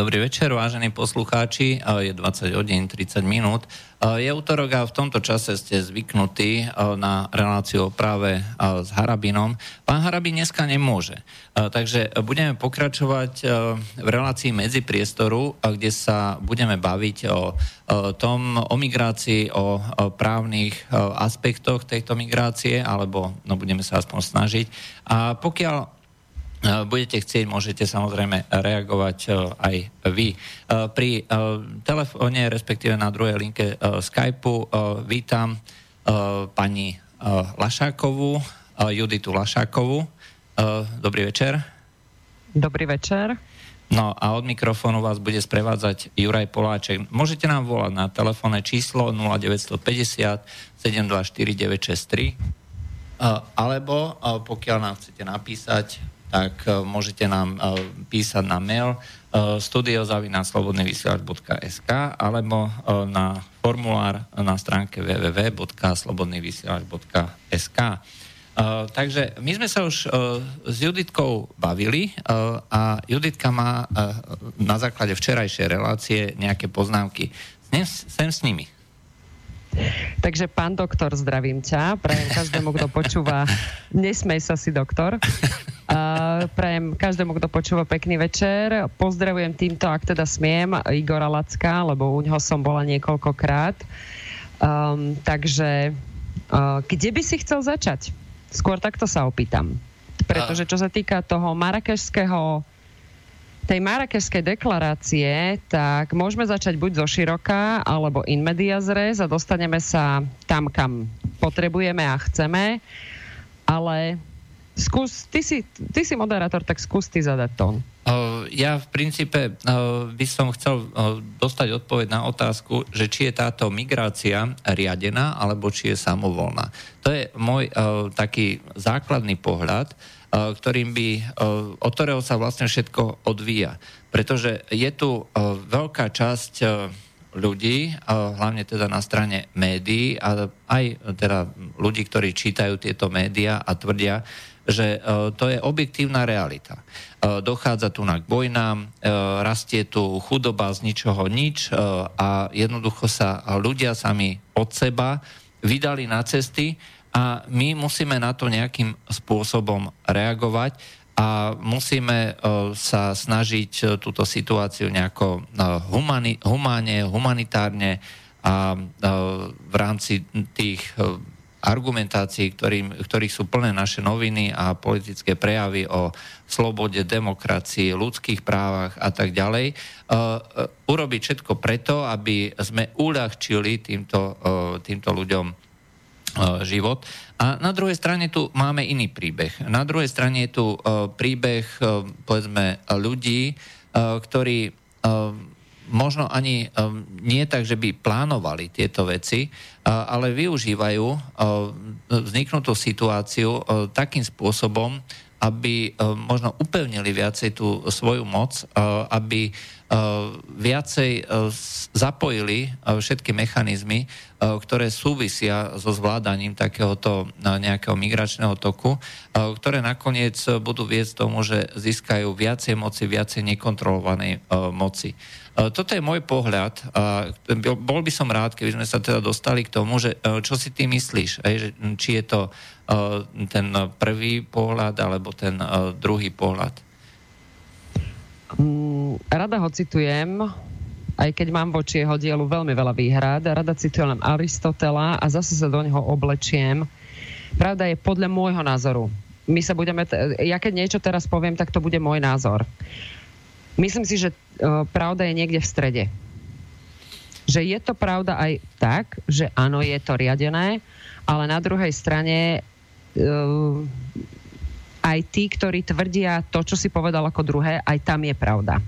Dobrý večer, vážení poslucháči. Je 20 hodín 30 minút. Je útorok a v tomto čase ste zvyknutí na reláciu o práve s Harabinom. Pán Harabin dneska nemôže. Takže budeme pokračovať v relácii medzi priestoru, kde sa budeme baviť o tom, o migrácii, o právnych aspektoch tejto migrácie, alebo no, budeme sa aspoň snažiť. A pokiaľ budete chcieť, môžete samozrejme reagovať e, aj vy. E, pri telefóne, respektíve na druhej linke Skypeu vítam pani Lašákovú, Juditu Lašákovú. Dobrý večer. Dobrý večer. No a od mikrofónu vás bude sprevádzať Juraj Poláček. Môžete nám volať na telefónne číslo 0950 724 963 alebo pokiaľ nám chcete napísať tak e, môžete nám e, písať na mail e, studiozavinaclobodnyvysielač.sk alebo na formulár na stránke www.slobodnyvysielač.sk takže my sme sa už s Juditkou bavili a Juditka má na základe včerajšej relácie nejaké poznámky. Sem s nimi. Takže pán doktor, zdravím ťa. Prajem každému, kto počúva. Nesmej sa si, doktor. Uh, prajem každému, kto počúva pekný večer. Pozdravujem týmto, ak teda smiem, Igora Lacka, lebo u neho som bola niekoľkokrát. Um, takže uh, kde by si chcel začať? Skôr takto sa opýtam. Pretože čo sa týka toho marakešského tej marakešskej deklarácie, tak môžeme začať buď zo široka, alebo in medias res a dostaneme sa tam, kam potrebujeme a chceme. Ale Skús, ty si, ty si moderátor, tak skús ty zadať tón. Ja v princípe by som chcel dostať odpoveď na otázku, že či je táto migrácia riadená, alebo či je samovolná. To je môj taký základný pohľad, ktorým by, od ktorého sa vlastne všetko odvíja. Pretože je tu veľká časť ľudí, hlavne teda na strane médií a aj teda ľudí, ktorí čítajú tieto médiá a tvrdia, že e, to je objektívna realita. E, dochádza tu na k vojnám, e, rastie tu chudoba z ničoho nič a jednoducho sa ľudia sami od seba vydali na cesty a my musíme na to nejakým spôsobom reagovať a musíme sa snažiť túto situáciu nejako humani, humáne, humanitárne a v rámci tých argumentácií, ktorým, ktorých sú plné naše noviny a politické prejavy o slobode, demokracii, ľudských právach a tak ďalej, urobiť všetko preto, aby sme uľahčili týmto, týmto ľuďom život. A na druhej strane tu máme iný príbeh. Na druhej strane je tu uh, príbeh, uh, povedzme, ľudí, ktorí možno ani nie tak, že by plánovali tieto veci, ale využívajú vzniknutú situáciu takým spôsobom, aby možno upevnili viacej tú svoju moc, aby viacej zapojili všetky mechanizmy, ktoré súvisia so zvládaním takéhoto nejakého migračného toku, ktoré nakoniec budú viesť tomu, že získajú viacej moci, viacej nekontrolovanej moci. Toto je môj pohľad bol by som rád, keby sme sa teda dostali k tomu, že čo si ty myslíš, či je to ten prvý pohľad alebo ten druhý pohľad. Mm, rada ho citujem, aj keď mám voči jeho dielu veľmi veľa výhrad. Rada citujem Aristotela a zase sa do neho oblečiem. Pravda je podľa môjho názoru. My sa budeme, ja keď niečo teraz poviem, tak to bude môj názor. Myslím si, že uh, pravda je niekde v strede. Že je to pravda aj tak, že áno, je to riadené, ale na druhej strane uh, aj tí, ktorí tvrdia to, čo si povedal ako druhé, aj tam je pravda.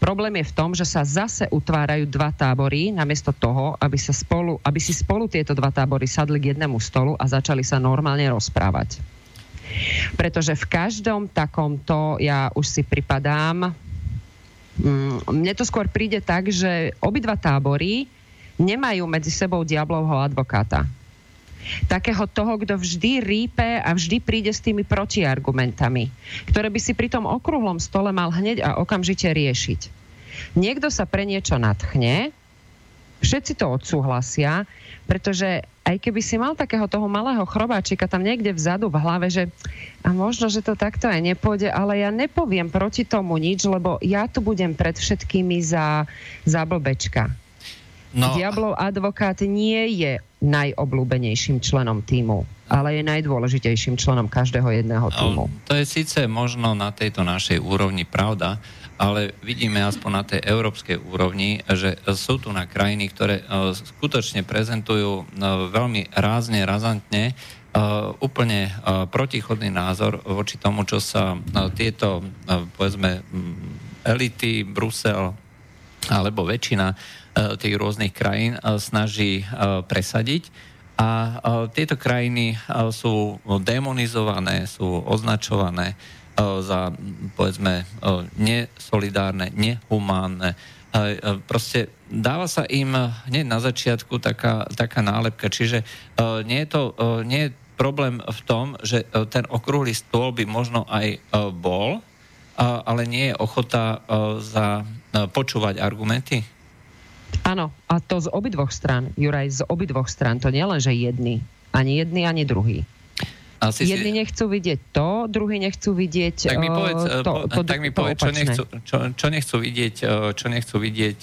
Problém je v tom, že sa zase utvárajú dva tábory, namiesto toho, aby, sa spolu, aby si spolu tieto dva tábory sadli k jednému stolu a začali sa normálne rozprávať. Pretože v každom takomto, ja už si pripadám, Mm, mne to skôr príde tak, že obidva tábory nemajú medzi sebou diablovho advokáta. Takého toho, kto vždy rípe a vždy príde s tými protiargumentami, ktoré by si pri tom okrúhlom stole mal hneď a okamžite riešiť. Niekto sa pre niečo natchne, všetci to odsúhlasia, pretože aj keby si mal takého toho malého chrobáčika tam niekde vzadu v hlave, že a možno, že to takto aj nepôjde, ale ja nepoviem proti tomu nič, lebo ja tu budem pred všetkými za, za blbečka. No. Diablov advokát nie je najobľúbenejším členom týmu, ale je najdôležitejším členom každého jedného týmu. To je síce možno na tejto našej úrovni pravda, ale vidíme aspoň na tej európskej úrovni, že sú tu na krajiny, ktoré e, skutočne prezentujú e, veľmi rázne, razantne Uh, úplne uh, protichodný názor voči tomu, čo sa uh, tieto, povedzme, elity, Brusel alebo väčšina tých rôznych krajín uh, snaží uh, presadiť. A tieto krajiny sú demonizované, sú označované za, povedzme, nesolidárne, nehumánne. Proste dáva sa im hneď na začiatku taká, taká nálepka. Čiže nie je, to, nie je problém v tom, že ten okrúhly stôl by možno aj bol, ale nie je ochota za počúvať argumenty? Áno, a to z obidvoch stran, Juraj, z obidvoch stran. To nie len, že jedný. Ani jedný, ani druhý. Asi Jedni si... nechcú vidieť to, druhí nechcú vidieť tak mi povedz, to, to, to, tak mi povedz čo, nechcú, čo, čo nechcú vidieť, čo nechcú vidieť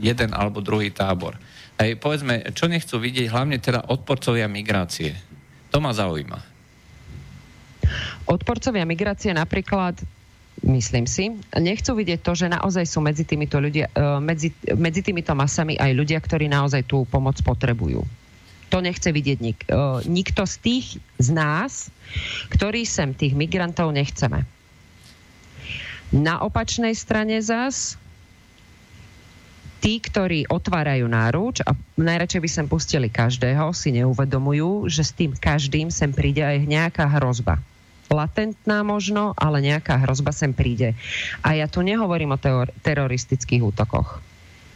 jeden alebo druhý tábor. Aj povedzme, čo nechcú vidieť hlavne teda odporcovia migrácie. To ma zaujíma. Odporcovia migrácie napríklad myslím si. Nechcú vidieť to, že naozaj sú medzi týmito, ľudia, medzi, medzi týmito masami aj ľudia, ktorí naozaj tú pomoc potrebujú to nechce vidieť nik, uh, nikto z tých z nás, ktorí sem tých migrantov nechceme. Na opačnej strane zas tí, ktorí otvárajú náruč a najradšej by sem pustili každého, si neuvedomujú, že s tým každým sem príde aj nejaká hrozba. Latentná možno, ale nejaká hrozba sem príde. A ja tu nehovorím o teor- teroristických útokoch.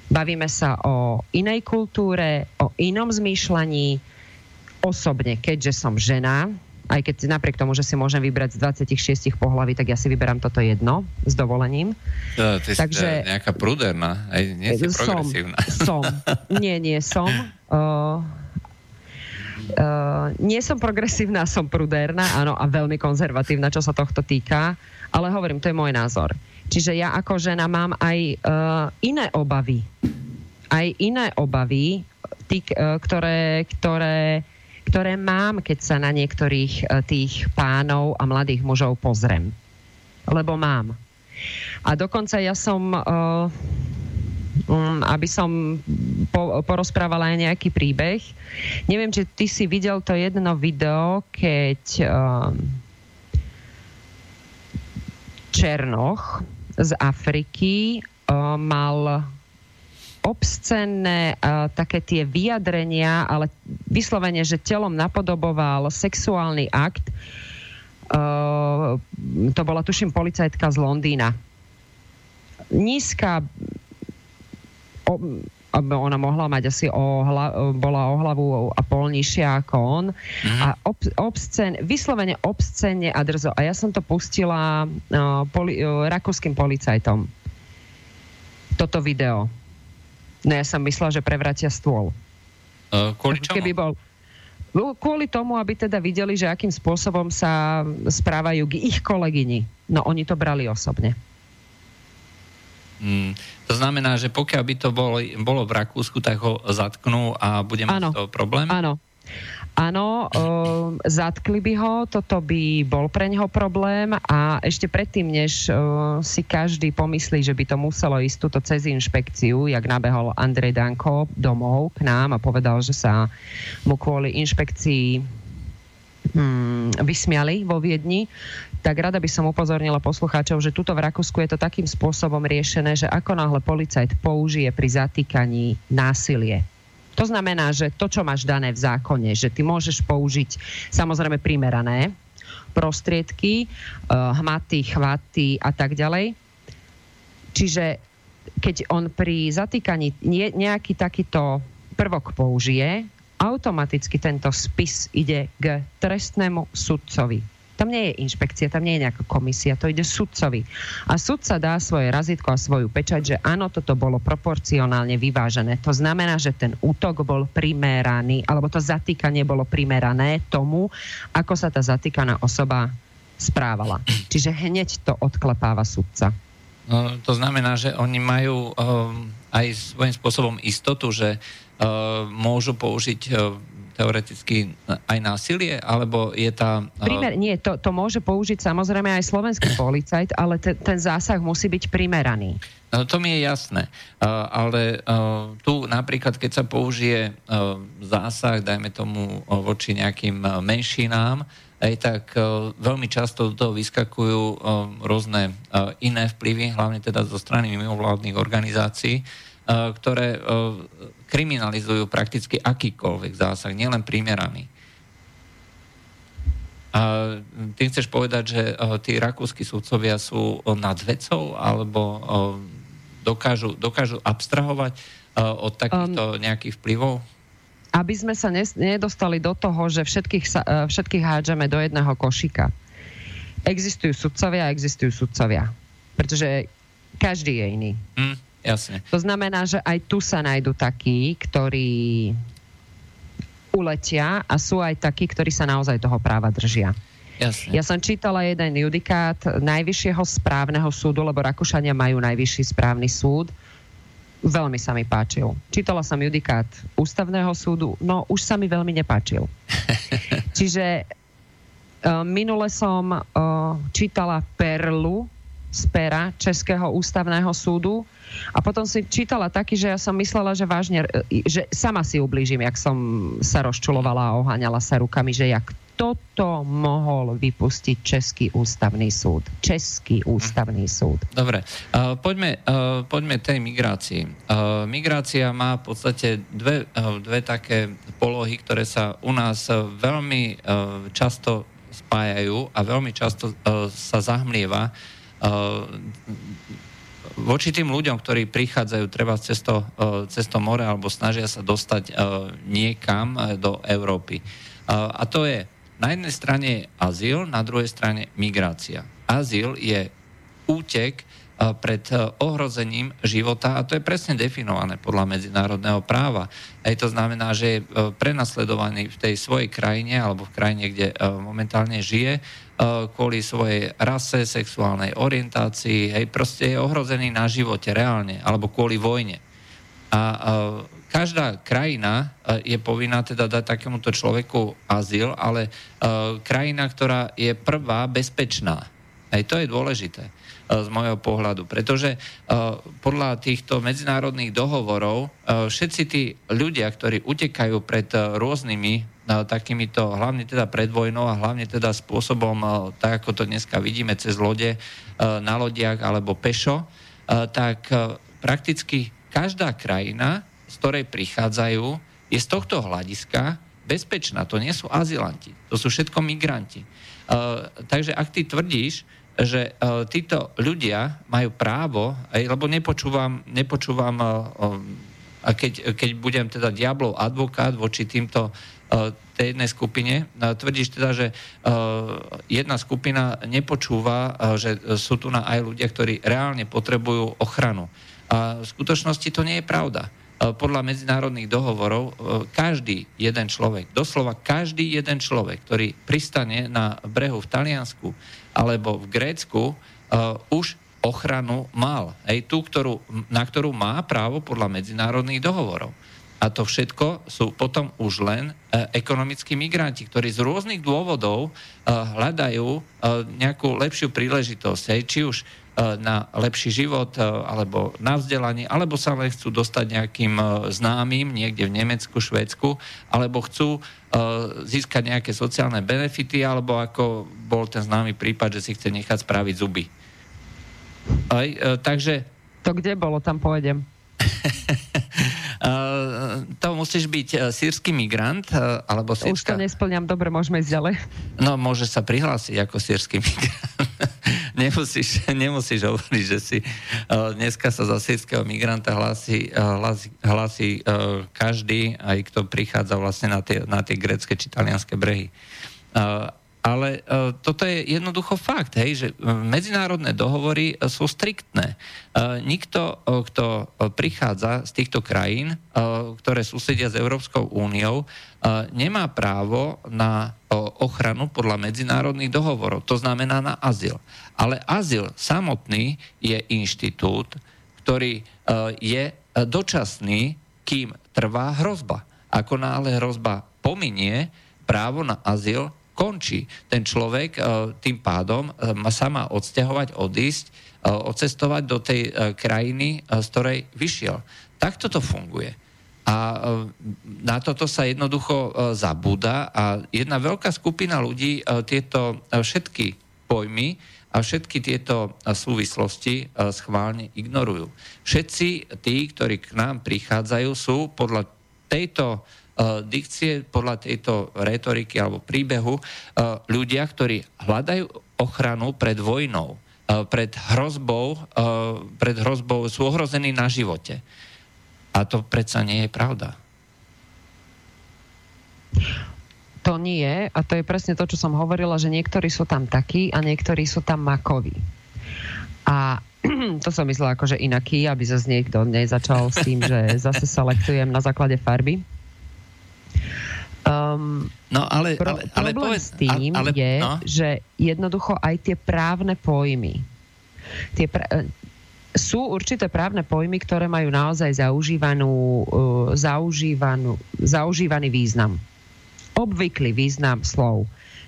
Bavíme sa o inej kultúre, o inom zmýšľaní. Osobne, keďže som žena, aj keď napriek tomu, že si môžem vybrať z 26 pohlaví, tak ja si vyberám toto jedno s dovolením. To, ty Takže, si nejaká prúderná, aj nie si som, progresívna. Som, nie, nie som. Uh, Uh, nie som progresívna, som prudérna, áno, a veľmi konzervatívna, čo sa tohto týka, ale hovorím, to je môj názor. Čiže ja ako žena mám aj uh, iné obavy. Aj iné obavy, tí, uh, ktoré, ktoré, ktoré mám, keď sa na niektorých uh, tých pánov a mladých mužov pozriem. Lebo mám. A dokonca ja som... Uh, aby som po, porozprávala aj nejaký príbeh. Neviem, či ty si videl to jedno video, keď um, Černoch z Afriky uh, mal obscenné uh, také tie vyjadrenia, ale vyslovene, že telom napodoboval sexuálny akt. Uh, to bola, tuším, policajtka z Londýna. Nízka o, ona mohla mať asi o hla, bola o hlavu a pol nižšia ako on. Mm. A ob, obscen, vyslovene obscenne a drzo. A ja som to pustila uh, poli, uh, rakúskym policajtom. Toto video. No ja som myslela, že prevratia stôl. Uh, kvôli čomu? Keby bol, no, kvôli tomu, aby teda videli, že akým spôsobom sa správajú k ich kolegyni. No oni to brali osobne. Mm, to znamená, že pokiaľ by to bolo, bolo v Rakúsku, tak ho zatknú a bude mať to problém? Áno. Áno, uh, zatkli by ho, toto by bol pre neho problém a ešte predtým, než uh, si každý pomyslí, že by to muselo ísť túto cez inšpekciu, jak nabehol Andrej Danko domov k nám a povedal, že sa mu kvôli inšpekcii hmm, vysmiali vo Viedni, tak rada by som upozornila poslucháčov, že tuto v Rakúsku je to takým spôsobom riešené, že ako náhle policajt použije pri zatýkaní násilie, to znamená, že to, čo máš dané v zákone, že ty môžeš použiť samozrejme primerané prostriedky, uh, hmaty, chvaty a tak ďalej. Čiže keď on pri zatýkaní nejaký takýto prvok použije, automaticky tento spis ide k trestnému sudcovi Tam nie je inšpekcia, tam nie je nejaká komisia, to ide sudcovi. A sudca dá svoje razítko a svoju pečať, že áno, toto bolo proporcionálne vyvážené. To znamená, že ten útok bol primeraný, alebo to zatýkanie bolo primerané tomu, ako sa tá zatýkaná osoba správala. Čiže hneď to odklepáva sudca. No, to znamená, že oni majú um, aj svojím spôsobom istotu, že uh, môžu použiť uh, teoreticky aj násilie, alebo je tá... Uh... Primer, nie, to, to môže použiť samozrejme aj slovenský policajt, ale te, ten zásah musí byť primeraný. No, to mi je jasné, uh, ale uh, tu napríklad, keď sa použije zásah, dajme tomu voči nejakým menšinám, aj tak veľmi často do toho vyskakujú rôzne iné vplyvy, hlavne teda zo strany mimovládnych organizácií, ktoré kriminalizujú prakticky akýkoľvek zásah, nielen primeraný. A ty chceš povedať, že uh, tí rakúsky sudcovia sú nad vecou alebo uh, dokážu, dokážu abstrahovať od takýchto nejakých vplyvov? aby sme sa nedostali do toho, že všetkých, všetkých hádžeme do jedného košíka. Existujú sudcovia a existujú sudcovia. Pretože každý je iný. Mm, jasne. To znamená, že aj tu sa nájdú takí, ktorí uletia a sú aj takí, ktorí sa naozaj toho práva držia. Jasne. Ja som čítala jeden judikát Najvyššieho správneho súdu, lebo Rakúšania majú Najvyšší správny súd, Veľmi sa mi páčil. Čítala som judikát ústavného súdu, no už sa mi veľmi nepáčil. Čiže uh, minule som uh, čítala Perlu z pera Českého ústavného súdu a potom si čítala taký, že ja som myslela, že vážne, e, že sama si ublížim, jak som sa rozčulovala a oháňala sa rukami, že jak toto mohol vypustiť Český ústavný súd. Český ústavný súd. Dobre, uh, poďme, uh, poďme tej migrácii. Uh, migrácia má v podstate dve, uh, dve také polohy, ktoré sa u nás veľmi uh, často spájajú a veľmi často uh, sa zahmlieva voči tým ľuďom, ktorí prichádzajú treba cez to, cez to more alebo snažia sa dostať niekam do Európy. A to je na jednej strane je azyl, na druhej strane migrácia. Azyl je útek pred ohrozením života a to je presne definované podľa medzinárodného práva. Aj to znamená, že je prenasledovaný v tej svojej krajine alebo v krajine, kde momentálne žije kvôli svojej rase, sexuálnej orientácii, hej, proste je ohrozený na živote reálne alebo kvôli vojne. A každá krajina e, je povinná teda dať takémuto človeku azyl, ale e, krajina, ktorá je prvá bezpečná. Aj to je dôležité e, z môjho pohľadu, pretože podľa týchto medzinárodných dohovorov všetci tí ľudia, ktorí utekajú pred rôznymi takýmito, hlavne teda pred vojnou a hlavne teda spôsobom, tak ako to dneska vidíme cez lode, na lodiach alebo pešo, tak prakticky každá krajina z ktorej prichádzajú, je z tohto hľadiska bezpečná. To nie sú azylanti, to sú všetko migranti. Takže ak ty tvrdíš, že títo ľudia majú právo, lebo nepočúvam, nepočúvam a keď, keď budem teda diablov advokát voči týmto tej jednej skupine, uh, tvrdíš teda, že uh, jedna skupina nepočúva, že sú tu na aj ľudia, ktorí reálne potrebujú ochranu. A v skutočnosti to nie je pravda. Podľa medzinárodných dohovorov každý jeden človek, doslova každý jeden človek, ktorý pristane na brehu v Taliansku alebo v Grécku, už ochranu mal. Aj tú, ktorú, na ktorú má právo podľa medzinárodných dohovorov. A to všetko sú potom už len ekonomickí migranti, ktorí z rôznych dôvodov hľadajú nejakú lepšiu príležitosť. Či už E, na lepší život e, alebo na vzdelanie, alebo sa len chcú dostať nejakým e, známym niekde v Nemecku, Švédsku, alebo chcú získať nejaké sociálne benefity, alebo ako bol ten známy prípad, že si chce nechať spraviť zuby. Aj, takže... To kde bolo, tam povedem. to musíš byť sírsky migrant, alebo sírska... Už to nesplňam, dobre, môžeme ísť ďalej. No, môže sa prihlásiť ako sírsky migrant nemusíš, nemusíš hovoriť, že si dneska sa za sírskeho migranta hlási, hlási, hlási každý, aj kto prichádza vlastne na tie, na tie grecké či talianské brehy. Uh, ale uh, toto je jednoducho fakt, hej, že medzinárodné dohovory sú striktné. Uh, nikto, uh, kto prichádza z týchto krajín, uh, ktoré susedia s Európskou úniou, uh, nemá právo na uh, ochranu podľa medzinárodných dohovorov. To znamená na azyl. Ale azyl samotný je inštitút, ktorý uh, je dočasný, kým trvá hrozba. Ako náhle hrozba pominie, právo na azyl končí. Ten človek e, tým pádom e, sa má odsťahovať, odísť, e, odcestovať do tej krajiny, z ktorej vyšiel. Takto to funguje. A na toto sa jednoducho zabúda a jedna veľká skupina ľudí tieto všetky pojmy a všetky tieto súvislosti schválne ignorujú. Všetci tí, ktorí k nám prichádzajú, sú podľa tejto dikcie, podľa tejto retoriky alebo príbehu, eh, ľudia, ktorí hľadajú ochranu pred vojnou, eh, pred hrozbou, pred hrozbou, sú ohrození na živote. A to predsa nie je pravda. To nie, a to je presne to, čo som hovorila, že niektorí sú tam takí a niektorí sú tam makoví. A to som myslela akože inaký, aby zase niekto nezačal s tým, že zase selektujem na základe farby. Um, no ale, pro, ale, ale problém povedz, s tým ale, je, no? že jednoducho aj tie právne pojmy, tie pra, e, sú určité právne pojmy, ktoré majú naozaj zaužívanú, uh, zaužívanú, zaužívaný význam. Obvyklý význam slov.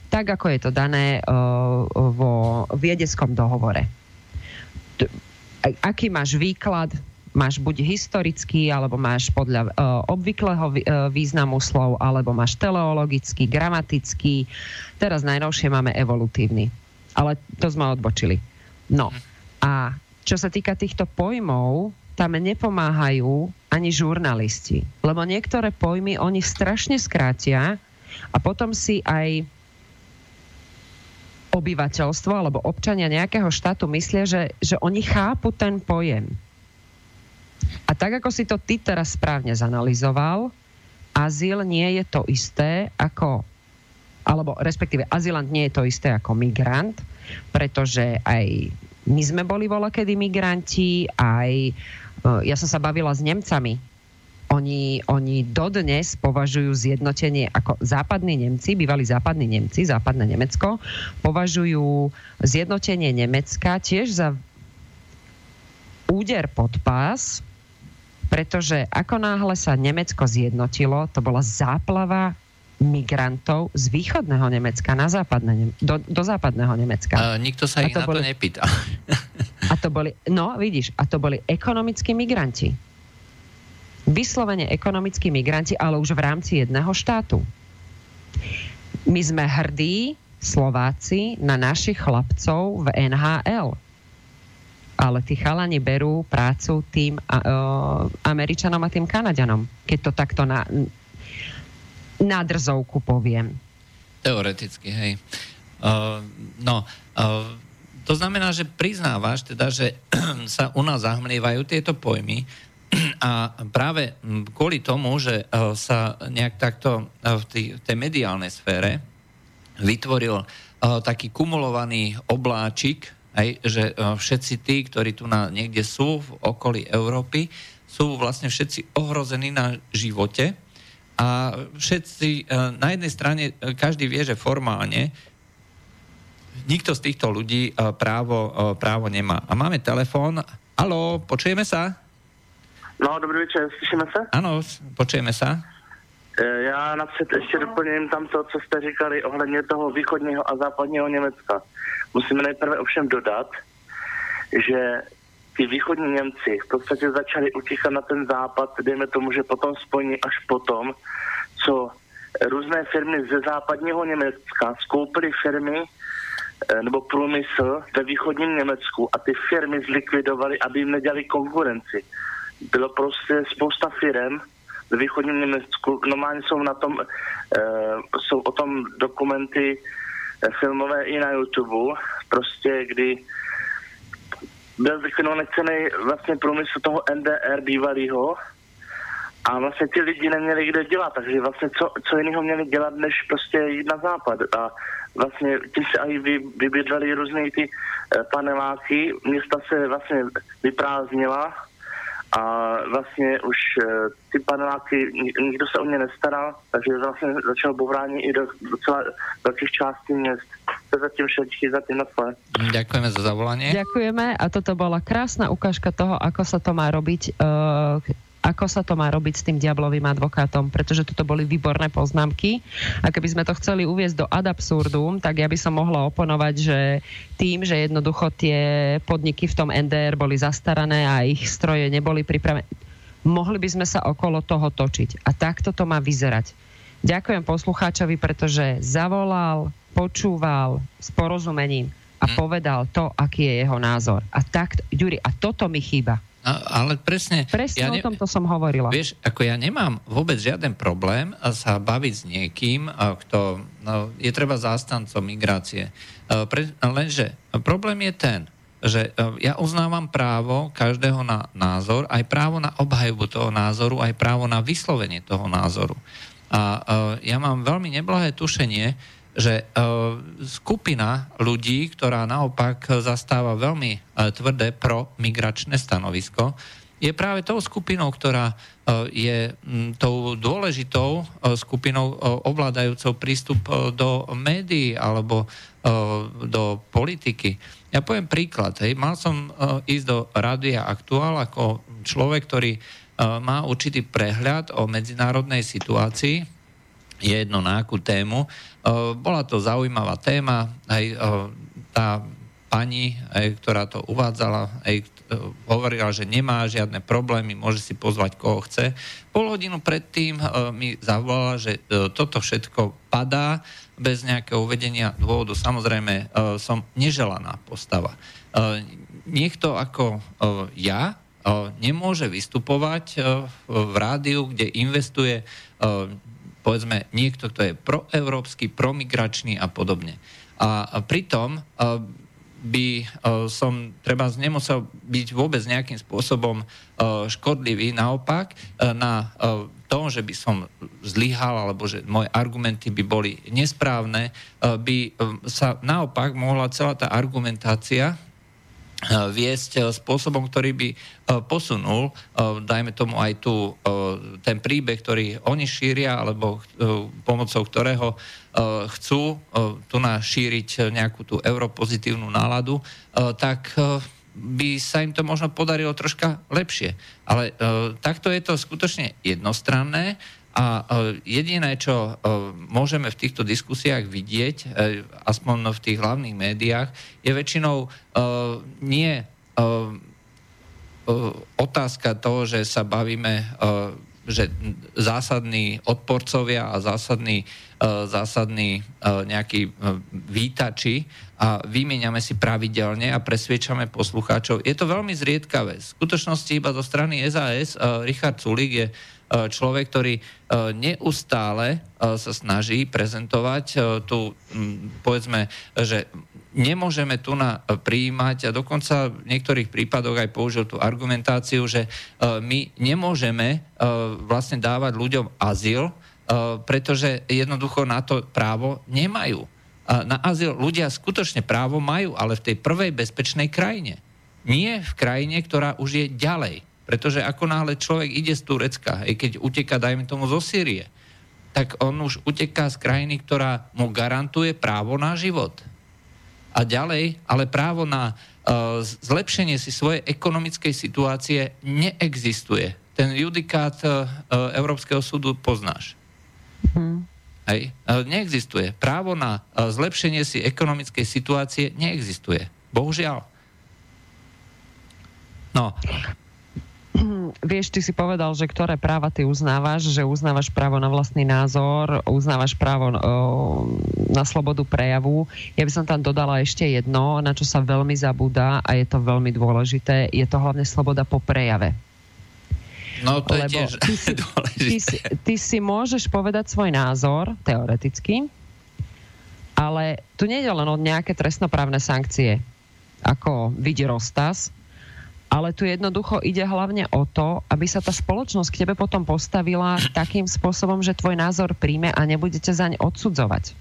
Tak, ako je to dané uh, vo viedeckom dohovore. T- aký máš výklad, máš buď historický, alebo máš podľa uh, obvyklého uh, významu slov, alebo máš teleologický, gramatický. Teraz najnovšie máme evolutívny. Ale to sme odbočili. No a čo sa týka týchto pojmov, tam nepomáhajú ani žurnalisti. Lebo niektoré pojmy oni strašne skrátia a potom si aj obyvateľstvo alebo občania nejakého štátu myslia, že, že oni chápu ten pojem. A tak, ako si to ty teraz správne zanalizoval, azyl nie je to isté ako, alebo respektíve azylant nie je to isté ako migrant, pretože aj my sme boli kedy migranti, aj e, ja som sa bavila s Nemcami. Oni, oni dodnes považujú zjednotenie ako západní Nemci, bývali západní Nemci, západné Nemecko, považujú zjednotenie Nemecka tiež za úder pod pás, pretože ako náhle sa Nemecko zjednotilo, to bola záplava migrantov z východného Nemecka na západné, do, do západného Nemecka. Uh, nikto sa ich to na boli, to nepýta. a to boli, no vidíš, a to boli ekonomickí migranti. Vyslovene ekonomickí migranti, ale už v rámci jedného štátu. My sme hrdí Slováci na našich chlapcov v NHL ale tí chalani berú prácu tým uh, Američanom a tým Kanadianom, keď to takto na, na drzovku poviem. Teoreticky, hej. Uh, no, uh, to znamená, že priznávaš teda, že sa u nás zahmlievajú tieto pojmy a práve kvôli tomu, že uh, sa nejak takto uh, v, tý, v tej mediálnej sfére vytvoril uh, taký kumulovaný obláčik Hej, že e, všetci tí, ktorí tu na, niekde sú v okolí Európy, sú vlastne všetci ohrození na živote a všetci, e, na jednej strane e, každý vie, že formálne nikto z týchto ľudí právo, právo nemá. A máme telefón. Halo, počujeme sa? No, dobrý večer, slyšíme se? Ano, počujeme sa. Já napřed ještě doplním tam to, co jste říkali ohledně toho východního a západního Německa. Musíme nejprve ovšem dodat, že ty východní Němci v podstatě začali utíkat na ten západ, dejme tomu, že potom spojení až potom, co různé firmy ze západního Německa skoupily firmy eh, nebo průmysl ve východním Německu a ty firmy zlikvidovaly, aby jim nedělali konkurenci. Bylo prostě spousta firm ve východním Německu, normálně jsou na tom, e, jsou o tom dokumenty filmové i na YouTube, prostě kdy byl zlikvidovaný celý vlastně průmysl toho NDR bývalého a vlastně ti lidi neměli kde dělat, takže vlastně co, co jiného měli dělat, než prostě jít na západ. A vlastně tím se aj vy, vybydleli různé ty eh, paneláky, města se vlastně vyprázdnila a vlastně už eh, ty paneláky, nikdo se o ně nestaral, takže vlastně začal bourání i do docela velkých částí měst. To zatím všetky, zatím na tvoje. Ďakujeme za zavolanie. Ďakujeme a toto bola krásna ukážka toho, ako sa to má robiť uh, ako sa to má robiť s tým diablovým advokátom, pretože toto boli výborné poznámky. A keby sme to chceli uviezť do ad absurdum, tak ja by som mohla oponovať, že tým, že jednoducho tie podniky v tom NDR boli zastarané a ich stroje neboli pripravené, mohli by sme sa okolo toho točiť. A takto to má vyzerať. Ďakujem poslucháčovi, pretože zavolal, počúval s porozumením a hm. povedal to, aký je jeho názor. A tak, Ďuri, a toto mi chýba. Ale presne... Presne ja ne, o tomto som hovorila. Vieš, ako ja nemám vôbec žiaden problém sa baviť s niekým, kto no, je treba zástancom migrácie. Pre, lenže problém je ten, že ja uznávam právo každého na názor, aj právo na obhajbu toho názoru, aj právo na vyslovenie toho názoru. A ja mám veľmi neblahé tušenie, že e, skupina ľudí, ktorá naopak zastáva veľmi e, tvrdé pro migračné stanovisko, je práve tou skupinou, ktorá e, je tou dôležitou skupinou ovládajúcou prístup do médií alebo do politiky. Ja poviem príklad. Hej. Mal som ísť do Rádia Aktuál ako človek, ktorý má určitý prehľad o medzinárodnej situácii je jedno na akú tému. E, bola to zaujímavá téma, aj e, tá pani, ktorá to uvádzala, aj, e, hovorila, že nemá žiadne problémy, môže si pozvať koho chce. Pol hodinu predtým mi zavolala, že toto všetko padá bez nejakého uvedenia dôvodu. Samozrejme, som neželaná postava. Niekto ako ja nemôže vystupovať v rádiu, kde investuje povedzme niekto, kto je proeurópsky, promigračný a podobne. A, pritom a, by a, som treba nemusel byť vôbec nejakým spôsobom a, škodlivý. Naopak, na a, to, že by som zlyhal alebo že moje argumenty by boli nesprávne, by sa naopak mohla celá tá argumentácia viesť eh, spôsobom, ktorý by eh, posunul, dajme tomu aj tu ten príbeh, ktorý oni šíria, alebo pomocou ktorého chcú tu šíriť nejakú tú europozitívnu náladu, tak by sa im to možno podarilo troška lepšie. Ale takto je to skutočne jednostranné a jediné, čo môžeme v týchto diskusiách vidieť, e, aspoň v tých hlavných médiách, je väčšinou e, nie e, otázka toho, že sa bavíme, že zásadní odporcovia a zásadní, zásadní nejakí výtači a vymieňame si pravidelne a presviečame poslucháčov. Je to veľmi zriedkavé. V skutočnosti iba zo strany SAS Richard Sulik je E, človek, ktorý e, neustále e, sa snaží prezentovať tu, povedzme, že nemôžeme tu na prijímať a dokonca v niektorých prípadoch aj použil tú argumentáciu, že my nemôžeme vlastne dávať ľuďom azyl, pretože jednoducho na to právo nemajú. Na azyl ľudia skutočne právo majú, ale v tej prvej bezpečnej krajine. Nie v krajine, ktorá už je ďalej. Pretože ako náhle človek ide z Turecka, aj keď uteká, dajme tomu, zo Sýrie, tak on už uteká z krajiny, ktorá mu garantuje právo na život. A ďalej, ale právo na uh, zlepšenie si svojej ekonomickej situácie neexistuje. Ten judikát uh, Európskeho súdu poznáš. Hmm. Hej. Uh, neexistuje. Právo na uh, zlepšenie si ekonomickej situácie neexistuje. Bohužiaľ. No, vieš, ty si povedal, že ktoré práva ty uznávaš, že uznávaš právo na vlastný názor, uznávaš právo o, na slobodu prejavu. Ja by som tam dodala ešte jedno, na čo sa veľmi zabúda a je to veľmi dôležité, je to hlavne sloboda po prejave. No to Lebo je tiež ty si, ty, si, ty si môžeš povedať svoj názor, teoreticky, ale tu nie je len o nejaké trestnoprávne sankcie, ako vidí Rostas, ale tu jednoducho ide hlavne o to, aby sa tá spoločnosť k tebe potom postavila takým spôsobom, že tvoj názor príjme a nebudete zaň odsudzovať.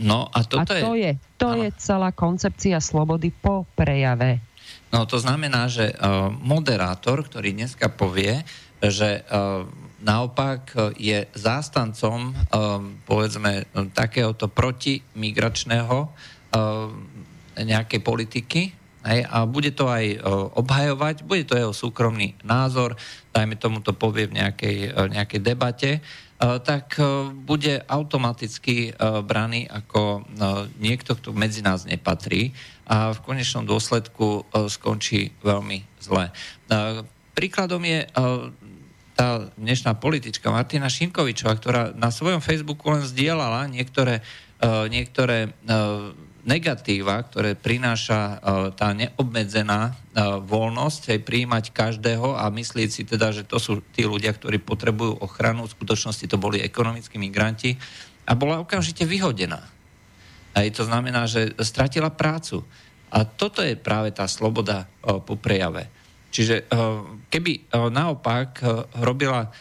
No a, toto a to je, je, to je celá koncepcia slobody po prejave. No to znamená, že uh, moderátor, ktorý dneska povie, že uh, naopak je zástancom, uh, povedzme, takéhoto protimigračného uh, nejakej politiky, Hej, a bude to aj uh, obhajovať, bude to jeho súkromný názor, dajme tomu to povie v nejakej, uh, nejakej debate, uh, tak bude automaticky braný ako niekto, kto medzi nás nepatrí a v konečnom dôsledku skončí veľmi zle. Príkladom je tá dnešná politička Martina Šinkovičová, ktorá na svojom Facebooku len zdieľala niektoré, niektoré negatíva, ktoré prináša e, tá neobmedzená e, voľnosť, aj prijímať každého a myslieť si teda, že to sú tí ľudia, ktorí potrebujú ochranu, v skutočnosti to boli ekonomickí migranti a bola okamžite vyhodená. Aj to znamená, že stratila prácu. A toto je práve tá sloboda e, po prejave. Čiže keby naopak robila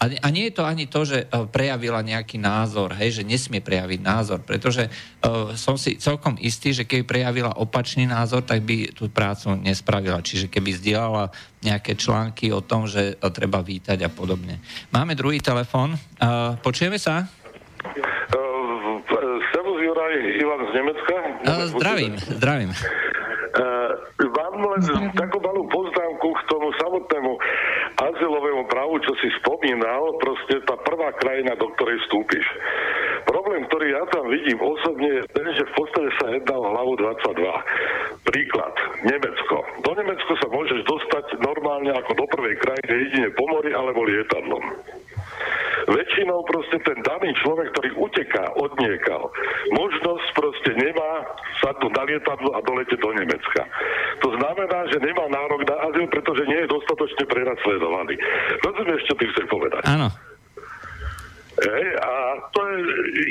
a nie je to ani to, že e, prejavila nejaký názor, hej, že nesmie prejaviť názor, pretože uh, som si celkom istý, že keby prejavila opačný názor, tak by tú prácu nespravila. Čiže keby zdieľala nejaké články o tom, že treba vítať a podobne. Máme druhý telefon. Uh, počujeme sa? Uh, Servus Juraj, Ivan z Nemecka. Zdravím, zdravím. Uh, mám len takú malú poznámku k tomu samotnému azylovému právu, čo si spomínal, proste tá prvá krajina, do ktorej vstúpiš. Problém, ktorý ja tam vidím osobne, je ten, že v podstate sa jedná o hlavu 22. Príklad, Nemecko. Do Nemecka sa môžeš dostať normálne ako do prvej krajiny jedine po mori alebo lietadlom. Väčšinou proste ten daný človek, ktorý uteká od niekal, možnosť proste nemá sadnúť na lietadlo a dolete do Nemecka. To znamená, že nemá nárok na azyl, pretože nie je dostatočne prenasledovaný. Rozumieš, čo ty chceš povedať? Áno. Hej, a to je,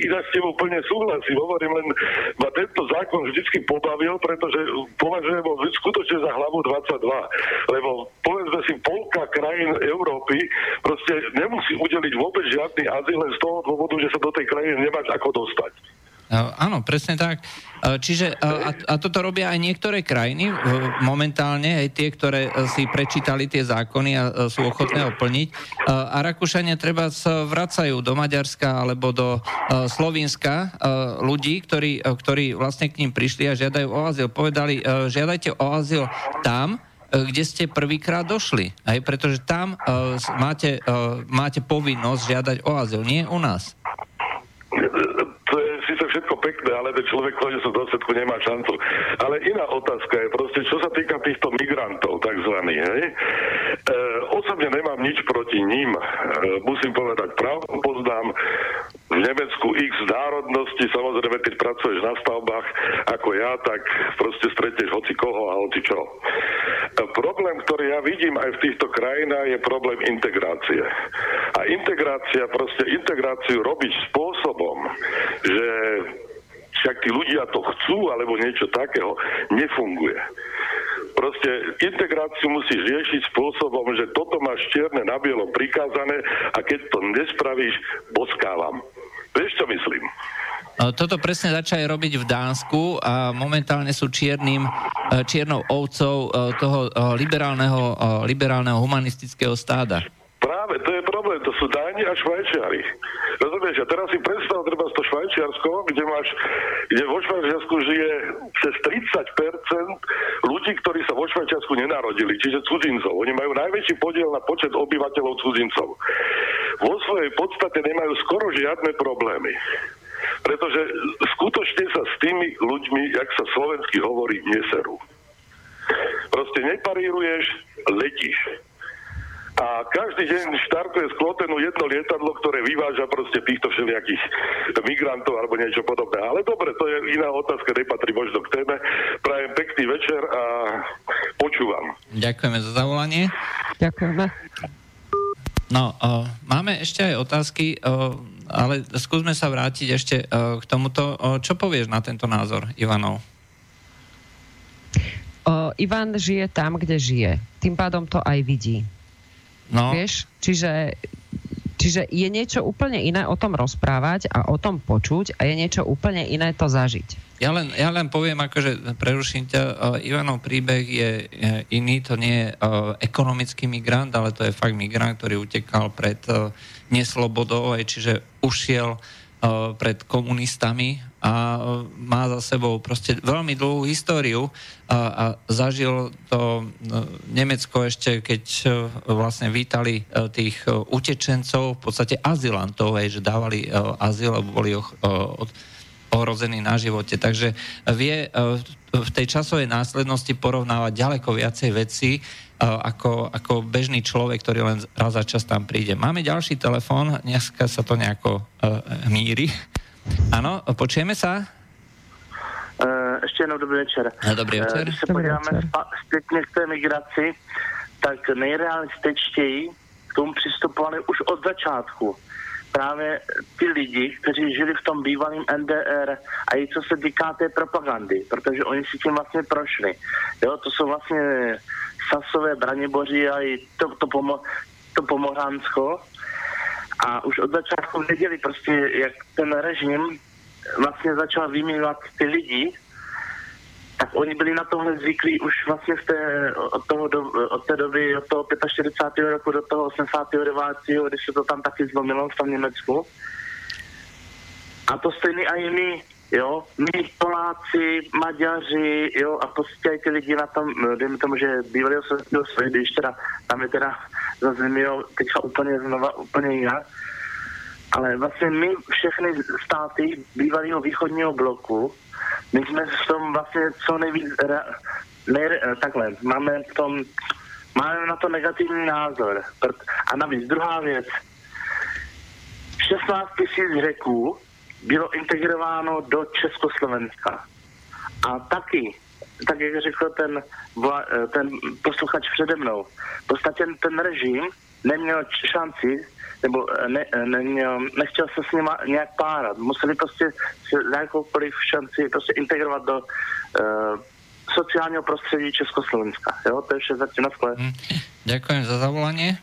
inak s tým úplne súhlasím, hovorím len, ma tento zákon vždycky pobavil, pretože považujem ho skutočne za hlavu 22, lebo povedzme si, polka krajín Európy proste nemusí udeliť vôbec žiadny azyl len z toho dôvodu, že sa do tej krajiny nemáš ako dostať. Áno, presne tak. Čiže a, a toto robia aj niektoré krajiny momentálne, aj tie, ktoré si prečítali tie zákony a sú ochotné oplniť. A Rakúšania treba vracajú do Maďarska alebo do Slovenska ľudí, ktorí, ktorí vlastne k ním prišli a žiadajú o azyl. Povedali, žiadajte o azyl tam, kde ste prvýkrát došli. Aj pretože tam máte, máte povinnosť žiadať o azyl, nie u nás všetko pekné, ale ten človek v konečnom dôsledku nemá šancu. Ale iná otázka je proste, čo sa týka týchto migrantov, takzvaných, hej? E, osobne nemám nič proti ním. E, musím povedať pravdu, poznám v Nemecku x národnosti, samozrejme, keď pracuješ na stavbách ako ja, tak proste stretneš hoci koho a hoci čo. E, problém, ktorý ja vidím aj v týchto krajinách, je problém integrácie. A integrácia, proste integráciu robiť spôsobom, že však tí ľudia to chcú, alebo niečo takého, nefunguje. Proste integráciu musíš riešiť spôsobom, že toto máš čierne na bielom prikázané a keď to nespravíš, boskávam. Vieš, čo myslím? Toto presne začali robiť v Dánsku a momentálne sú čiernym, e, čiernou ovcov e, toho liberálneho, liberálneho humanistického stáda. Práve, to je problém, to sú Dáni a Švajčiari. Rozumieš, a teraz si predstav treba to Švajčiarsko, kde máš, kde vo Švajčiarsku žije cez 30% ľudí, ktorí sa vo Švajčiarsku nenarodili, čiže cudzincov. Oni majú najväčší podiel na počet obyvateľov cudzincov. Vo svojej podstate nemajú skoro žiadne problémy. Pretože skutočne sa s tými ľuďmi, jak sa slovensky hovorí, neserú. Proste neparíruješ, letíš a každý deň štartuje z Klotenu jedno lietadlo, ktoré vyváža proste týchto všelijakých migrantov alebo niečo podobné. Ale dobre, to je iná otázka, nepatrí možno k téme. Prajem pekný večer a počúvam. Ďakujeme za zavolanie. Ďakujeme. No, uh, máme ešte aj otázky, uh, ale skúsme sa vrátiť ešte uh, k tomuto. Uh, čo povieš na tento názor, Ivanov? Uh, Ivan žije tam, kde žije. Tým pádom to aj vidí. No. Vieš? Čiže, čiže je niečo úplne iné o tom rozprávať a o tom počuť a je niečo úplne iné to zažiť. Ja len, ja len poviem, akože preruším ťa, uh, Ivanov príbeh je, je iný, to nie je uh, ekonomický migrant, ale to je fakt migrant, ktorý utekal pred uh, neslobodou, aj čiže ušiel uh, pred komunistami a e, má za sebou proste veľmi dlhú históriu a, a zažil to e, Nemecko ešte, keď e, vlastne vítali tých utečencov, v podstate azylantov, hej, že dávali azyl, boli ohrození na živote. Takže vie v tej časovej následnosti porovnávať ďaleko viacej veci, ako, ako bežný človek, ktorý len raz za čas tam príde. Máme ďalší telefón, dneska sa to nejako míri. Ano, počujeme sa? Uh, ještě jednou dobrý večer. No, dobrý večer. Uh, když se podíváme zpětně k té migraci, tak nejrealističtěji k tomu přistupovali už od začátku. Právě ty lidi, kteří žili v tom bývalém NDR a i co se týká té propagandy, protože oni si tím vlastně prošli. Jo, to jsou vlastně Sasové, Braniboři a i to, to, pomo, to Pomořánsko, a už od začátku věděli prostě, jak ten režim vlastně začal vymývat ty lidi, tak oni byli na tohle zvyklí už vlastně té, od, toho do, od té doby, od toho 45. roku do toho 89. když se to tam taky zlomilo v tom Německu. A to stejný i my, jo, my Poláci, Maďaři, jo, a prostě ty lidi na tom, dejme tomu, že bývalý sovětského svět, když teda, tam je teda zase jo, teďka úplně znova, úplně jinak, ale vlastně my všechny státy bývalého východního bloku, my jsme v tom vlastně co nejvíc, nej, takhle, máme v tom, máme na to negativní názor. A navíc druhá věc, 16 tisíc řeků bylo integrováno do Československa. A taky, tak jak řekl ten, ten posluchač přede mnou, v podstatě ten režim neměl šanci nebo eh, ne, eh, ne, nechtěl se s nima nějak párat. Museli prostě se jakoukoliv šanci prostě integrovat do uh, sociálního prostředí Československa. Jo, to je vše zatím na skle. Hm. Ďakujem za zavolanie.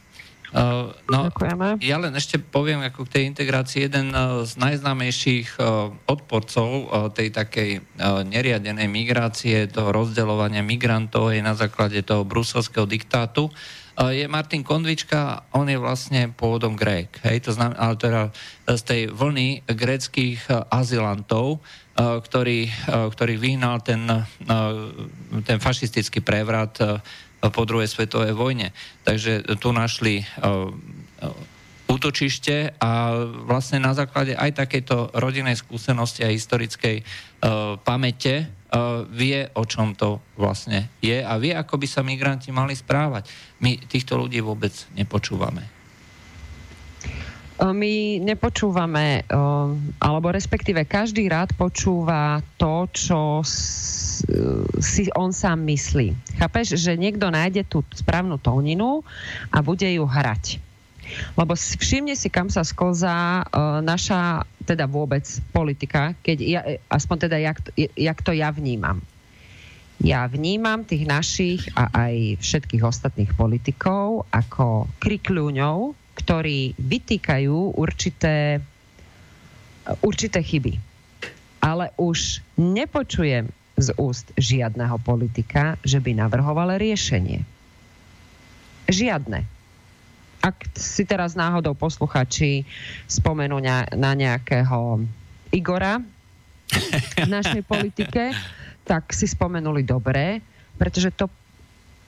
No, Ďakujeme. ja len ešte poviem ako k tej integrácii jeden uh, z najznámejších uh, odporcov uh, tej takej neriadenej migrácie, toho rozdeľovania migrantov je na základe toho bruselského diktátu. Je Martin Kondvička, on je vlastne pôvodom Grék, hej, to znamená, ale teda z tej vlny gréckých e, azylantov, e, ktorý, e, ktorý vyhnal ten, ten fašistický prevrat po druhej svetovej vojne. Takže tu našli útočište a vlastne na základe aj takejto rodinnej skúsenosti a historickej pamäte uh, vie, o čom to vlastne je a vie, ako by sa migranti mali správať. My týchto ľudí vôbec nepočúvame. My nepočúvame, alebo respektíve každý rád počúva to, čo si on sám myslí. Chápeš, že niekto nájde tú správnu tóninu a bude ju hrať. Lebo všimne si, kam sa sklzá uh, naša, teda vôbec politika, keď ja, aspoň teda, jak, jak to ja vnímam. Ja vnímam tých našich a aj všetkých ostatných politikov ako krikľúňov, ktorí vytýkajú určité, určité chyby. Ale už nepočujem z úst žiadneho politika, že by navrhoval riešenie. Žiadne ak si teraz náhodou posluchači spomenú na, na nejakého Igora v našej politike, tak si spomenuli dobre, pretože to,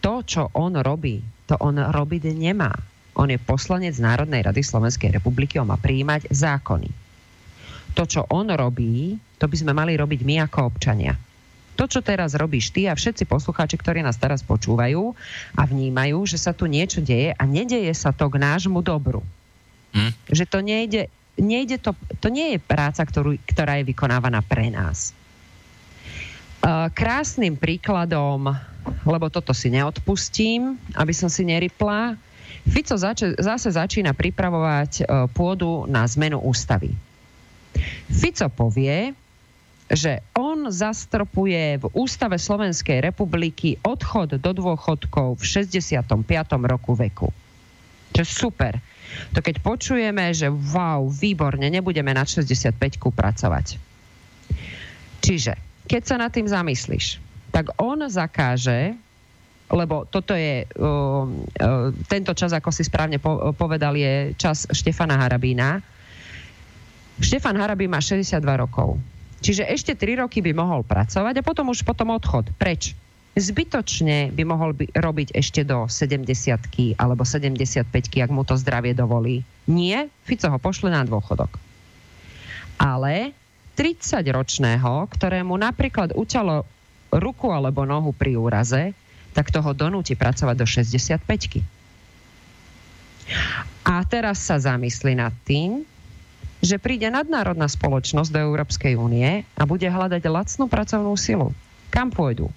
to, čo on robí, to on robiť nemá. On je poslanec Národnej rady Slovenskej republiky, on má prijímať zákony. To, čo on robí, to by sme mali robiť my ako občania to, čo teraz robíš ty a všetci poslucháči, ktorí nás teraz počúvajú a vnímajú, že sa tu niečo deje a nedeje sa to k nášmu dobru. Hm? Že to nejde, nejde to, to nie je práca, ktorú, ktorá je vykonávaná pre nás. Krásnym príkladom, lebo toto si neodpustím, aby som si neripla, Fico zač- zase začína pripravovať pôdu na zmenu ústavy. Fico povie, že on zastropuje v Ústave Slovenskej republiky odchod do dôchodkov v 65. roku veku. Čo super. To keď počujeme, že wow, výborne, nebudeme na 65 pracovať. Čiže, keď sa nad tým zamyslíš, tak on zakáže, lebo toto je, uh, uh, tento čas, ako si správne po, povedal, je čas Štefana Harabína. Štefan Harabín má 62 rokov Čiže ešte 3 roky by mohol pracovať a potom už potom odchod. Preč? Zbytočne by mohol by robiť ešte do 70 alebo 75 ak mu to zdravie dovolí. Nie, Fico ho pošle na dôchodok. Ale 30-ročného, ktorému napríklad uťalo ruku alebo nohu pri úraze, tak toho donúti pracovať do 65 A teraz sa zamysli nad tým, že príde nadnárodná spoločnosť do Európskej únie a bude hľadať lacnú pracovnú silu. Kam pôjdu?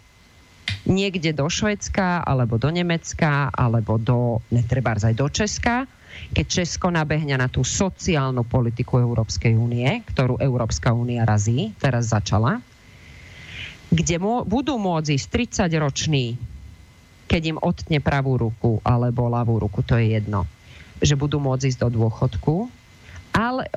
Niekde do Švedska, alebo do Nemecka, alebo do, netrebárs aj do Česka, keď Česko nabehne na tú sociálnu politiku Európskej únie, ktorú Európska únia razí, teraz začala, kde mô, budú môcť ísť 30-roční, keď im otne pravú ruku alebo ľavú ruku, to je jedno, že budú môcť ísť do dôchodku, ale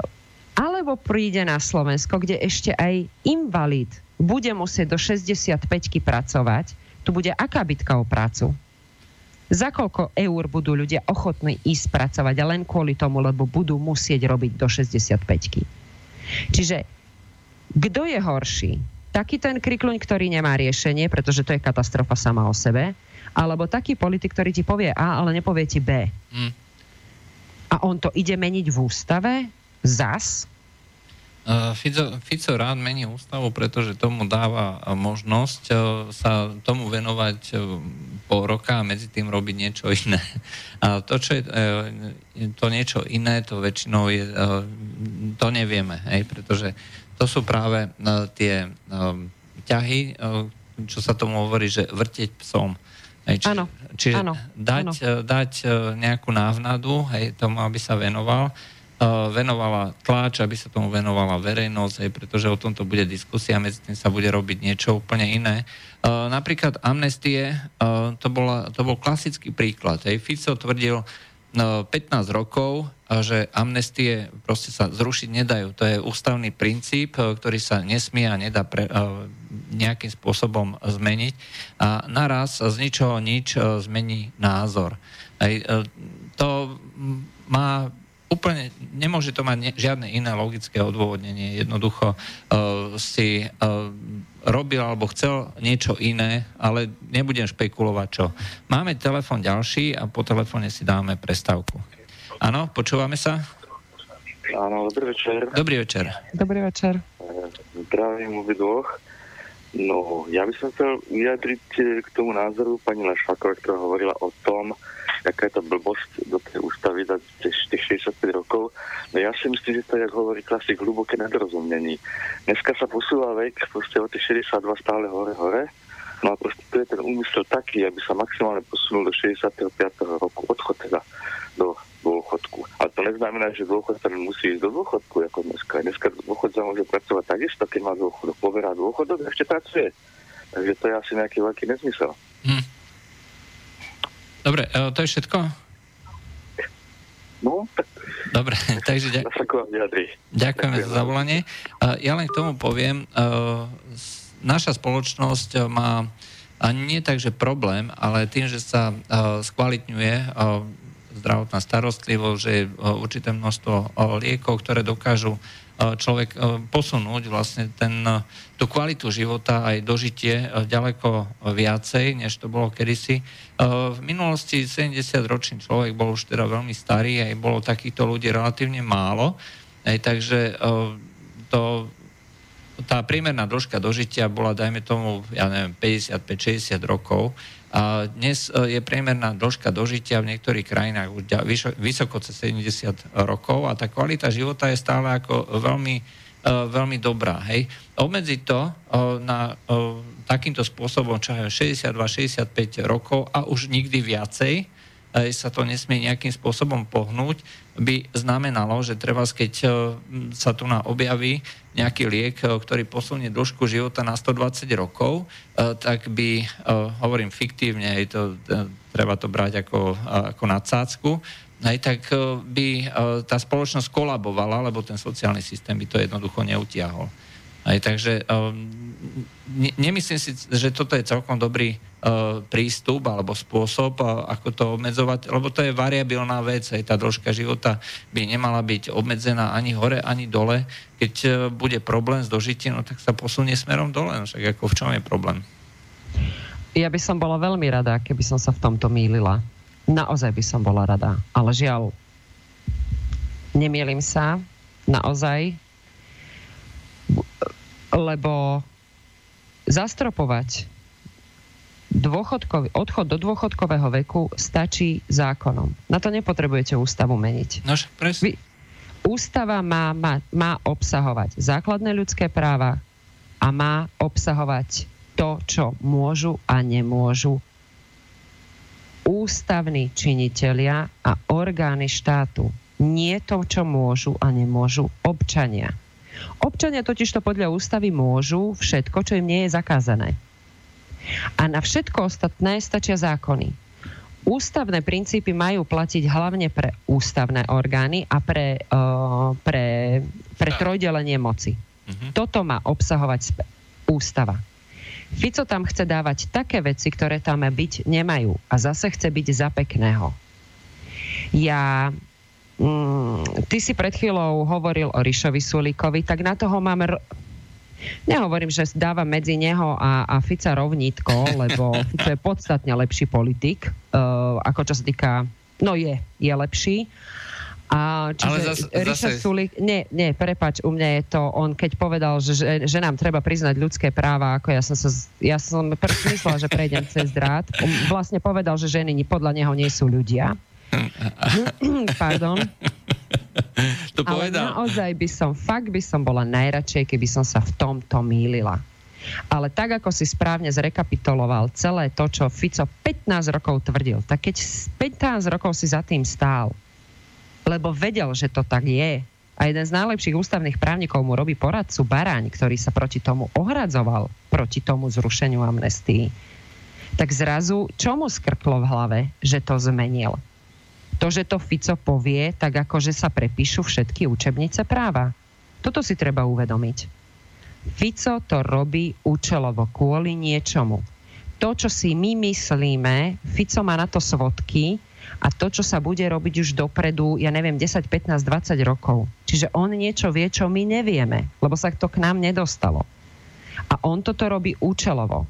alebo príde na Slovensko, kde ešte aj invalid bude musieť do 65 pracovať, tu bude aká bitka o prácu? Za koľko eur budú ľudia ochotní ísť pracovať a len kvôli tomu, lebo budú musieť robiť do 65 Čiže kto je horší? Taký ten krikluň, ktorý nemá riešenie, pretože to je katastrofa sama o sebe, alebo taký politik, ktorý ti povie A, ale nepovie ti B. Mm. A on to ide meniť v ústave? Zas? Fico, Fico rád mení ústavu, pretože tomu dáva možnosť sa tomu venovať pol roka a medzi tým robiť niečo iné. A to, čo je e, to niečo iné, to väčšinou je, e, to nevieme, hej, pretože to sú práve e, tie ťahy, čo sa tomu hovorí, že vrteť psom. Hej, či, čiže áno, dať, áno. dať nejakú návnadu hej, tomu, aby sa venoval venovala tláč, aby sa tomu venovala verejnosť, hej, pretože o tomto bude diskusia, medzi tým sa bude robiť niečo úplne iné. Napríklad amnestie, to, bola, to bol klasický príklad. Hej. Fico tvrdil 15 rokov, že amnestie proste sa zrušiť nedajú. To je ústavný princíp, ktorý sa nesmie a nedá pre, nejakým spôsobom zmeniť. A naraz z ničoho nič zmení názor. Hej, to má úplne nemôže to mať ne, žiadne iné logické odôvodnenie. Jednoducho uh, si uh, robil alebo chcel niečo iné, ale nebudem špekulovať čo. Máme telefon ďalší a po telefóne si dáme prestávku. Áno, počúvame sa? Áno, dobrý večer. Dobrý večer. Dobrý večer. Zdravím dvoch. No, ja by som chcel vyjadriť k tomu názoru pani Lešákovej, ktorá hovorila o tom, je to blbosť do tej ústavy dať tých 65 rokov. No ja si myslím, že to je, ako hovorí klasik, hlboké nedorozumnení. Dneska sa posúva vek proste od tých 62 stále hore, hore. No a proste to je ten úmysel taký, aby sa maximálne posunul do 65. roku odchod teda do dôchodku. A to neznamená, že dôchodca musí ísť do dôchodku ako dneska. Dneska dôchodca môže pracovať takisto, keď má dôchodok. Poverá dôchodok a ešte pracuje. Takže to je asi nejaký veľký nezmysel. Hm. Dobre, e, to je všetko? No, tak... Dobre, takže ďak... ďakujeme za zavolanie. E, ja len k tomu poviem, e, naša spoločnosť má nie tak, že problém, ale tým, že sa skvalitňuje zdravotná starostlivosť, že je určité množstvo liekov, ktoré dokážu človek posunúť vlastne ten, tú kvalitu života aj dožitie ďaleko viacej, než to bolo kedysi. V minulosti 70-ročný človek bol už teda veľmi starý, aj bolo takýchto ľudí relatívne málo, aj takže to, tá priemerná dĺžka dožitia bola, dajme tomu, ja neviem, 55-60 rokov, a dnes e, je priemerná dĺžka dožitia v niektorých krajinách už vysoko cez 70 rokov a tá kvalita života je stále ako veľmi, e, veľmi dobrá. Hej. Obmedziť to e, na takýmto spôsobom, čo je 62-65 rokov a už nikdy viacej, sa to nesmie nejakým spôsobom pohnúť, by znamenalo, že treba, keď e, sa tu na objaví nejaký liek, e, ktorý posunie dĺžku života na 120 rokov, e, tak by, hovorím fiktívne, je to, treba to brať ako, ako nadsádzku, aj tak by tá spoločnosť kolabovala, lebo ten sociálny systém by to jednoducho neutiahol. Aj, takže ne, nemyslím si, že toto je celkom dobrý prístup alebo spôsob, ako to obmedzovať, lebo to je variabilná vec. Aj tá dĺžka života by nemala byť obmedzená ani hore, ani dole. Keď bude problém s dožitím, no, tak sa posunie smerom dole. No, však ako v čom je problém? Ja by som bola veľmi rada, keby som sa v tomto mýlila. Naozaj by som bola rada. Ale žiaľ, nemielim sa. Naozaj lebo zastropovať dôchodkový, odchod do dôchodkového veku stačí zákonom. Na to nepotrebujete ústavu meniť. No, Vy, ústava má, má, má obsahovať základné ľudské práva a má obsahovať to, čo môžu a nemôžu ústavní činitelia a orgány štátu. Nie to, čo môžu a nemôžu občania. Občania totiž to podľa ústavy môžu všetko, čo im nie je zakázané. A na všetko ostatné stačia zákony. Ústavné princípy majú platiť hlavne pre ústavné orgány a pre, uh, pre, pre trojdelenie moci. Uh-huh. Toto má obsahovať ústava. Fico tam chce dávať také veci, ktoré tam byť nemajú. A zase chce byť za pekného. Ja Mm, ty si pred chvíľou hovoril o Rišovi Sulíkovi, tak na toho mám... R- Nehovorím, že dávam medzi neho a, a Fica rovnítko, lebo Fico je podstatne lepší politik, uh, ako čo sa týka... No je, je lepší. A čiže Ale zase, Ríša zase... Sulík, nie, nie, prepač, u mňa je to on, keď povedal, že, že, že nám treba priznať ľudské práva, ako ja som sa, ja som myslela, že prejdem cez drát. Vlastne povedal, že ženy podľa neho nie sú ľudia. Pardon. To povedal. Ale naozaj by som, fakt by som bola najradšej, keby som sa v tomto mýlila. Ale tak, ako si správne zrekapituloval celé to, čo Fico 15 rokov tvrdil, tak keď 15 rokov si za tým stál, lebo vedel, že to tak je, a jeden z najlepších ústavných právnikov mu robí poradcu Baráň, ktorý sa proti tomu ohradzoval, proti tomu zrušeniu amnestii, tak zrazu čo mu skrklo v hlave, že to zmenil? to, že to Fico povie, tak ako že sa prepíšu všetky učebnice práva. Toto si treba uvedomiť. Fico to robí účelovo kvôli niečomu. To, čo si my myslíme, Fico má na to svodky a to, čo sa bude robiť už dopredu, ja neviem, 10, 15, 20 rokov. Čiže on niečo vie, čo my nevieme, lebo sa to k nám nedostalo. A on toto robí účelovo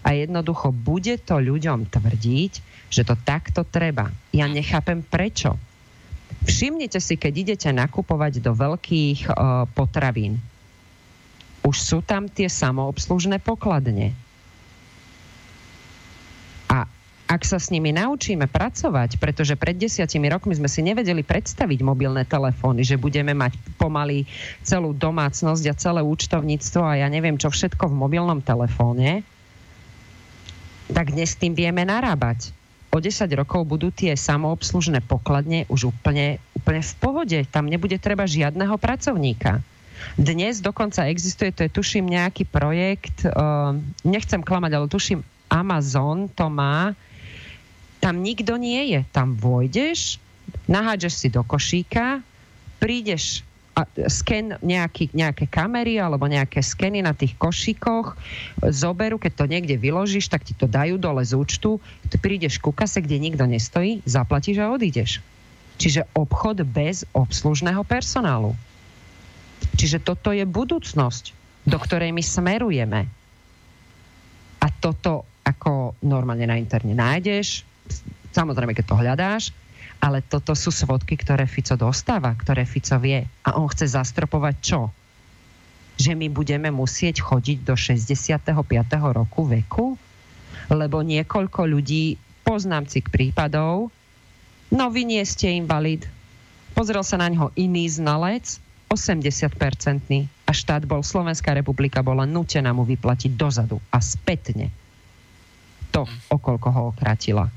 a jednoducho bude to ľuďom tvrdiť, že to takto treba. Ja nechápem prečo. Všimnite si, keď idete nakupovať do veľkých uh, potravín. Už sú tam tie samoobslužné pokladne. A ak sa s nimi naučíme pracovať, pretože pred desiatimi rokmi sme si nevedeli predstaviť mobilné telefóny, že budeme mať pomaly celú domácnosť a celé účtovníctvo a ja neviem čo všetko v mobilnom telefóne, tak dnes tým vieme narábať. O 10 rokov budú tie samoobslužné pokladne už úplne, úplne v pohode. Tam nebude treba žiadneho pracovníka. Dnes dokonca existuje, to je tuším nejaký projekt, uh, nechcem klamať, ale tuším Amazon to má, tam nikto nie je. Tam vojdeš, nahádžeš si do košíka, prídeš a sken nejaký, nejaké kamery alebo nejaké skeny na tých košíkoch zoberú, keď to niekde vyložíš, tak ti to dajú dole z účtu, ty prídeš ku kase, kde nikto nestojí, zaplatíš a odídeš. Čiže obchod bez obslužného personálu. Čiže toto je budúcnosť, do ktorej my smerujeme. A toto ako normálne na interne nájdeš, samozrejme, keď to hľadáš, ale toto sú svodky, ktoré Fico dostáva, ktoré Fico vie. A on chce zastropovať čo? Že my budeme musieť chodiť do 65. roku veku? Lebo niekoľko ľudí, poznám si prípadov, no vy nie ste invalid. Pozrel sa na ňo iný znalec, 80-percentný a štát bol, Slovenská republika bola nutená mu vyplatiť dozadu a spätne to, okolko ho okratila.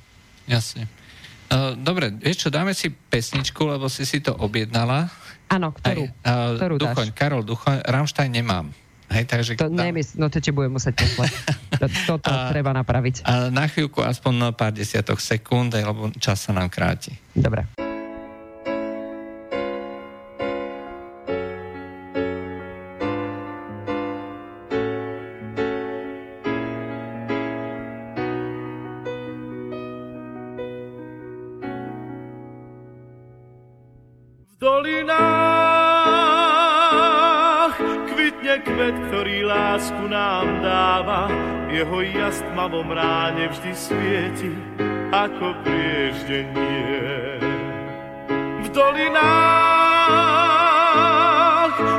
Jasne. dobre, vieš čo, dáme si pesničku, lebo si si to objednala. Áno, ktorú? Aj, uh, ktorú Duchoň, dáš? Karol Duchoň, Rammstein nemám. Hej, takže to dá... nemysl, no to ti budem musieť poslať. Toto a, treba napraviť. A na chvíľku aspoň pár desiatok sekúnd, lebo čas sa nám kráti. Dobre. Jeho jas tmavom ráne vždy svieti ako prieždenie. V dolinách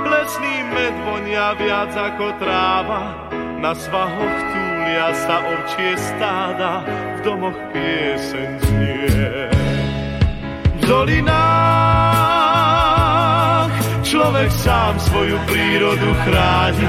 lesný med vonia viac ako tráva, na svahoch túlia sa ovčie stáda, v domoch pieseň znie. V dolinách človek sám svoju prírodu chráni,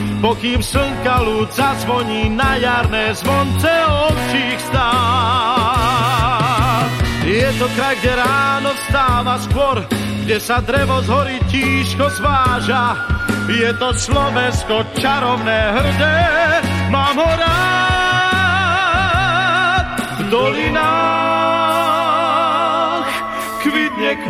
pokým slnka ľud zazvoní na jarné zvonce ovčích stáv. Je to kraj, kde ráno vstáva skôr, kde sa drevo z hory tížko zváža. Je to Slovensko čarovné, hrdé, mám ho rád. V dolinách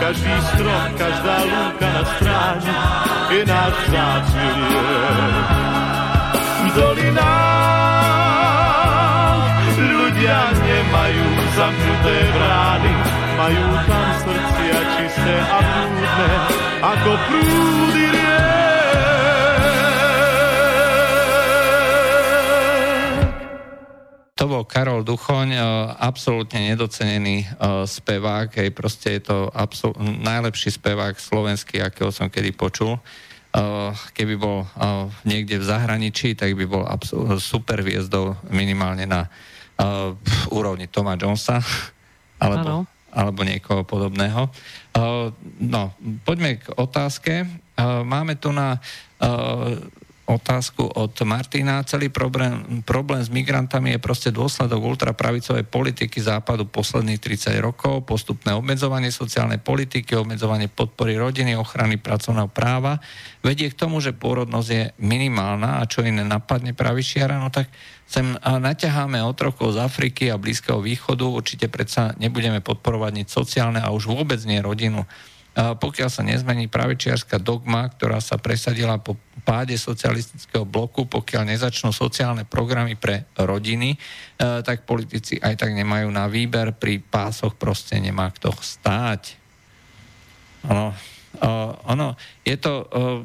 každý strom, každá lúka na stráni je náš vzácný V dolinách ľudia nemajú zamknuté brány, majú tam srdcia čisté a prúdne, ako prúdy To bol Karol Duchoň, e, absolútne nedocenený e, spevák, hej, proste je to absol- najlepší spevák slovenský, akého som kedy počul. E, keby bol niekde v zahraničí, tak by bol super hviezdou minimálne na úrovni Toma Jonesa alebo, alebo niekoho podobného. No, poďme k otázke. Máme tu na otázku od Martina. Celý problém, problém s migrantami je proste dôsledok ultrapravicovej politiky západu posledných 30 rokov, postupné obmedzovanie sociálnej politiky, obmedzovanie podpory rodiny, ochrany pracovného práva. Vedie k tomu, že pôrodnosť je minimálna a čo iné napadne pravičiara, no tak sem naťaháme otrokov z Afriky a Blízkeho východu, určite predsa nebudeme podporovať nič sociálne a už vôbec nie rodinu pokiaľ sa nezmení pravičiarská dogma, ktorá sa presadila po páde socialistického bloku, pokiaľ nezačnú sociálne programy pre rodiny, e, tak politici aj tak nemajú na výber, pri pásoch proste nemá kto stáť. Ono, ono, je to uh,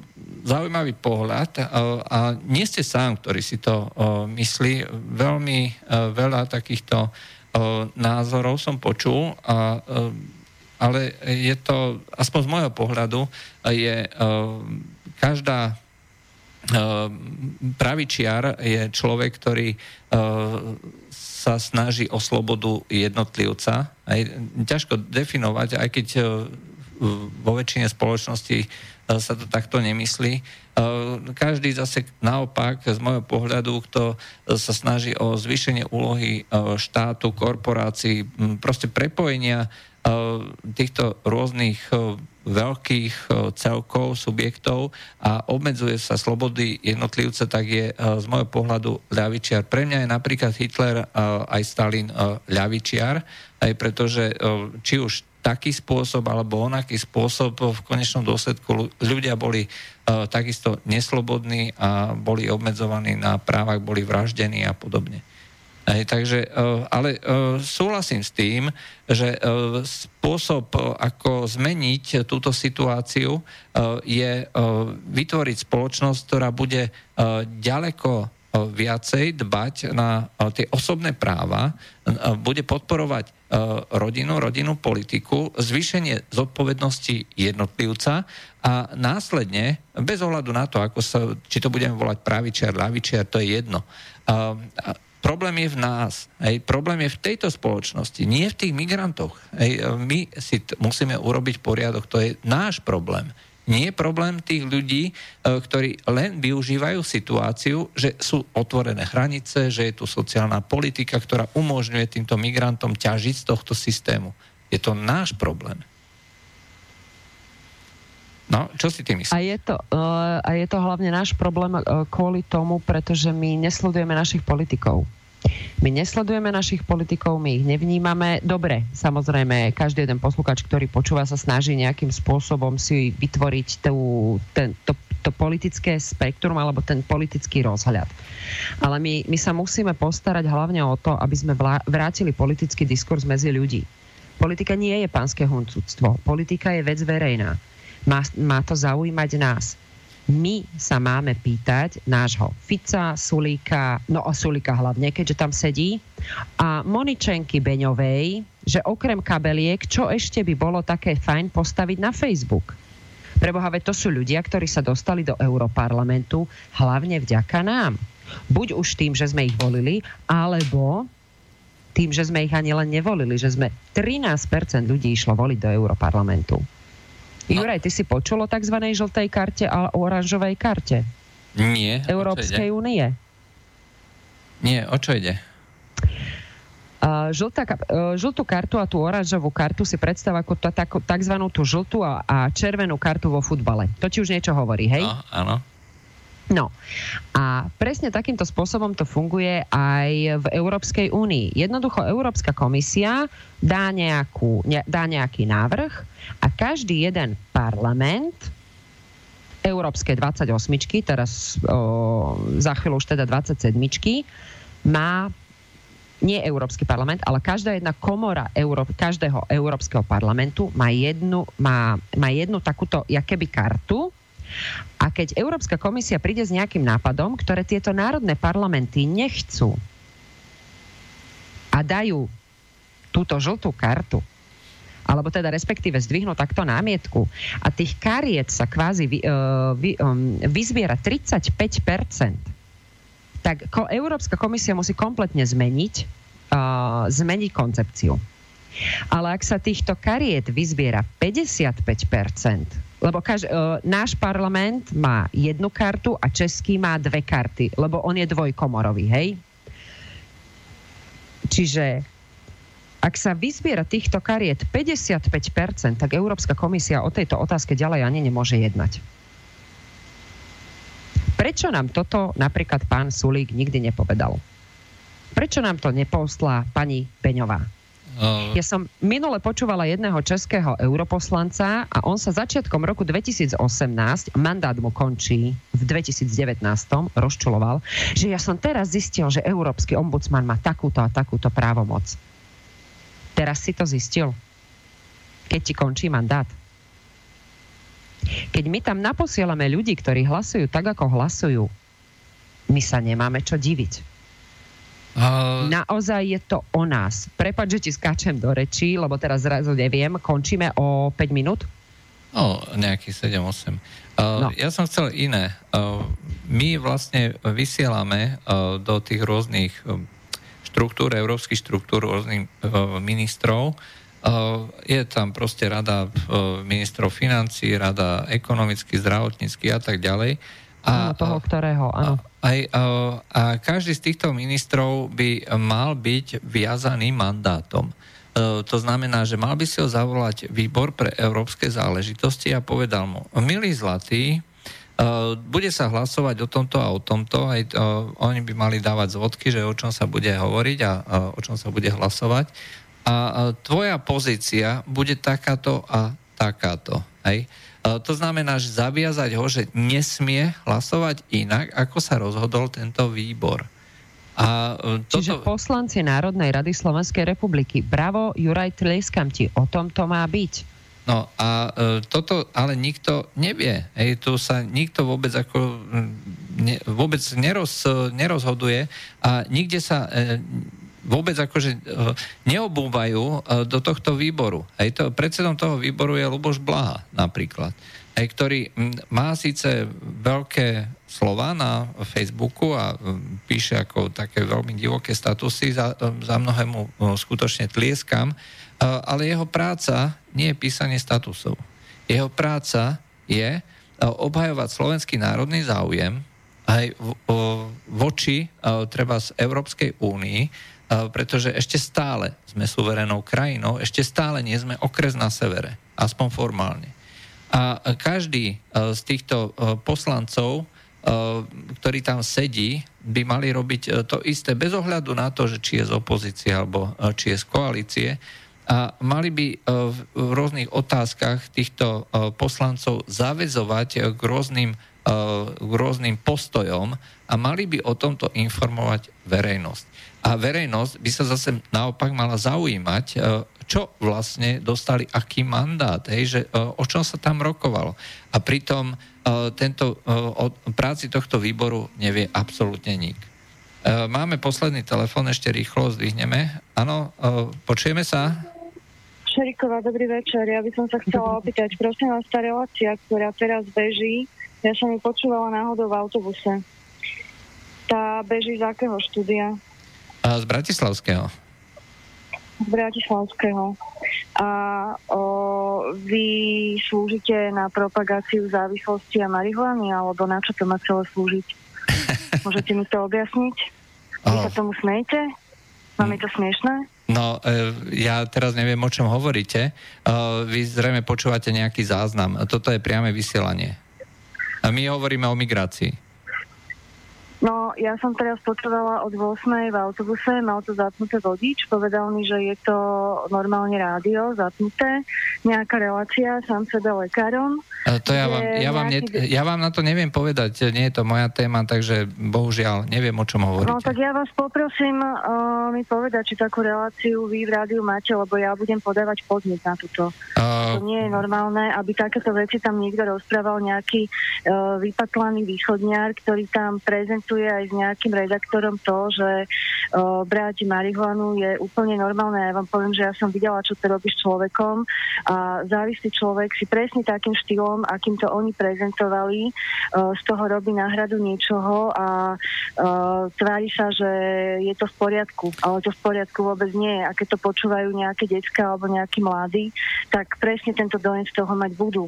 zaujímavý pohľad a nie ste sám, ktorý si to myslí. Veľmi veľa takýchto názorov som počul a ale je to, aspoň z môjho pohľadu, je uh, každá uh, pravičiar je človek, ktorý uh, sa snaží o slobodu jednotlivca. Aj, ťažko definovať, aj keď vo väčšine spoločnosti sa to takto nemyslí. Každý zase naopak, z môjho pohľadu, kto sa snaží o zvýšenie úlohy štátu, korporácií, proste prepojenia Eh, týchto rôznych eh, veľkých eh, celkov, subjektov a obmedzuje sa slobody jednotlivca, tak je z môjho pohľadu ľavičiar. Pre mňa je napríklad Hitler aj Stalin ľavičiar, aj pretože či už taký spôsob alebo onaký spôsob. V konečnom dôsledku ľudia boli takisto neslobodní a boli obmedzovaní na právach, boli vraždení a podobne. Hej, takže, uh, ale uh, súhlasím s tým, že uh, spôsob, ako zmeniť túto situáciu, je vytvoriť spoločnosť, ktorá bude ďaleko viacej dbať na tie osobné práva, bude podporovať rodinu, rodinnú politiku, zvýšenie zodpovednosti jednotlivca a následne, bez ohľadu na to, ako sa, či to budeme volať pravičiar, ľavičiar, to je jedno. Problém je v nás. Hej. Problém je v tejto spoločnosti, nie v tých migrantoch. Hej. My si t- musíme urobiť poriadok, to je náš problém. Nie je problém tých ľudí, e, ktorí len využívajú situáciu, že sú otvorené hranice, že je tu sociálna politika, ktorá umožňuje týmto migrantom ťažiť z tohto systému. Je to náš problém. No, čo si tým myslíš? A je, to, uh, a je to hlavne náš problém uh, kvôli tomu, pretože my nesledujeme našich politikov. My nesledujeme našich politikov, my ich nevnímame. Dobre, samozrejme, každý jeden posluchač, ktorý počúva, sa snaží nejakým spôsobom si vytvoriť tú, ten, to, to politické spektrum alebo ten politický rozhľad. Ale my, my sa musíme postarať hlavne o to, aby sme vrátili politický diskurs medzi ľudí. Politika nie je pánske huncúctvo. Politika je vec verejná. Má, má to zaujímať nás my sa máme pýtať nášho Fica, Sulíka, no o Sulíka hlavne, keďže tam sedí, a Moničenky Beňovej, že okrem kabeliek, čo ešte by bolo také fajn postaviť na Facebook. Preboha, to sú ľudia, ktorí sa dostali do Európarlamentu hlavne vďaka nám. Buď už tým, že sme ich volili, alebo tým, že sme ich ani len nevolili, že sme 13% ľudí išlo voliť do Európarlamentu. No. Juraj, ty si počul o tzv. žltej karte a oranžovej karte? Nie. Európskej únie? Nie, o čo ide? Uh, žltá, uh, žltú kartu a tú oranžovú kartu si predstav ako tzv. tú žltú a, a červenú kartu vo futbale. To ti už niečo hovorí, hej? No, áno. No a presne takýmto spôsobom to funguje aj v Európskej únii. Jednoducho Európska komisia dá, nejakú, ne, dá nejaký návrh a každý jeden parlament Európske 28, teraz o, za chvíľu už teda 27, má nie Európsky parlament, ale každá jedna komora Euró- každého Európskeho parlamentu má jednu, má, má jednu takúto jakéby kartu, a keď Európska komisia príde s nejakým nápadom, ktoré tieto národné parlamenty nechcú a dajú túto žltú kartu, alebo teda respektíve zdvihnú takto námietku a tých kariet sa kvázi vy, uh, vy, um, vyzbiera 35%, tak ko, Európska komisia musí kompletne zmeniť, uh, zmeniť koncepciu. Ale ak sa týchto kariet vyzbiera 55%, lebo kaž, uh, náš parlament má jednu kartu a český má dve karty, lebo on je dvojkomorový, hej? Čiže ak sa vyzbiera týchto kariet 55%, tak Európska komisia o tejto otázke ďalej ani nemôže jednať. Prečo nám toto napríklad pán Sulík nikdy nepovedal? Prečo nám to nepostla pani Peňová? Ja som minule počúvala jedného českého europoslanca a on sa začiatkom roku 2018, mandát mu končí v 2019, rozčuloval, že ja som teraz zistil, že Európsky ombudsman má takúto a takúto právomoc. Teraz si to zistil, keď ti končí mandát. Keď my tam naposielame ľudí, ktorí hlasujú tak, ako hlasujú, my sa nemáme čo diviť Uh... Naozaj je to o nás. Prepač, že ti skáčem do rečí, lebo teraz zrazu neviem. Končíme o 5 minút? No, nejakých 7-8. Uh, no. Ja som chcel iné. Uh, my vlastne vysielame uh, do tých rôznych štruktúr, európskych štruktúr, rôznych uh, ministrov. Uh, je tam proste rada uh, ministrov financí, rada ekonomický, zdravotnícky a tak ďalej. A, toho ktorého, áno. Aj, a, a každý z týchto ministrov by mal byť viazaný mandátom. E, to znamená, že mal by si ho zavolať výbor pre európske záležitosti a povedal mu, milý zlatý, Uh, bude sa hlasovať o tomto a o tomto, aj uh, oni by mali dávať zvodky, že o čom sa bude hovoriť a o čom sa bude hlasovať. a tvoja pozícia bude takáto a takáto. Hej? To znamená, že zaviazať ho, že nesmie hlasovať inak, ako sa rozhodol tento výbor. A e, toto... Čiže poslanci Národnej rady Slovenskej republiky. Bravo, Juraj, tlieskam ti. O tom to má byť. No a e, toto ale nikto nevie. Hej, tu sa nikto vôbec ako ne, vôbec neroz, nerozhoduje a nikde sa e, vôbec akože e, neobúvajú e, do tohto výboru. Hej, to, predsedom toho výboru je Luboš Blaha napríklad, hej, ktorý má síce veľké slova na Facebooku a píše ako také veľmi divoké statusy, za, za mnohému skutočne tlieskam, ale jeho práca nie je písanie statusov. Jeho práca je obhajovať slovenský národný záujem aj voči treba z Európskej únii, pretože ešte stále sme suverenou krajinou, ešte stále nie sme okres na severe, aspoň formálne. A každý z týchto poslancov, ktorý tam sedí, by mali robiť to isté bez ohľadu na to, že či je z opozície alebo či je z koalície. A mali by v rôznych otázkach týchto poslancov zavezovať k rôznym, k rôznym postojom a mali by o tomto informovať verejnosť. A verejnosť by sa zase naopak mala zaujímať, e, čo vlastne dostali, aký mandát, hej, že e, o čom sa tam rokovalo. A pritom e, tento, o práci tohto výboru nevie absolútne nik. Máme posledný telefón, ešte rýchlo zdvihneme. Áno, počujeme sa? Šeriková, dobrý večer. Ja by som sa chcela opýtať, prosím vás, tá relácia, ktorá teraz beží, ja som ju počúvala náhodou v autobuse. Tá beží z akého štúdia? Z Bratislavského. Z Bratislavského. A o, vy slúžite na propagáciu závislosti a marihuany, alebo na čo to má celé slúžiť? Môžete mi to objasniť? Vy sa tomu smejete? Vám je to smiešné? No, e, ja teraz neviem, o čom hovoríte. E, vy zrejme počúvate nejaký záznam. Toto je priame vysielanie. A my hovoríme o migrácii. No, ja som teraz počúvala od 8. v autobuse, mal to zapnuté vodič, povedal mi, že je to normálne rádio, zapnuté, nejaká relácia, sám sebe lekárom. To ja vám, ja, vám ne, ja vám na to neviem povedať, nie je to moja téma, takže bohužiaľ neviem, o čom hovoríte. No tak ja vás poprosím uh, mi povedať, či takú reláciu vy v rádiu máte, lebo ja budem podávať podnet na túto. Uh, to nie je normálne, aby takéto veci tam niekto rozprával, nejaký uh, vypatlaný východňar, ktorý tam prezentuje diskutuje aj s nejakým redaktorom to, že uh, brať marihuanu je úplne normálne. Ja vám poviem, že ja som videla, čo to robí s človekom a závislý človek si presne takým štýlom, akým to oni prezentovali, uh, z toho robí náhradu niečoho a uh, tvári sa, že je to v poriadku, ale to v poriadku vôbec nie je. A keď to počúvajú nejaké detská alebo nejakí mladí, tak presne tento dojem z toho mať budú.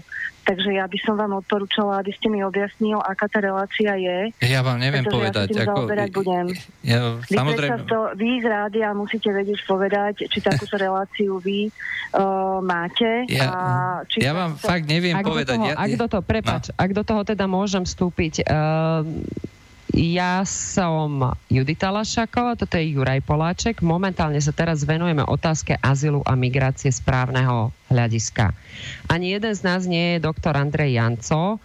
Takže ja by som vám odporúčala, aby ste mi objasnil, aká tá relácia je. Ja vám neviem povedať. Ja ako, budem. Ja, vy samozrejme... To, vy z rádia musíte vedieť povedať, či takúto reláciu vy uh, máte. Ja, a či ja vám to... fakt neviem ak povedať. Do toho, ja, ak do toho, prepač, no. ak do toho teda môžem vstúpiť, uh, ja som Judita Lašaková, toto je Juraj Poláček. Momentálne sa teraz venujeme otázke azylu a migrácie správneho hľadiska. Ani jeden z nás nie je doktor Andrej Janco.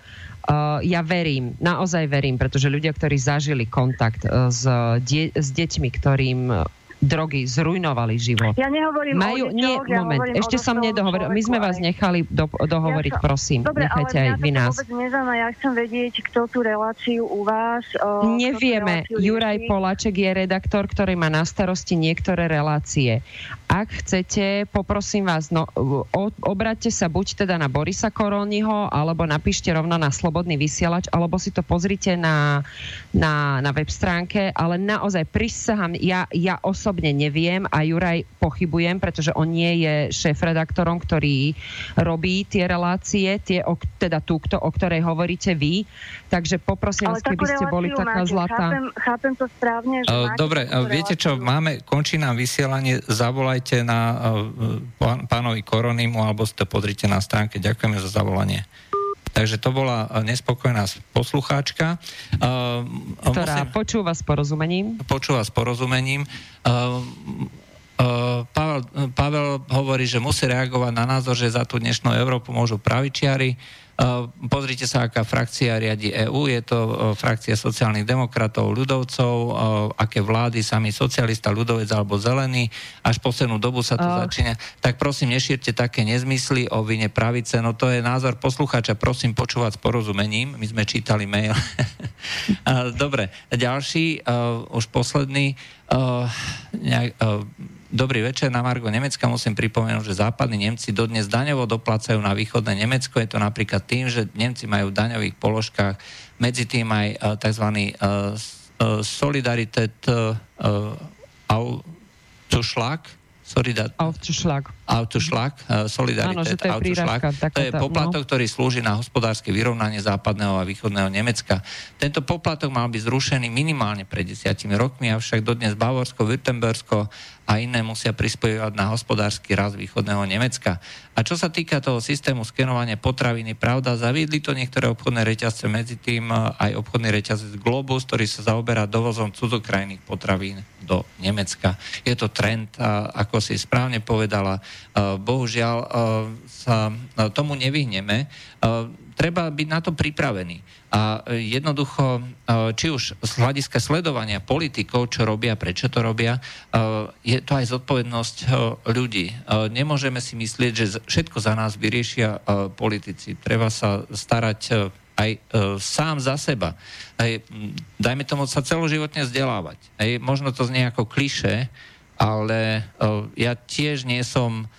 Uh, ja verím, naozaj verím, pretože ľudia, ktorí zažili kontakt uh, s, die- s deťmi, ktorým drogy zrujnovali život. Ja nehovorím Majú, o deťoch, nie, ja moment, ešte som nedohovoril. My sme vás nechali do, dohovoriť, ja sa, prosím. Dobre, Nechajte ale aj vy nás. nezaujíma, ja chcem vedieť, kto tú reláciu u vás... O, Nevieme. Juraj Polaček je redaktor, ktorý má na starosti niektoré relácie. Ak chcete, poprosím vás, no, obraťte sa buď teda na Borisa Koroniho, alebo napíšte rovno na Slobodný vysielač, alebo si to pozrite na, na, na web stránke, ale naozaj prisahám, ja, ja osobne osobne neviem a Juraj pochybujem, pretože on nie je šéf-redaktorom, ktorý robí tie relácie, tie, o, teda tú, kto, o ktorej hovoríte vy. Takže poprosím vás, keby ste boli taká máte. zlatá. Chápem, chápem to správne, že uh, Dobre, viete čo, máme, končí nám vysielanie, zavolajte na uh, pánovi Koronimu alebo ste podrite na stránke. Ďakujeme za zavolanie. Takže to bola nespokojná poslucháčka. Ktorá musím, počúva s porozumením. Počúva s porozumením. Pavel, Pavel hovorí, že musí reagovať na názor, že za tú dnešnú Európu môžu pravičiari. Pozrite sa, aká frakcia riadi EÚ. Je to frakcia sociálnych demokratov, ľudovcov, aké vlády, sami socialista, ľudovec alebo zelený. Až poslednú dobu sa to oh. začína. Tak prosím, nešírte také nezmysly o vine pravice. No to je názor poslucháča. Prosím počúvať s porozumením. My sme čítali mail. Dobre, ďalší, už posledný. Nejak, Dobrý večer, na Margo Nemecka musím pripomenúť, že západní Nemci dodnes daňovo doplácajú na východné Nemecko. Je to napríklad tým, že Nemci majú v daňových položkách medzi tým aj uh, tzv. Uh, solidaritet uh, autošlak, Solidat... Autošlak. Autošlak, Solidaritet, to je autošlak. To je poplatok, no. ktorý slúži na hospodárske vyrovnanie západného a východného Nemecka. Tento poplatok mal byť zrušený minimálne pred desiatimi rokmi, avšak dodnes Bavorsko, Württembersko a iné musia prispievať na hospodársky rast východného Nemecka. A čo sa týka toho systému skenovania potraviny, pravda, zaviedli to niektoré obchodné reťazce, medzi tým e, aj obchodný reťazec Globus, ktorý sa zaoberá dovozom cudzokrajných potravín do Nemecka. Je to trend, ako si správne povedala. E, bohužiaľ e, sa tomu nevyhneme treba byť na to pripravený. A jednoducho, e, či už z hľadiska sledovania politikov, čo robia, prečo to robia, e, je to aj zodpovednosť e, ľudí. Nemôžeme si myslieť, že všetko za nás vyriešia politici. Treba sa starať aj sám za seba. Aj, dajme tomu sa celoživotne vzdelávať. Aj, možno to znie ako kliše, ale ja tiež nie som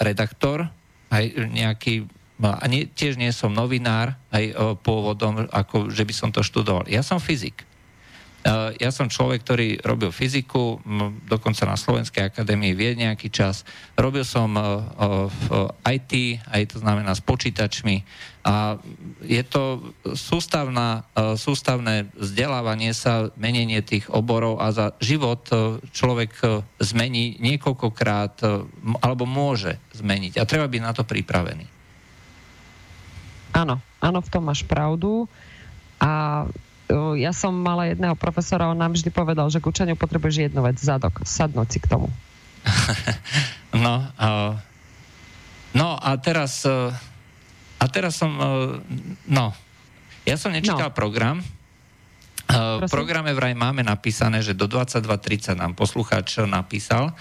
redaktor, aj nejaký No a nie, tiež nie som novinár, aj pôvodom, ako že by som to študoval. Ja som fyzik. Uh, ja som človek, ktorý robil fyziku, dokonca na Slovenskej akadémii vie nejaký čas. Robil som uh, uh, v IT, aj to znamená s počítačmi. A je to sústavná, sústavné vzdelávanie sa, menenie tých oborov a za život človek zmení niekoľkokrát, alebo môže zmeniť. A treba byť na to pripravený. Áno, áno, v tom máš pravdu. A ja som mala jedného profesora, on nám vždy povedal, že k učeniu potrebuješ jednu vec, zadok, sadnúť si k tomu. no, uh, no a teraz uh, a teraz som uh, no, ja som nečítal no. program, Uh, v programe vraj máme napísané, že do 22.30 nám poslucháč napísal.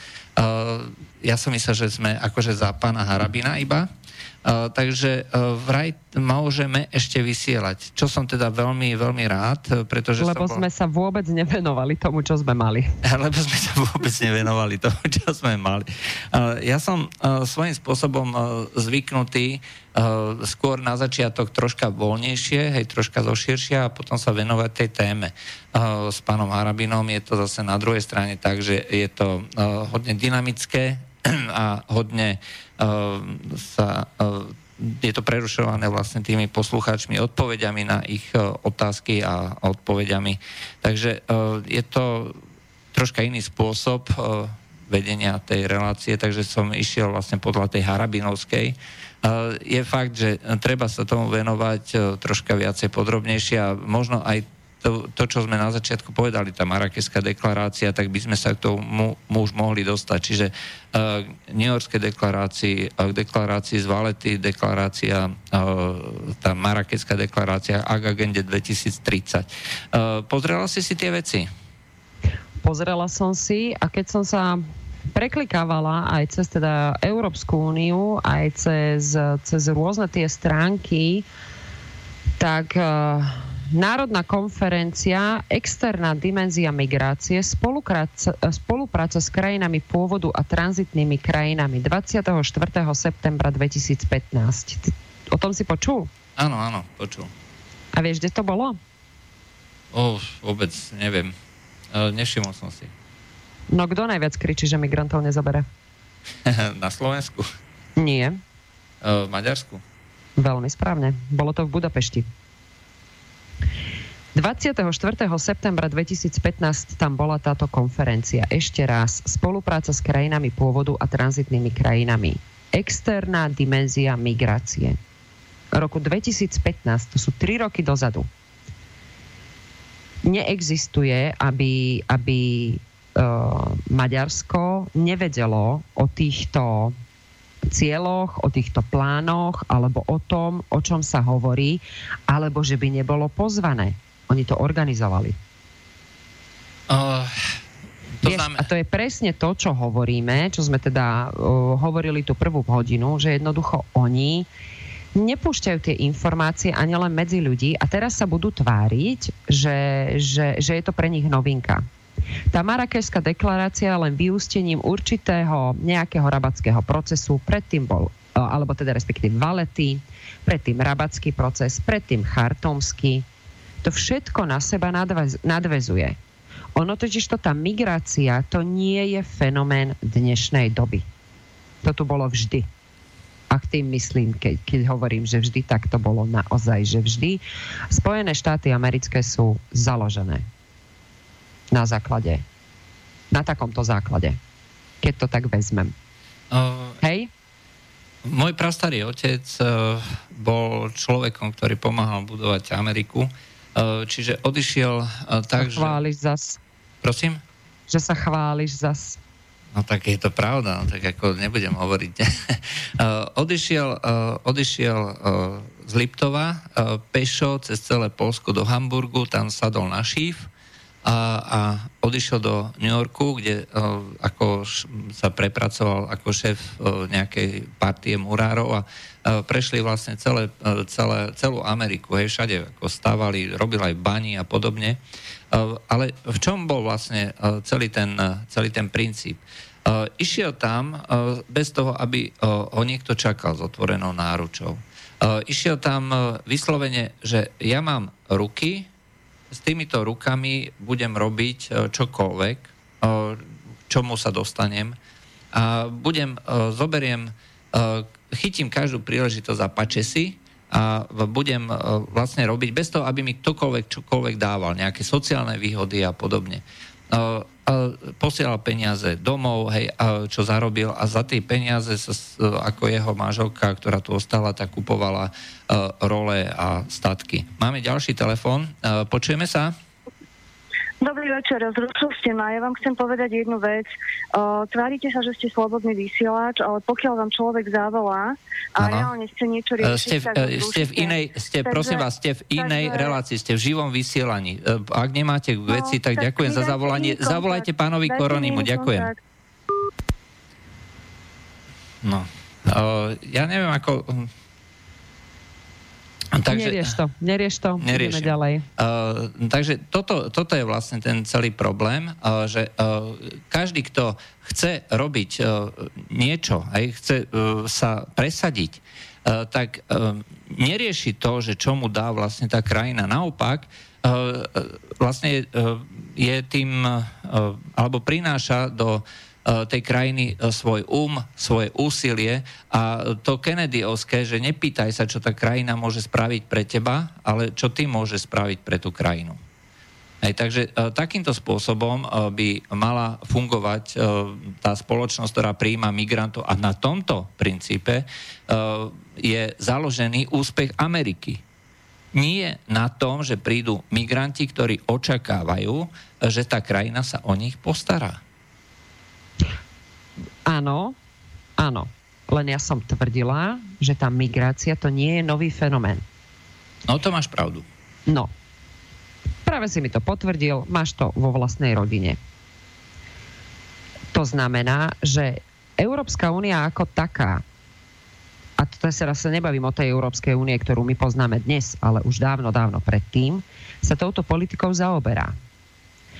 Ja som myslel, že sme akože za pána Harabina iba. Uh, takže uh, vraj môžeme ešte vysielať, čo som teda veľmi, veľmi rád, pretože Lebo som bol... sme sa vôbec nevenovali tomu, čo sme mali. Lebo sme sa vôbec nevenovali tomu, čo sme mali. Ja som svojím spôsobom zvyknutý skôr na začiatok troška voľnejšie, hej, troška zoširšia a potom sa venovať tej téme. S pánom Harabinom je to zase na druhej strane tak, že je to hodne dynamické a hodne sa ehm, je to prerušované vlastne tými poslucháčmi odpovediami na ich e, otázky a odpovediami. Takže e, je to troška iný spôsob e, vedenia tej relácie, takže som išiel vlastne podľa tej harabinovskej. Je fakt, že treba sa tomu venovať troška viacej podrobnejšie a možno aj to, to, čo sme na začiatku povedali, tá Marakeská deklarácia, tak by sme sa k tomu už mohli dostať. Čiže uh, New Yorkské deklarácii, uh, deklarácii z Valety, deklarácia, uh, tá Marakeská deklarácia a agende 2030. Uh, pozrela si si tie veci? Pozrela som si a keď som sa preklikávala aj cez teda Európsku úniu, aj cez, cez rôzne tie stránky, tak uh, Národná konferencia, externá dimenzia migrácie, spolupráca, spolupráca s krajinami pôvodu a tranzitnými krajinami 24. septembra 2015. O tom si počul? Áno, áno, počul. A vieš, kde to bolo? O, vôbec neviem. E, nevšimol som si. No kto najviac kričí, že migrantov nezabere? Na Slovensku? Nie. E, v Maďarsku? Veľmi správne. Bolo to v Budapešti. 24. septembra 2015 tam bola táto konferencia. Ešte raz, spolupráca s krajinami pôvodu a tranzitnými krajinami. Externá dimenzia migrácie. Roku 2015, to sú 3 roky dozadu. Neexistuje, aby, aby Maďarsko nevedelo o týchto cieľoch, o týchto plánoch, alebo o tom, o čom sa hovorí, alebo že by nebolo pozvané. Oni to organizovali. Uh, to Vieš, znamená... A to je presne to, čo hovoríme, čo sme teda uh, hovorili tú prvú hodinu, že jednoducho oni nepúšťajú tie informácie ani len medzi ľudí a teraz sa budú tváriť, že, že, že je to pre nich novinka. Tá Marrakešská deklarácia len vyústením určitého nejakého rabatského procesu, predtým bol, e, alebo teda respektíve Valety, predtým rabatský proces, predtým chartomský. To všetko na seba nadvez, nadvezuje. Ono totiž to tá migrácia, to nie je fenomén dnešnej doby. To tu bolo vždy. A k tým myslím, keď, keď hovorím, že vždy, tak to bolo naozaj, že vždy. Spojené štáty americké sú založené na základe, na takomto základe, keď to tak vezmem. Uh, Hej? Môj prastarý otec uh, bol človekom, ktorý pomáhal budovať Ameriku, uh, čiže odišiel uh, tak, že... Chváliš zas. Prosím? Že sa chváliš zas. No tak je to pravda, no, tak ako nebudem hovoriť. uh, odišiel uh, odišiel uh, z Liptova uh, pešo cez celé Polsko do Hamburgu, tam sadol na šíf a, a odišiel do New Yorku, kde uh, ako sa prepracoval ako šéf uh, nejakej partie murárov a uh, prešli vlastne celé, celé, celú Ameriku, hej, všade ako stávali, robili aj bani a podobne. Ale v čom bol vlastne celý, ten, celý ten princíp? Uh, išiel tam bez toho, aby uh, ho niekto čakal s otvorenou náručou. Uh, išiel tam vyslovene, že ja mám ruky, s týmito rukami budem robiť e, čokoľvek, e, čomu sa dostanem. A budem, e, zoberiem, chytím každú príležitosť a pače si a budem vlastne robiť bez toho, aby mi ktokoľvek čokoľvek dával, nejaké sociálne výhody a podobne posielal peniaze domov, hej, čo zarobil a za tie peniaze sa, ako jeho manželka, ktorá tu ostala, tak kupovala role a statky. Máme ďalší telefón. Počujeme sa? Dobrý večer, zrušil ste ma. Ja vám chcem povedať jednu vec. Uh, tvárite sa, že ste slobodný vysielač, ale pokiaľ vám človek zavolá a ano. reálne ste niečo riešiť, ste, v, tak ste v inej, ste, takže, prosím vás, ste v inej takže, relácii, ste v živom vysielaní. Ak nemáte no, veci, tak, tak ďakujem za zavolanie. Zavolajte pánovi Koronimu, ďakujem. No, uh, ja neviem, ako Takže, nerieš to, nerieš to, ideme ďalej. Uh, takže toto, toto je vlastne ten celý problém, uh, že uh, každý, kto chce robiť uh, niečo, aj chce uh, sa presadiť, uh, tak uh, nerieši to, že čo mu dá vlastne tá krajina. Naopak, uh, vlastne uh, je tým, uh, alebo prináša do uh, tej krajiny e, svoj um, svoje úsilie a to Kennedyovské, že nepýtaj sa, čo tá krajina môže spraviť pre teba, ale čo ty môže spraviť pre tú krajinu. Hej, takže e, takýmto spôsobom by mala fungovať tá spoločnosť, ktorá prijíma migrantov a na tomto princípe je založený úspech Ameriky. Nie na tom, že prídu migranti, ktorí očakávajú, že tá krajina sa o nich postará. Áno, áno. Len ja som tvrdila, že tá migrácia to nie je nový fenomén. No to máš pravdu. No. Práve si mi to potvrdil, máš to vo vlastnej rodine. To znamená, že Európska únia ako taká, a to sa raz sa nebavím o tej Európskej únie, ktorú my poznáme dnes, ale už dávno, dávno predtým, sa touto politikou zaoberá.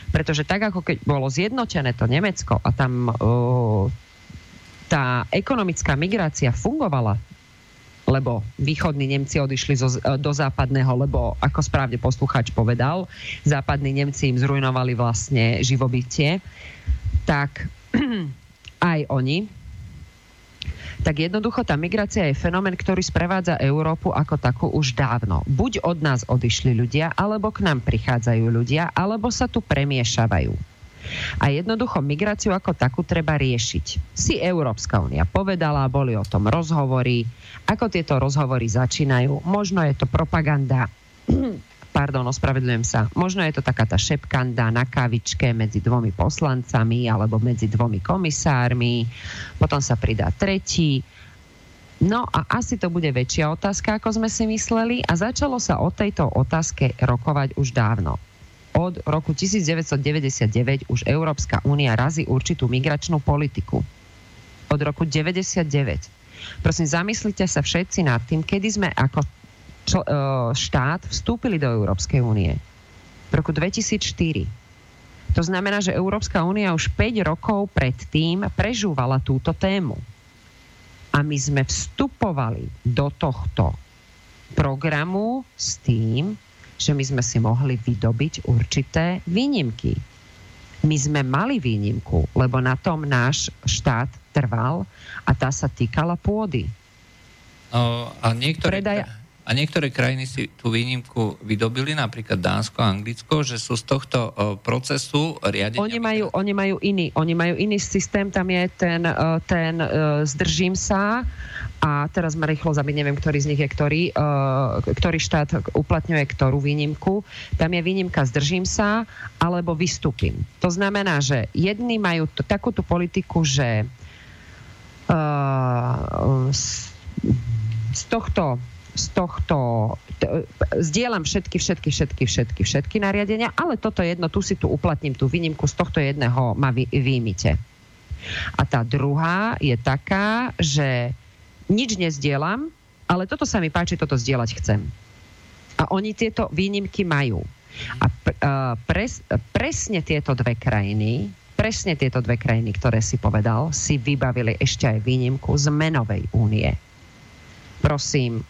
Pretože tak, ako keď bolo zjednotené to Nemecko a tam uh, tá ekonomická migrácia fungovala, lebo východní Nemci odišli zo, do západného, lebo ako správne poslucháč povedal, západní Nemci im zrujnovali vlastne živobytie, tak aj oni, tak jednoducho tá migrácia je fenomén, ktorý sprevádza Európu ako takú už dávno. Buď od nás odišli ľudia, alebo k nám prichádzajú ľudia, alebo sa tu premiešavajú. A jednoducho migráciu ako takú treba riešiť. Si Európska únia povedala, boli o tom rozhovory. Ako tieto rozhovory začínajú? Možno je to propaganda, pardon, ospravedlňujem sa. Možno je to taká tá šepkanda na kavičke medzi dvomi poslancami alebo medzi dvomi komisármi, potom sa pridá tretí. No a asi to bude väčšia otázka, ako sme si mysleli a začalo sa o tejto otázke rokovať už dávno. Od roku 1999 už Európska únia razí určitú migračnú politiku. Od roku 99. Prosím, zamyslite sa všetci nad tým, kedy sme ako čl- e, štát vstúpili do Európskej únie. V roku 2004. To znamená, že Európska únia už 5 rokov predtým prežúvala túto tému. A my sme vstupovali do tohto programu s tým, že my sme si mohli vydobiť určité výnimky. My sme mali výnimku, lebo na tom náš štát trval a tá sa týkala pôdy. No, a niektoré... Predaja a niektoré krajiny si tú výnimku vydobili, napríklad Dánsko a Anglicko, že sú z tohto procesu riadenia... Oni majú, oni majú iný, oni majú iný systém, tam je ten, ten zdržím sa a teraz ma rýchlo zabiť, neviem, ktorý z nich je ktorý, ktorý štát uplatňuje ktorú výnimku. Tam je výnimka zdržím sa alebo vystúpim. To znamená, že jedni majú t- takúto politiku, že uh, z, z tohto z tohto, zdieľam všetky, všetky, všetky, všetky, všetky nariadenia, ale toto jedno, tu si tu uplatním tú výnimku, z tohto jedného ma vy, výjimite. A tá druhá je taká, že nič nezdielam, ale toto sa mi páči, toto zdieľať chcem. A oni tieto výnimky majú. A pres, presne tieto dve krajiny, presne tieto dve krajiny, ktoré si povedal, si vybavili ešte aj výnimku z menovej únie. Prosím,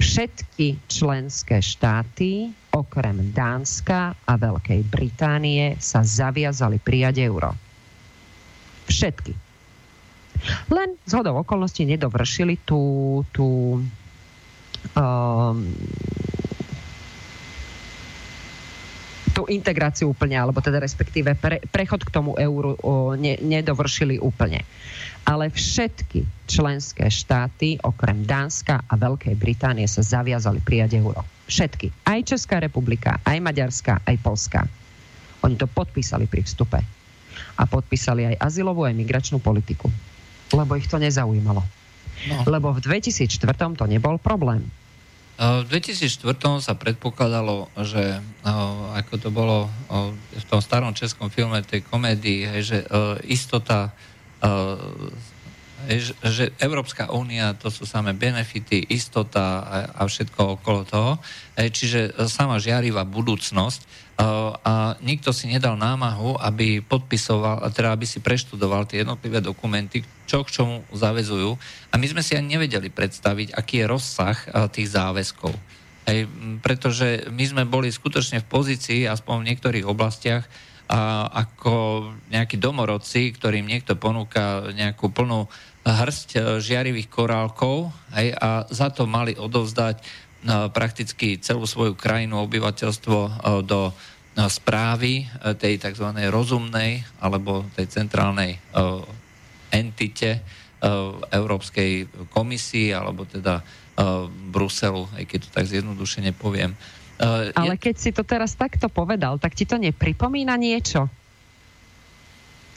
všetky členské štáty, okrem Dánska a Veľkej Británie, sa zaviazali prijať euro. Všetky. Len z hodou okolností nedovršili tú, tú um, tú integráciu úplne, alebo teda respektíve pre, prechod k tomu euru o, ne, nedovršili úplne. Ale všetky členské štáty, okrem Dánska a Veľkej Británie, sa zaviazali prijať euro. Všetky. Aj Česká republika, aj Maďarská, aj Polska. Oni to podpísali pri vstupe. A podpísali aj azylovú, aj migračnú politiku. Lebo ich to nezaujímalo. No. Lebo v 2004 to nebol problém v 2004 sa predpokladalo, že ako to bolo v tom starom českom filme tej komédii, že istota že Európska únia to sú samé benefity, istota a všetko okolo toho. Čiže sama žiarivá budúcnosť a nikto si nedal námahu, aby podpisoval, teda aby si preštudoval tie jednotlivé dokumenty, čo k čomu zavezujú. A my sme si ani nevedeli predstaviť, aký je rozsah tých záväzkov. Pretože my sme boli skutočne v pozícii, aspoň v niektorých oblastiach, ako nejakí domorodci, ktorým niekto ponúka nejakú plnú hrst e, žiarivých korálkov hej, a za to mali odovzdať prakticky celú svoju krajinu, obyvateľstvo e, do správy tej tzv. rozumnej alebo tej centrálnej entite Európskej komisii alebo teda Bruselu, aj keď to tak zjednodušene poviem. Ale keď si to teraz takto povedal, tak ti to nepripomína niečo?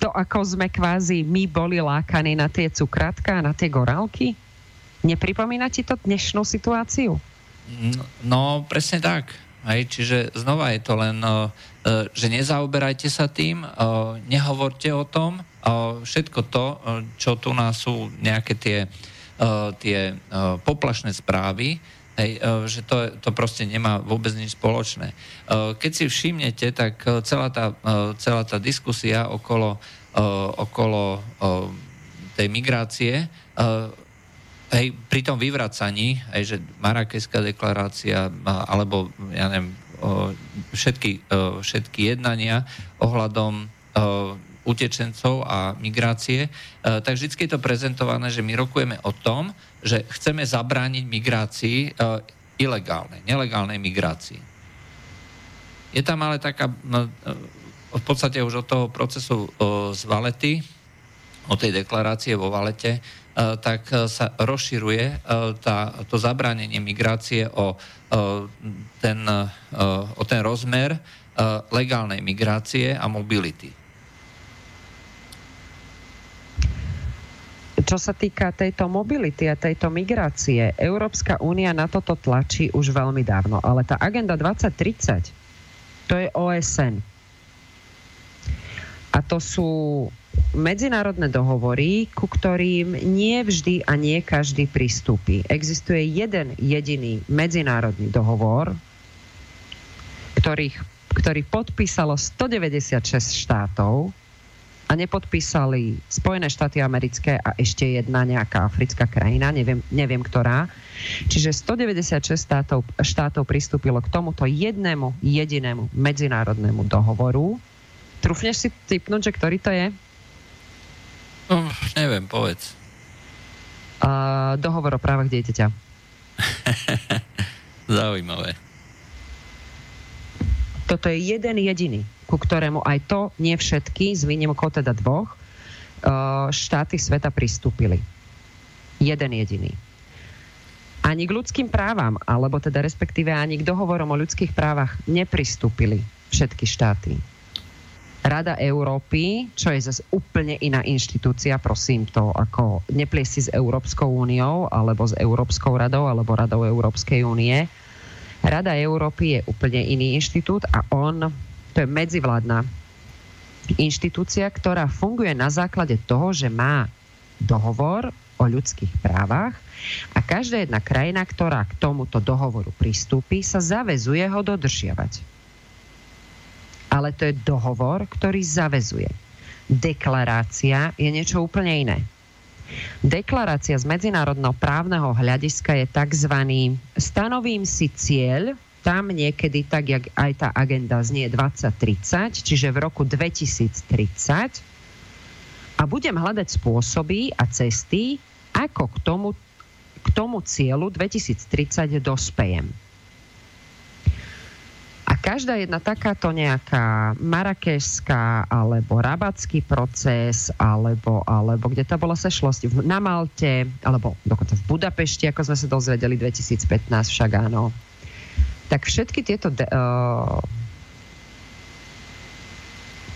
To, ako sme kvázi my boli lákaní na tie cukrátka a na tie gorálky? Nepripomína ti to dnešnú situáciu? No, no presne tak. Hej, čiže znova je to len, uh, že nezaoberajte sa tým, nehovorte o tom, všetko to, čo tu nás sú nejaké tie, tie poplašné správy, hej, uh, že to, to proste nemá vôbec nič spoločné. Uh, keď si všimnete, tak uh, celá tá, celá tá diskusia okolo, okolo tej migrácie hej, pri tom vyvracaní, hej, že Marrakeská deklarácia, alebo ja neviem, všetky, všetky jednania ohľadom utečencov a migrácie, tak vždy je to prezentované, že my rokujeme o tom, že chceme zabrániť migrácii ilegálnej, nelegálnej migrácii. Je tam ale taká, no, v podstate už od toho procesu z Valety, od tej deklarácie vo Valete, tak sa rozširuje tá, to zabránenie migrácie o ten, o ten rozmer legálnej migrácie a mobility. Čo sa týka tejto mobility a tejto migrácie, Európska únia na toto tlačí už veľmi dávno, ale tá agenda 2030 to je OSN. A to sú medzinárodné dohovory, ku ktorým nie vždy a nie každý pristúpi. Existuje jeden jediný medzinárodný dohovor, ktorých, ktorý podpísalo 196 štátov a nepodpísali Spojené štáty americké a ešte jedna nejaká africká krajina, neviem, neviem ktorá. Čiže 196 štátov, štátov pristúpilo k tomuto jednému jedinému medzinárodnému dohovoru. Trúfneš si typnúť, že ktorý to je? Uh, neviem, povedz. Uh, dohovor o právach dieťaťa. Zaujímavé. Toto je jeden jediný ku ktorému aj to nie všetky, s výnimkou teda dvoch, e, štáty sveta pristúpili. Jeden jediný. Ani k ľudským právam, alebo teda respektíve ani k dohovorom o ľudských právach nepristúpili všetky štáty. Rada Európy, čo je zase úplne iná inštitúcia, prosím to, ako nepliesi s Európskou úniou, alebo s Európskou radou, alebo Radou Európskej únie. Rada Európy je úplne iný inštitút a on to je medzivládna inštitúcia, ktorá funguje na základe toho, že má dohovor o ľudských právach a každá jedna krajina, ktorá k tomuto dohovoru pristúpi, sa zavezuje ho dodržiavať. Ale to je dohovor, ktorý zavezuje. Deklarácia je niečo úplne iné. Deklarácia z medzinárodného právneho hľadiska je tzv. stanovím si cieľ, tam niekedy, tak jak aj tá agenda znie 2030, čiže v roku 2030 a budem hľadať spôsoby a cesty, ako k tomu, k tomu cieľu 2030 dospejem. A každá jedna takáto nejaká marakešská alebo rabacký proces, alebo, alebo kde to bola sešlosť na Malte, alebo dokonca v Budapešti, ako sme sa dozvedeli 2015 však áno, tak všetky tieto de- uh,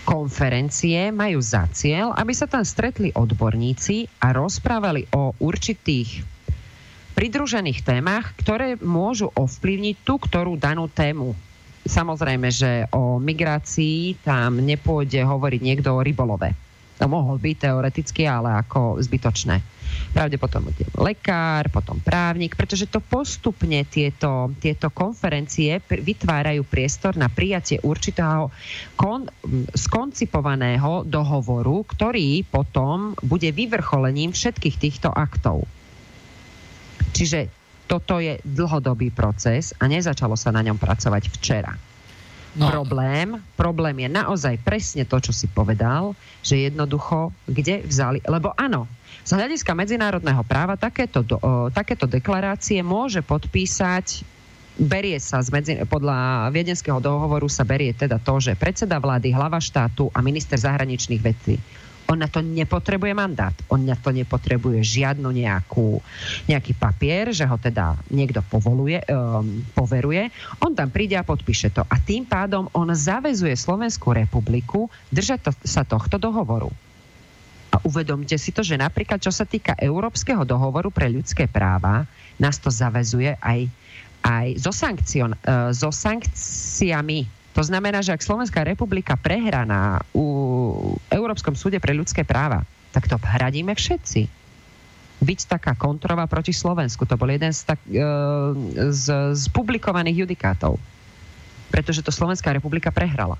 konferencie majú za cieľ, aby sa tam stretli odborníci a rozprávali o určitých pridružených témach, ktoré môžu ovplyvniť tú, ktorú danú tému. Samozrejme, že o migrácii tam nepôjde hovoriť niekto o rybolove to mohol byť teoreticky, ale ako zbytočné. Pravdepodobne lekár, potom právnik, pretože to postupne tieto, tieto konferencie vytvárajú priestor na prijatie určitého kon, skoncipovaného dohovoru, ktorý potom bude vyvrcholením všetkých týchto aktov. Čiže toto je dlhodobý proces a nezačalo sa na ňom pracovať včera. No. Problém, problém je naozaj presne to, čo si povedal, že jednoducho, kde vzali, lebo áno, z hľadiska medzinárodného práva takéto, o, takéto deklarácie môže podpísať berie sa z medzi, podľa viedenského dohovoru sa berie teda to, že predseda vlády, hlava štátu a minister zahraničných vecí on na to nepotrebuje mandát. On na to nepotrebuje žiadnu nejakú, nejaký papier, že ho teda niekto povoluje, um, poveruje. On tam príde a podpíše to. A tým pádom on zavezuje Slovenskú republiku držať to, sa tohto dohovoru. A uvedomte si to, že napríklad čo sa týka Európskeho dohovoru pre ľudské práva, nás to zavezuje aj, aj so, sankcion, uh, so sankciami to znamená, že ak Slovenská republika prehrá na u Európskom súde pre ľudské práva, tak to hradíme všetci. Byť taká kontrova proti Slovensku. To bol jeden z, tak, e, z, z publikovaných judikátov. Pretože to Slovenská republika prehrala.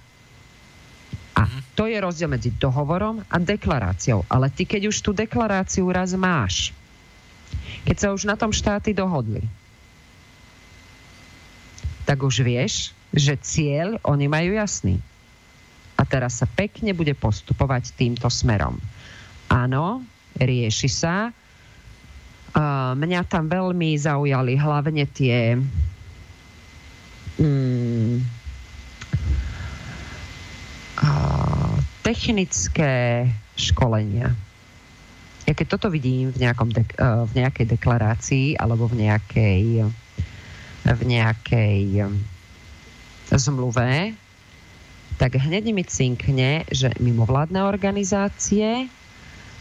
A to je rozdiel medzi dohovorom a deklaráciou. Ale ty, keď už tú deklaráciu raz máš, keď sa už na tom štáty dohodli, tak už vieš, že cieľ oni majú jasný. A teraz sa pekne bude postupovať týmto smerom. Áno, rieši sa. Mňa tam veľmi zaujali hlavne tie mm, technické školenia. Ja keď toto vidím v, nejakom dek- uh, v nejakej deklarácii alebo v nejakej, v nejakej zmluve, tak hneď mi cinkne, že mimovládne organizácie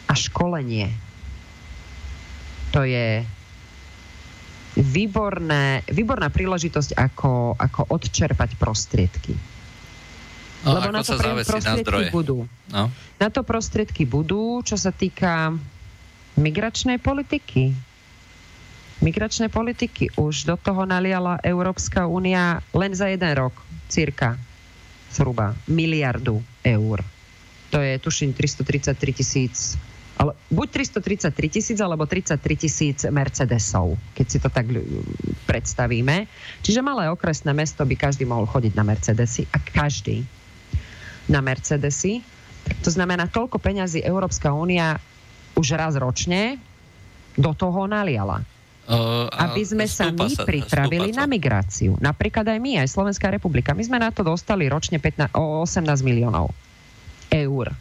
a školenie. To je výborné, výborná príležitosť, ako, ako odčerpať prostriedky. No, Lebo na to prostriedky na budú. No. Na to prostriedky budú, čo sa týka migračnej politiky. Migračnej politiky už do toho naliala Európska únia len za jeden rok, cirka zhruba miliardu eur. To je, tuším, 333 tisíc ale buď 333 tisíc alebo 33 tisíc Mercedesov, keď si to tak predstavíme. Čiže malé okresné mesto by každý mohol chodiť na Mercedesy a každý na Mercedesy. To znamená, toľko peňazí Európska únia už raz ročne do toho naliala. Uh, aby sme sa my sa, pripravili sa. na migráciu. Napríklad aj my, aj Slovenská republika. My sme na to dostali ročne 15, o 18 miliónov eur.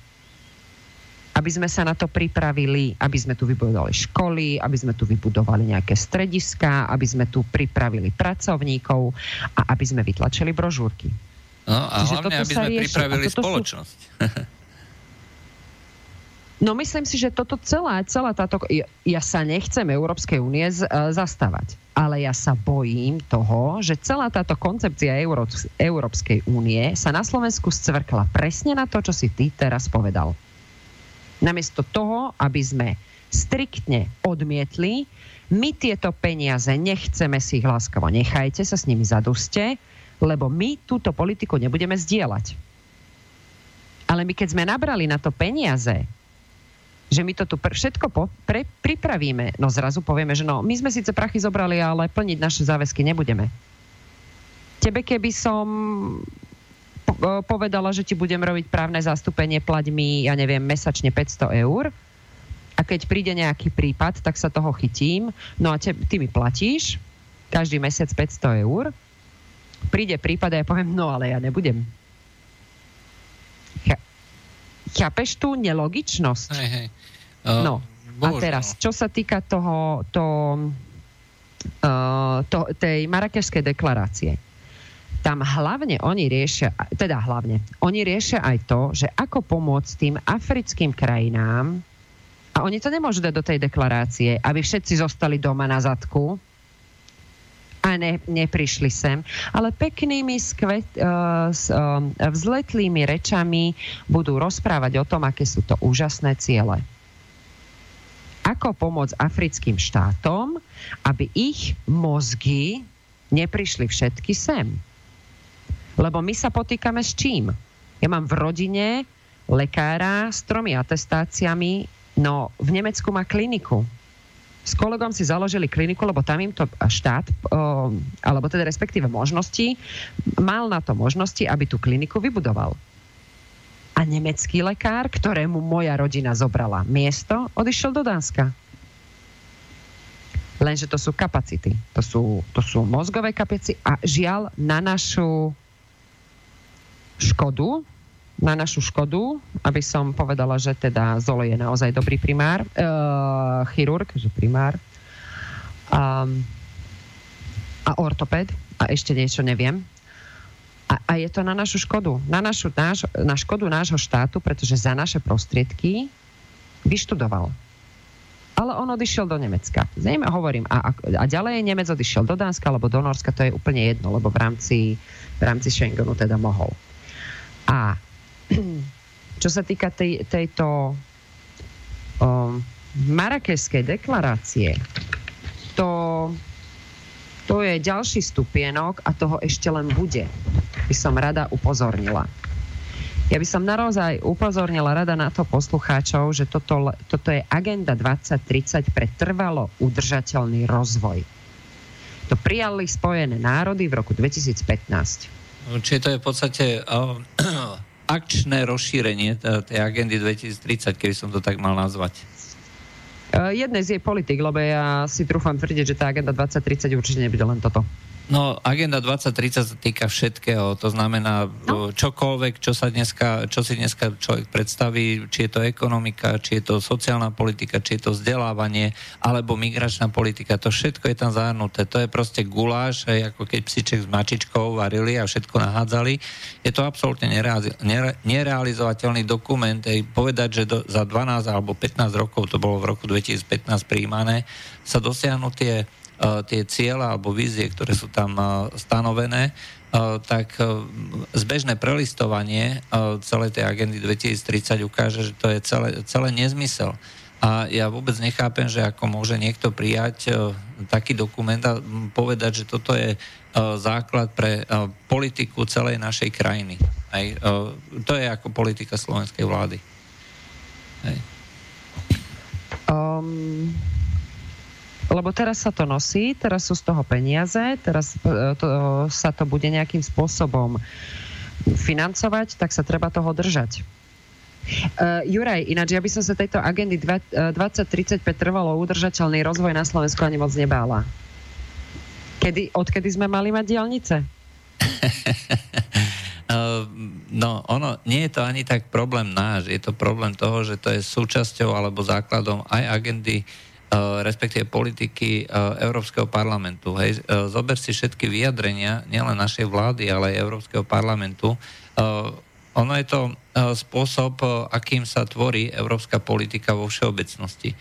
Aby sme sa na to pripravili, aby sme tu vybudovali školy, aby sme tu vybudovali nejaké strediska, aby sme tu pripravili pracovníkov a aby sme vytlačili brožúrky. No a Čiže hlavne, aby sme rieši. pripravili spoločnosť. Sú... No myslím si, že toto celá, celá táto... Ja, ja sa nechcem Európskej únie z, uh, zastávať, ale ja sa bojím toho, že celá táto koncepcia Euró, Európskej únie sa na Slovensku scvrkla presne na to, čo si ty teraz povedal. Namiesto toho, aby sme striktne odmietli, my tieto peniaze nechceme si ich láskavo, nechajte sa s nimi zaduste, lebo my túto politiku nebudeme zdieľať. Ale my keď sme nabrali na to peniaze, že my to tu pr- všetko po- pre- pripravíme. No zrazu povieme, že no, my sme síce prachy zobrali, ale plniť naše záväzky nebudeme. Tebe keby som po- povedala, že ti budem robiť právne zastúpenie, plať mi, ja neviem, mesačne 500 eur a keď príde nejaký prípad, tak sa toho chytím, no a te, ty mi platíš každý mesiac 500 eur, príde prípad a ja poviem, no ale ja nebudem Chápeš tú nelogičnosť? Hej, hej. Uh, no, bohužiaľ. a teraz, čo sa týka toho, to, uh, to, tej marakešskej deklarácie. Tam hlavne oni riešia, teda hlavne, oni riešia aj to, že ako pomôcť tým africkým krajinám, a oni to nemôžu dať do tej deklarácie, aby všetci zostali doma na zadku, a ne, neprišli sem. Ale peknými, skvet, uh, s, uh, vzletlými rečami budú rozprávať o tom, aké sú to úžasné ciele. Ako pomôcť africkým štátom, aby ich mozgy neprišli všetky sem. Lebo my sa potýkame s čím? Ja mám v rodine lekára s tromi atestáciami, no v Nemecku má kliniku s kolegom si založili kliniku, lebo tam im to štát, alebo teda respektíve možnosti, mal na to možnosti, aby tú kliniku vybudoval. A nemecký lekár, ktorému moja rodina zobrala miesto, odišiel do Dánska. Lenže to sú kapacity. To sú, to sú mozgové kapacity a žiaľ na našu škodu, na našu škodu, aby som povedala, že teda Zolo je naozaj dobrý primár, uh, chirurg, že primár, um, a ortoped, a ešte niečo neviem. A, a je to na našu škodu. Na, našu, náš, na škodu nášho štátu, pretože za naše prostriedky vyštudoval. Ale on odišiel do Nemecka. Zajme, hovorím, a, a, a ďalej Nemec odišiel do Dánska alebo do Norska, to je úplne jedno, lebo v rámci, v rámci Schengenu teda mohol. A čo sa týka tej, tejto um, marakešskej deklarácie, to, to je ďalší stupienok a toho ešte len bude. By som rada upozornila. Ja by som naozaj upozornila rada na to poslucháčov, že toto, toto je agenda 2030 pre trvalo udržateľný rozvoj. To prijali Spojené národy v roku 2015. Čiže to je v podstate akčné rozšírenie tej agendy 2030, keby som to tak mal nazvať? Uh, jednej z jej politik, lebo ja si trúfam tvrdiť, že tá agenda 2030 určite nebude len toto. No, agenda 2030 sa týka všetkého, to znamená no. čokoľvek, čo, sa dneska, čo si dneska človek predstaví, či je to ekonomika, či je to sociálna politika, či je to vzdelávanie, alebo migračná politika, to všetko je tam zahrnuté. To je proste guláš, ako keď psiček s mačičkou varili a všetko nahádzali. Je to absolútne nerealiz- nere- nerealizovateľný dokument. Aj povedať, že do, za 12 alebo 15 rokov, to bolo v roku 2015 príjmané, sa dosiahnu tie tie cieľa alebo vízie, ktoré sú tam eh, stanovené, eh, tak zbežné prelistovanie celej tej agendy 2030 ukáže, že to je celé, celé nezmysel. A ja vôbec nechápem, že ako môže niekto prijať taký dokument a povedať, že toto je základ pre politiku celej našej krajiny. Aj, to je ako politika slovenskej vlády. Hej. Um, lebo teraz sa to nosí, teraz sú z toho peniaze, teraz e, to, sa to bude nejakým spôsobom financovať, tak sa treba toho držať. Uh, Juraj, ináč ja by som sa tejto agendy 2035 e, trvalo udržateľný rozvoj na Slovensku ani moc nebála. Kedy, odkedy sme mali mať diálnice? no, ono, nie je to ani tak problém náš, je to problém toho, že to je súčasťou alebo základom aj agendy Eh, respektíve politiky eh, Európskeho parlamentu. Hej. Eh, zober si všetky vyjadrenia, nielen našej vlády, ale aj Európskeho parlamentu. Ono je to spôsob, akým sa tvorí európska politika vo všeobecnosti.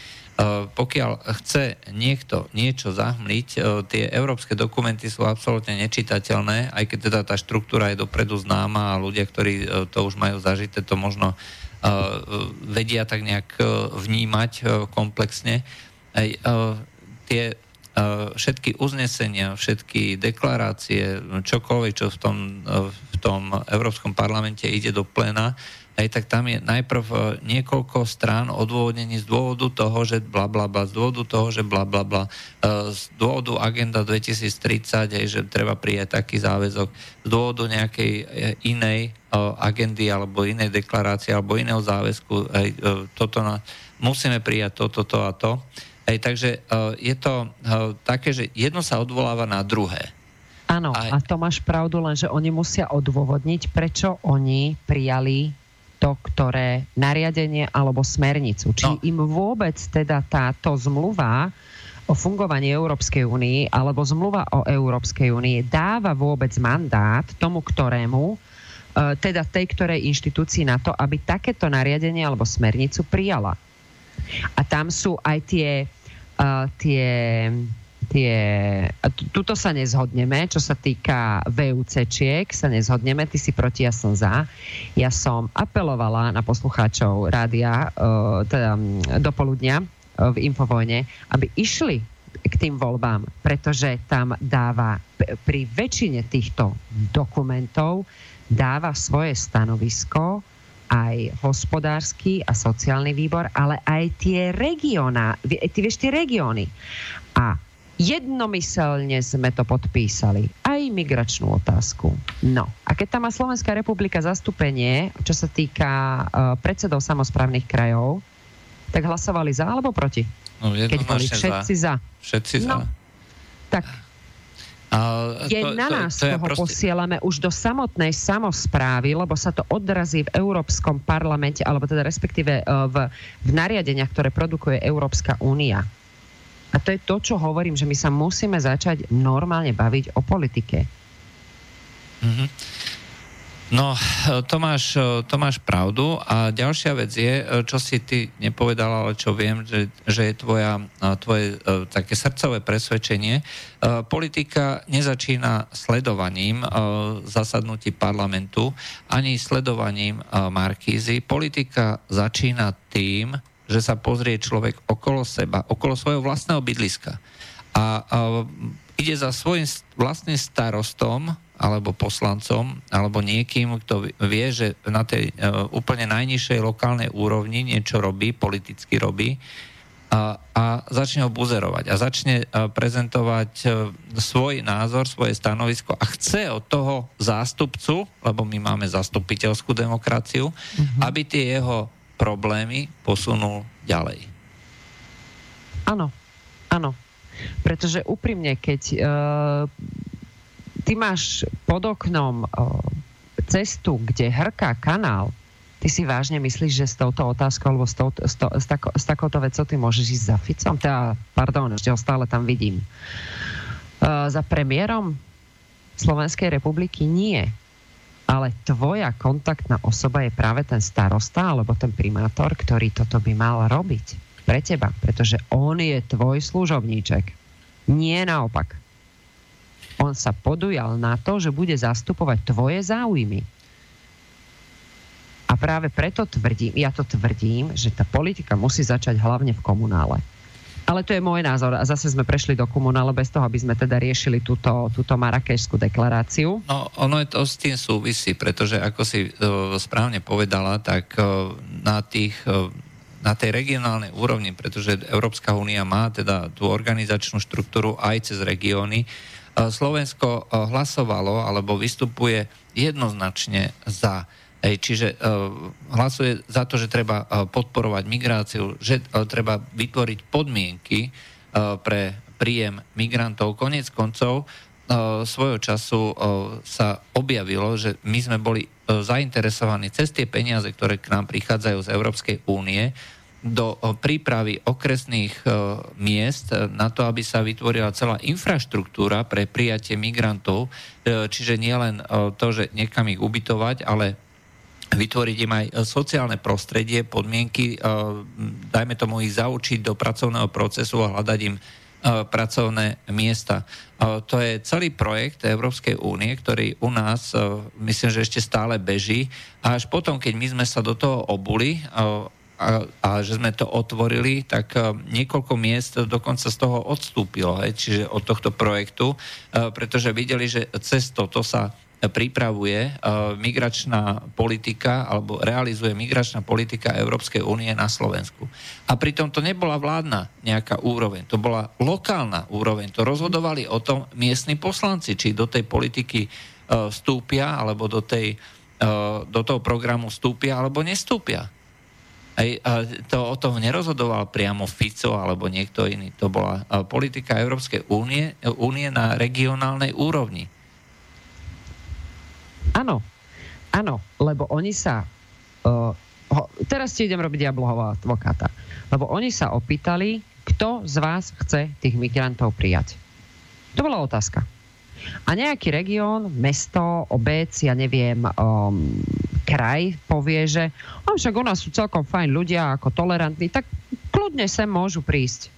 Pokiaľ chce niekto niečo zahmliť, tie európske dokumenty sú absolútne nečitateľné, aj keď teda tá štruktúra je dopredu známa a ľudia, ktorí to už majú zažité, to možno vedia tak nejak vnímať komplexne aj uh, tie uh, všetky uznesenia, všetky deklarácie, čokoľvek, čo v tom, uh, v tom Európskom parlamente ide do plena, aj tak tam je najprv niekoľko strán odôvodnení z dôvodu toho, že bla bla bla, z dôvodu toho, že bla bla bla, z dôvodu agenda 2030, aj že treba prijať taký záväzok, z dôvodu nejakej inej agendy alebo inej deklarácie alebo iného záväzku, aj toto na, musíme prijať toto, to a to. Hej, takže uh, je to uh, také, že jedno sa odvoláva na druhé. Áno, a... a to máš pravdu, len že oni musia odôvodniť, prečo oni prijali to, ktoré nariadenie alebo smernicu. Či no. im vôbec teda táto zmluva o fungovaní Európskej únie alebo zmluva o Európskej únie dáva vôbec mandát tomu, ktorému, e, teda tej ktorej inštitúcii na to, aby takéto nariadenie alebo smernicu prijala. A tam sú aj tie, uh, tie tie, tuto sa nezhodneme, čo sa týka VUC-čiek, sa nezhodneme, ty si proti, ja som za. Ja som apelovala na poslucháčov rádia, uh, teda do poludnia uh, v Infovojne, aby išli k tým voľbám, pretože tam dáva pri väčšine týchto dokumentov dáva svoje stanovisko aj hospodársky a sociálny výbor, ale aj tie regióna, ty vieš, tie regióny. A jednomyselne sme to podpísali. Aj migračnú otázku. No. A keď tam má Slovenská republika zastúpenie, čo sa týka uh, predsedov samozprávnych krajov, tak hlasovali za alebo proti? No, keď boli všetci za. za. Všetci za. No. Tak je to, na nás, to, to koho proste... posielame už do samotnej samozprávy, lebo sa to odrazí v Európskom parlamente, alebo teda respektíve e, v, v nariadeniach, ktoré produkuje Európska únia. A to je to, čo hovorím, že my sa musíme začať normálne baviť o politike. Mm-hmm. No, to máš, to máš pravdu. A ďalšia vec je, čo si ty nepovedala, ale čo viem, že, že je tvoja, tvoje také srdcové presvedčenie. Politika nezačína sledovaním zasadnutí parlamentu ani sledovaním Markízy. Politika začína tým, že sa pozrie človek okolo seba, okolo svojho vlastného bydliska. A, a ide za svojim vlastným starostom, alebo poslancom, alebo niekým, kto vie, že na tej uh, úplne najnižšej lokálnej úrovni niečo robí, politicky robí, a, a začne ho buzerovať a začne uh, prezentovať uh, svoj názor, svoje stanovisko a chce od toho zástupcu, lebo my máme zastupiteľskú demokraciu, mm-hmm. aby tie jeho problémy posunul ďalej. Áno, áno. Pretože úprimne, keď uh, ty máš pod oknom cestu, kde hrká kanál, ty si vážne myslíš, že s touto otázkou alebo s, tou, s, to, s, tako, s takouto vecou ty môžeš ísť za Ficom? Teda, pardon, ešte ho stále tam vidím. Uh, za premiérom Slovenskej republiky nie. Ale tvoja kontaktná osoba je práve ten starosta alebo ten primátor, ktorý toto by mal robiť pre teba, pretože on je tvoj služobníček. Nie naopak. On sa podujal na to, že bude zastupovať tvoje záujmy. A práve preto tvrdím, ja to tvrdím, že tá politika musí začať hlavne v komunále. Ale to je môj názor. A zase sme prešli do komunále bez toho, aby sme teda riešili túto, túto marakešskú deklaráciu. No, ono je to s tým súvisí, pretože ako si uh, správne povedala, tak uh, na tých uh, na tej regionálnej úrovni, pretože Európska únia má teda tú organizačnú štruktúru aj cez regióny, Slovensko hlasovalo alebo vystupuje jednoznačne za Hej, čiže uh, hlasuje za to, že treba podporovať migráciu, že treba vytvoriť podmienky pre príjem migrantov. Konec koncov svojho času sa objavilo, že my sme boli zainteresovaní cez tie peniaze, ktoré k nám prichádzajú z Európskej únie, do prípravy okresných miest na to, aby sa vytvorila celá infraštruktúra pre prijatie migrantov, uh, čiže nielen to, že niekam ich ubytovať, ale vytvoriť im aj e, sociálne prostredie, podmienky, e, dajme tomu ich zaučiť do pracovného procesu a hľadať im e, pracovné miesta. To je celý projekt Európskej únie, ktorý u nás, myslím, že ešte stále beží. A až potom, keď my sme sa do toho obuli a, a že sme to otvorili, tak niekoľko miest dokonca z toho odstúpilo, hej, čiže od tohto projektu, pretože videli, že cez toto sa pripravuje uh, migračná politika alebo realizuje migračná politika Európskej únie na Slovensku. A pritom to nebola vládna nejaká úroveň, to bola lokálna úroveň. To rozhodovali o tom miestni poslanci, či do tej politiky vstúpia alebo do, tej, do toho programu vstúpia alebo nestúpia. Aj, to o tom nerozhodoval priamo Fico alebo niekto iný. To bola politika Európskej únie, únie na regionálnej úrovni. Áno, áno, lebo oni sa... Uh, ho, teraz ti idem robiť diablohová advokáta. Lebo oni sa opýtali, kto z vás chce tých migrantov prijať. To bola otázka. A nejaký región, mesto, obec, ja neviem, um, kraj povie, že oh, však u nás sú celkom fajn ľudia, ako tolerantní, tak kľudne sem môžu prísť.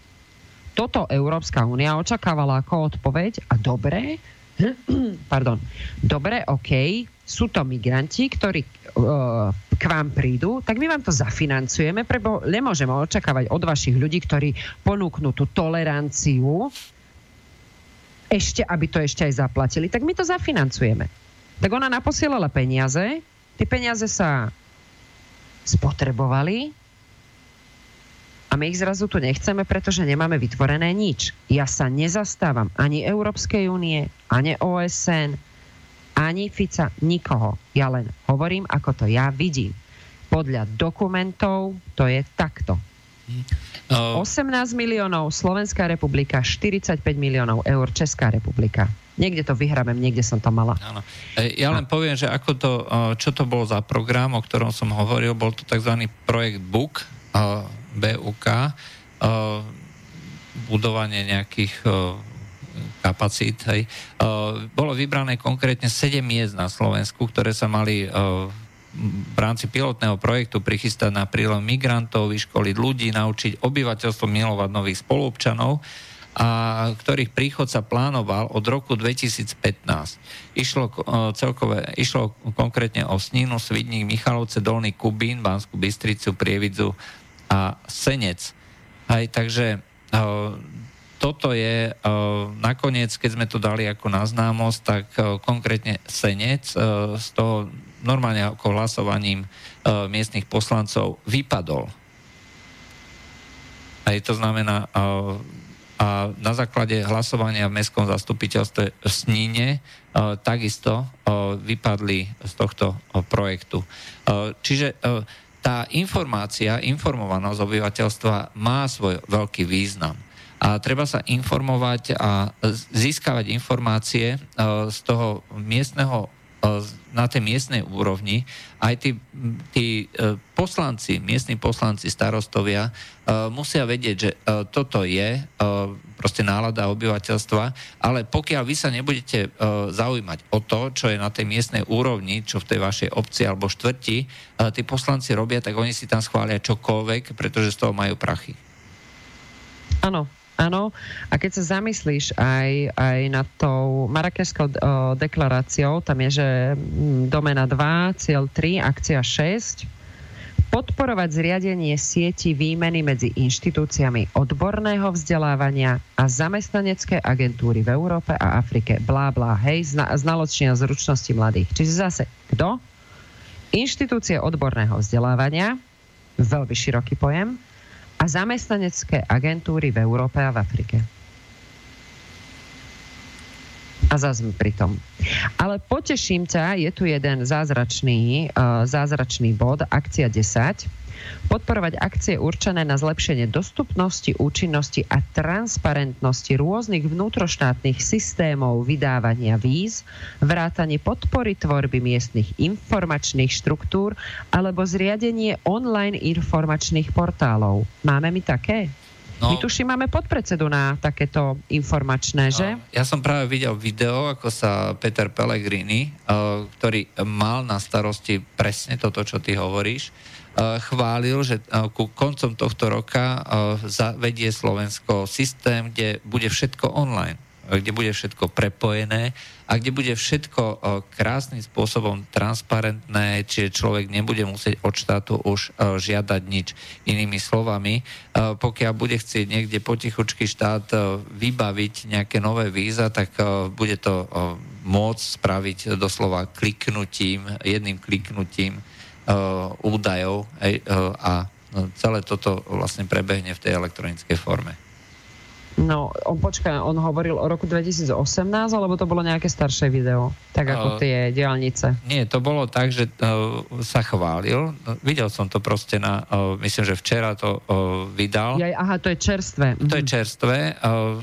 Toto Európska únia očakávala ako odpoveď a dobre, pardon, dobre, OK, sú to migranti, ktorí uh, k vám prídu, tak my vám to zafinancujeme, prebo nemôžeme očakávať od vašich ľudí, ktorí ponúknú tú toleranciu, ešte, aby to ešte aj zaplatili, tak my to zafinancujeme. Tak ona naposielala peniaze, tie peniaze sa spotrebovali, a my ich zrazu tu nechceme, pretože nemáme vytvorené nič. Ja sa nezastávam ani Európskej únie, ani OSN, ani Fica, nikoho. Ja len hovorím, ako to ja vidím. Podľa dokumentov to je takto. Uh, 18 miliónov Slovenská republika, 45 miliónov eur Česká republika. Niekde to vyhrámem, niekde som to mala. Áno. E, ja len poviem, že ako to, čo to bol za program, o ktorom som hovoril, bol to tzv. projekt BUK, BUK, eh, budovanie nejakých kapacít. Hej. Bolo vybrané konkrétne 7 miest na Slovensku, ktoré sa mali v rámci pilotného projektu prichystať na prílev migrantov, vyškoliť ľudí, naučiť obyvateľstvo milovať nových spolupčanov a ktorých príchod sa plánoval od roku 2015. Išlo, celkové, išlo konkrétne o Snínu, Svidník, Michalovce, Dolný Kubín, Banskú Bystricu, Prievidzu, a senec. Aj, takže toto je nakoniec, keď sme to dali ako na známosť, tak konkrétne senec z toho normálne ako hlasovaním miestnych poslancov vypadol. Aj to znamená, a na základe hlasovania v mestskom zastupiteľstve v Sníne takisto vypadli z tohto projektu. Čiže tá informácia, informovanosť obyvateľstva má svoj veľký význam. A treba sa informovať a získavať informácie z toho miestneho na tej miestnej úrovni aj tí, tí e, poslanci, miestni poslanci, starostovia e, musia vedieť, že e, toto je proste nálada obyvateľstva, ale pokiaľ vy sa nebudete zaujímať o to, čo je na tej miestnej úrovni, čo v tej vašej obci alebo štvrti, tí poslanci robia, tak oni si tam schvália čokoľvek, pretože z toho majú prachy. Áno, Áno, a keď sa zamyslíš aj, aj nad tou marakešskou deklaráciou, tam je, že mm, domena 2, cieľ 3, akcia 6, podporovať zriadenie sieti výmeny medzi inštitúciami odborného vzdelávania a zamestnanecké agentúry v Európe a Afrike. Blá, blá, hej, zna, znaločnia zručnosti mladých. Čiže zase, kto? Inštitúcie odborného vzdelávania, veľmi široký pojem, a zamestnanecké agentúry v Európe a v Afrike. A zase pri tom. Ale poteším ťa, je tu jeden zázračný, uh, zázračný bod, akcia 10, podporovať akcie určené na zlepšenie dostupnosti, účinnosti a transparentnosti rôznych vnútroštátnych systémov vydávania víz, vrátanie podpory tvorby miestnych informačných štruktúr alebo zriadenie online informačných portálov. Máme my také? No, My tuším, máme podpredsedu na takéto informačné, že? Ja som práve videl video, ako sa Peter Pellegrini, uh, ktorý mal na starosti presne toto, čo ty hovoríš, Eh, chválil, že eh, ku koncom tohto roka eh, zavedie Slovensko systém, kde bude všetko online kde bude všetko prepojené a kde bude všetko krásnym spôsobom transparentné, čiže človek nebude musieť od štátu už žiadať nič. Inými slovami, pokiaľ bude chcieť niekde potichučky štát vybaviť nejaké nové víza, tak bude to môcť spraviť doslova kliknutím, jedným kliknutím údajov uh, a no, celé toto vlastne prebehne v tej elektronickej forme. No, on počká, on hovoril o roku 2018, alebo to bolo nejaké staršie video? Tak ako uh, tie diálnice? Nie, to bolo tak, že uh, sa chválil. Videl som to proste na, uh, myslím, že včera to uh, vydal. Jaj, aha, to je čerstvé. To je mhm. čerstvé. Uh,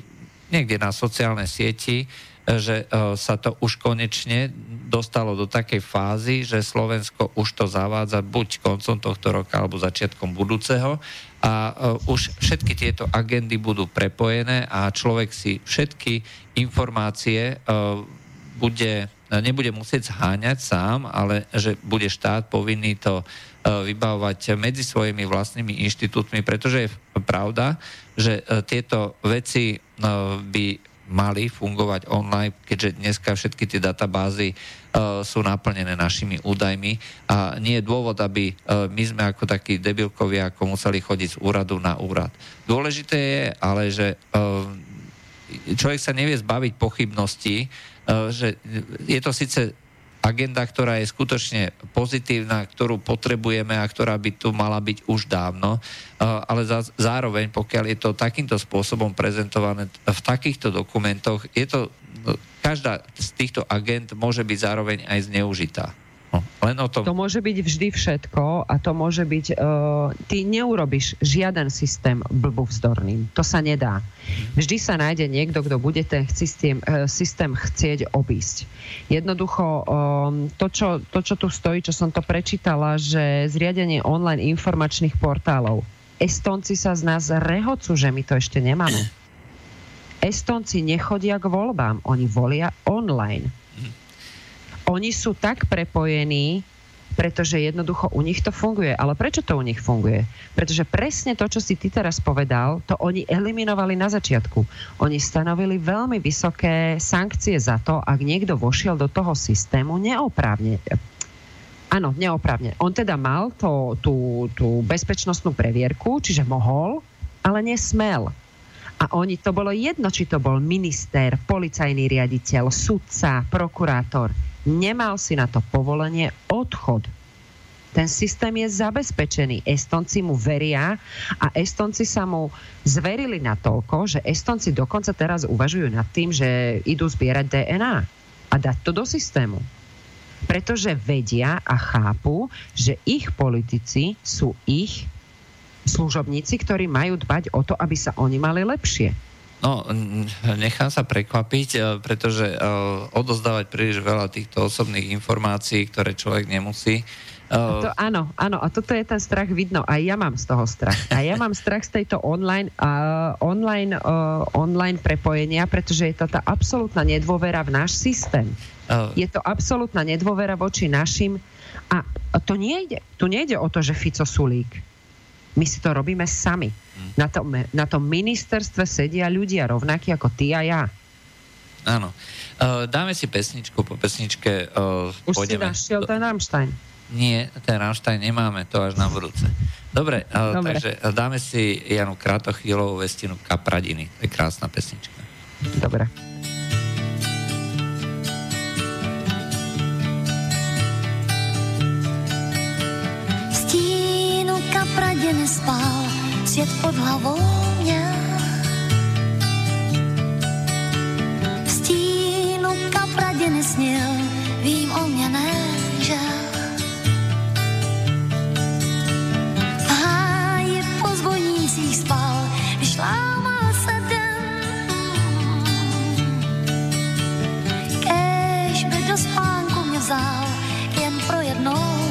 niekde na sociálnej sieti že sa to už konečne dostalo do takej fázy, že Slovensko už to zavádza buď koncom tohto roka alebo začiatkom budúceho. A už všetky tieto agendy budú prepojené a človek si všetky informácie bude, nebude musieť zháňať sám, ale že bude štát povinný to vybavovať medzi svojimi vlastnými inštitútmi, pretože je pravda, že tieto veci by mali fungovať online, keďže dneska všetky tie databázy uh, sú naplnené našimi údajmi a nie je dôvod, aby uh, my sme ako takí debilkovia, ako museli chodiť z úradu na úrad. Dôležité je ale, že uh, človek sa nevie zbaviť pochybností, že je to síce agenda, ktorá je skutočne pozitívna, ktorú potrebujeme a ktorá by tu mala byť už dávno, ale zároveň, pokiaľ je to takýmto spôsobom prezentované v takýchto dokumentoch, je to, no, každá z týchto agent môže byť zároveň aj zneužitá. No, len o tom. To môže byť vždy všetko a to môže byť... Uh, ty neurobiš žiaden systém blbovzdorným. To sa nedá. Vždy sa nájde niekto, kto bude ten systém, uh, systém chcieť obísť. Jednoducho, um, to, čo, to, čo tu stojí, čo som to prečítala, že zriadenie online informačných portálov. Estonci sa z nás rehocú, že my to ešte nemáme. Estonci nechodia k voľbám, oni volia online oni sú tak prepojení, pretože jednoducho u nich to funguje. Ale prečo to u nich funguje? Pretože presne to, čo si ty teraz povedal, to oni eliminovali na začiatku. Oni stanovili veľmi vysoké sankcie za to, ak niekto vošiel do toho systému neoprávne. Áno, neoprávne. On teda mal to, tú, tú bezpečnostnú previerku, čiže mohol, ale nesmel. A oni, to bolo jedno, či to bol minister, policajný riaditeľ, sudca, prokurátor Nemal si na to povolenie odchod. Ten systém je zabezpečený. Estonci mu veria a Estonci sa mu zverili na toľko, že Estonci dokonca teraz uvažujú nad tým, že idú zbierať DNA a dať to do systému. Pretože vedia a chápu, že ich politici sú ich služobníci, ktorí majú dbať o to, aby sa oni mali lepšie. No, nechám sa prekvapiť, e, pretože e, odozdávať príliš veľa týchto osobných informácií, ktoré človek nemusí. A to, áno, áno, a toto je ten strach vidno. Aj ja mám z toho strach. A ja mám strach z tejto online, uh, online, uh, online prepojenia, pretože je to tá absolútna nedôvera v náš systém. Uh. Je to absolútna nedôvera voči našim a to nejde, tu nejde o to, že Fico Sulík my si to robíme sami. Na, tom, na tom ministerstve sedia ľudia rovnakí ako ty a ja. Áno. Uh, dáme si pesničku, po pesničke uh, Už pôjdeme. si našiel ten Rammstein. Nie, ten Rammstein nemáme, to až na budúce. Dobre, uh, Dobre. takže dáme si Janu Kratochvílovú vestinu Kapradiny. To je krásna pesnička. Dobre. pravdě nespal, svět pod hlavou měl. V stínu kapradě nesnil, vím o mě nežel. V háji spal, když lámal se den. Kež by do spánku mě vzal, jen pro jednou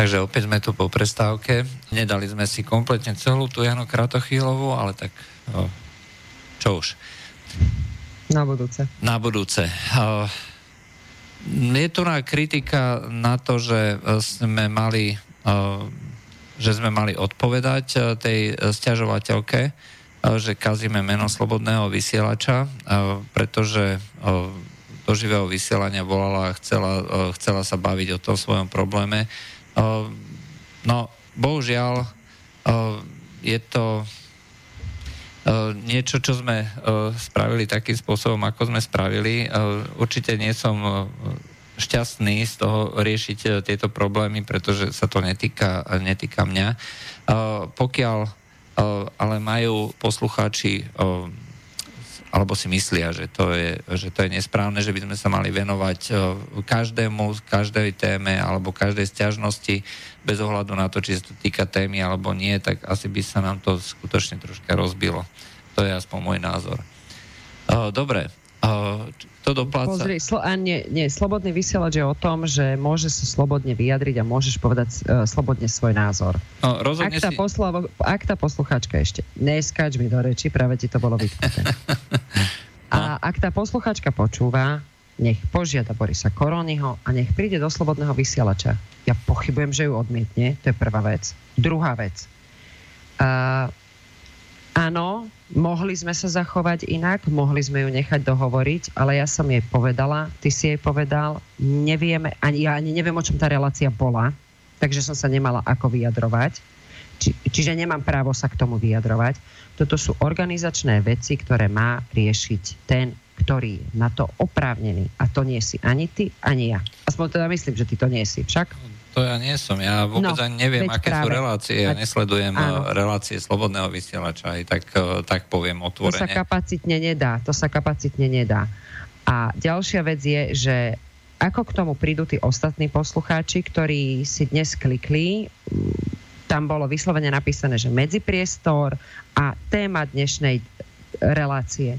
Takže opäť sme tu po prestávke. Nedali sme si kompletne celú tú Janu Kratochýlovú, ale tak o, čo už. Na budúce. Na budúce. Je tu na kritika na to, že sme mali, že sme mali odpovedať tej stiažovateľke, že kazíme meno slobodného vysielača, pretože do živého vysielania volala a chcela, chcela sa baviť o tom svojom probléme no, bohužiaľ, ehm, je to ehm, niečo, čo sme spravili takým spôsobom, ako sme spravili. Určite nie som šťastný z toho riešiť tieto problémy, pretože sa to netýka, netýka mňa. Pokiaľ ale majú poslucháči alebo si myslia, že to, je, že to je nesprávne, že by sme sa mali venovať každému, každej téme alebo každej stiažnosti bez ohľadu na to, či sa to týka témy alebo nie, tak asi by sa nám to skutočne troška rozbilo. To je aspoň môj názor. Dobre, to dopláca. Pozri, slo, a nie, nie, slobodný vysielač je o tom, že môže sa slobodne vyjadriť a môžeš povedať uh, slobodne svoj názor. No, ak, tá si... poslo, ak tá poslucháčka ešte, neskáč mi do reči, práve ti to bolo vytknuté. a no. ak tá poslucháčka počúva, nech požiada Borisa Koronyho a nech príde do slobodného vysielača. Ja pochybujem, že ju odmietne, to je prvá vec. Druhá vec. Uh, áno, mohli sme sa zachovať inak, mohli sme ju nechať dohovoriť, ale ja som jej povedala, ty si jej povedal, nevieme, ani ja ani neviem, o čom tá relácia bola, takže som sa nemala ako vyjadrovať. Či, čiže nemám právo sa k tomu vyjadrovať. Toto sú organizačné veci, ktoré má riešiť ten, ktorý je na to oprávnený. A to nie si ani ty, ani ja. Aspoň teda myslím, že ty to nie si. Však? To ja nie som. Ja vôbec no, ani neviem, aké práve. sú relácie. Ja nesledujem áno. Eh, relácie slobodného vysielača. Aj tak, eh, tak poviem otvorene. To sa kapacitne nedá. To sa kapacitne nedá. A ďalšia vec je, že ako k tomu prídu tí ostatní poslucháči, ktorí si dnes klikli, tam bolo vyslovene napísané, že medzipriestor a téma dnešnej relácie.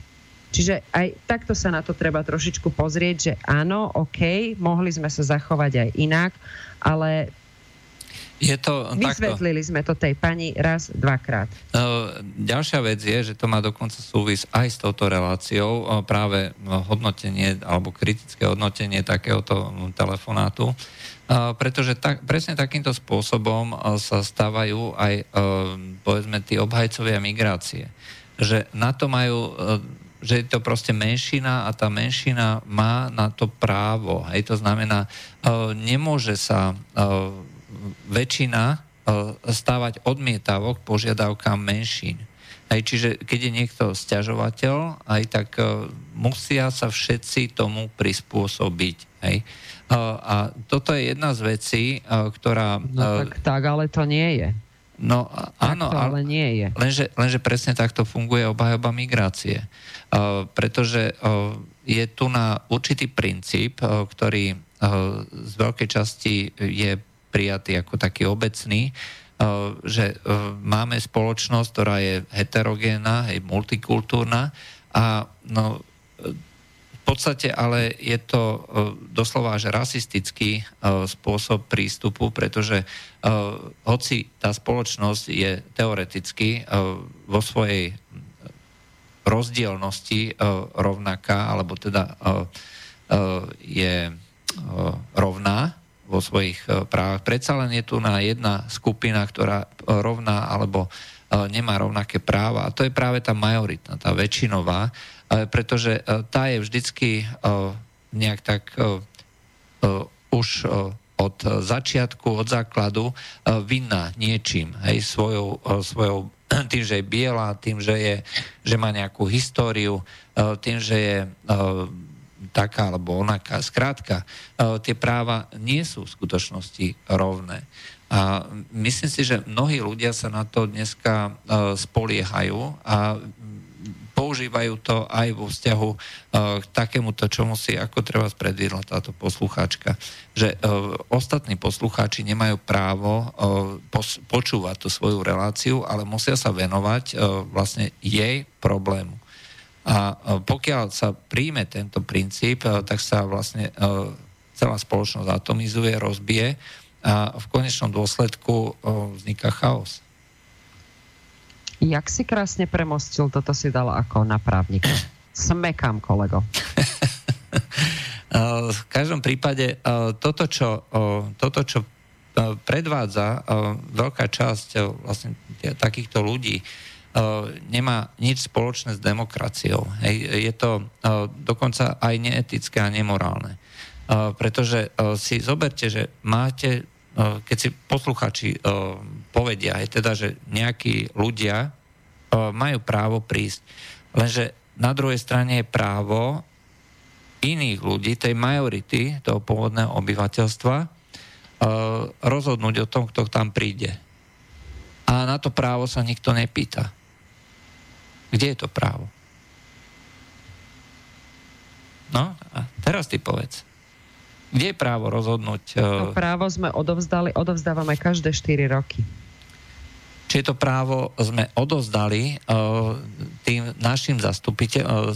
Čiže aj takto sa na to treba trošičku pozrieť, že áno, OK, mohli sme sa zachovať aj inak, ale je to Vysvetlili takto. sme to tej pani raz, dvakrát. Ďalšia vec je, že to má dokonca súvis aj s touto reláciou, práve hodnotenie alebo kritické hodnotenie takéhoto telefonátu, pretože tak, presne takýmto spôsobom sa stávajú aj povedzme tí obhajcovia migrácie. Že na to majú že je to proste menšina a tá menšina má na to právo. Hej, to znamená, nemôže sa väčšina stávať odmietavok požiadavkám menšín. Hej, čiže keď je niekto stiažovateľ, aj tak musia sa všetci tomu prispôsobiť. Hej. A toto je jedna z vecí, ktorá... No tak, tak, ale to nie je. No áno, ale nie je. Lenže, lenže presne takto funguje obhajoba migrácie. Uh, pretože uh, je tu na určitý princíp, uh, ktorý z veľkej časti je prijatý ako taký obecný, že máme spoločnosť, ktorá je heterogénna, hej, multikultúrna a no, podstate ale je to doslova až rasistický spôsob prístupu, pretože hoci tá spoločnosť je teoreticky vo svojej rozdielnosti rovnaká, alebo teda je rovná vo svojich právach. Predsa len je tu na jedna skupina, ktorá rovná alebo nemá rovnaké práva. A to je práve tá majoritná, tá väčšinová, pretože e, tá je vždycky e, nejak tak e, už od začiatku, od základu vinná niečím, hej, svojou, svojou tým, že je biela, tým, že, je, že má nejakú históriu, tým, že je taká alebo onaká. Skrátka, tie práva nie sú v skutočnosti rovné. A myslím si, že mnohí ľudia sa na to dneska spoliehajú a používajú to aj vo vzťahu uh, k takémuto, čo musí, ako treba predviedla táto poslucháčka, že uh, ostatní poslucháči nemajú právo pos- počúvať tú svoju reláciu, ale musia sa venovať vlastne jej problému. A pokiaľ sa príjme tento princíp, tak sa vlastne celá spoločnosť atomizuje, rozbije a v konečnom dôsledku vzniká chaos. Jak si krásne premostil, toto si dal ako na právnika. Smekám, kolego. v každom prípade toto, čo, toto, čo predvádza veľká časť vlastne takýchto ľudí, nemá nič spoločné s demokraciou. Je to dokonca aj neetické a nemorálne. Pretože si zoberte, že máte keď si posluchači povedia, aj teda, že nejakí ľudia majú právo prísť. Lenže na druhej strane je právo iných ľudí, tej majority, toho pôvodného obyvateľstva, rozhodnúť o tom, kto tam príde. A na to právo sa nikto nepýta. Kde je to právo? No, a teraz ty povedz. Kde je právo rozhodnúť? To právo sme odovzdali, odovzdávame každé 4 roky. Či to právo sme odovzdali tým našim zastupiteľom,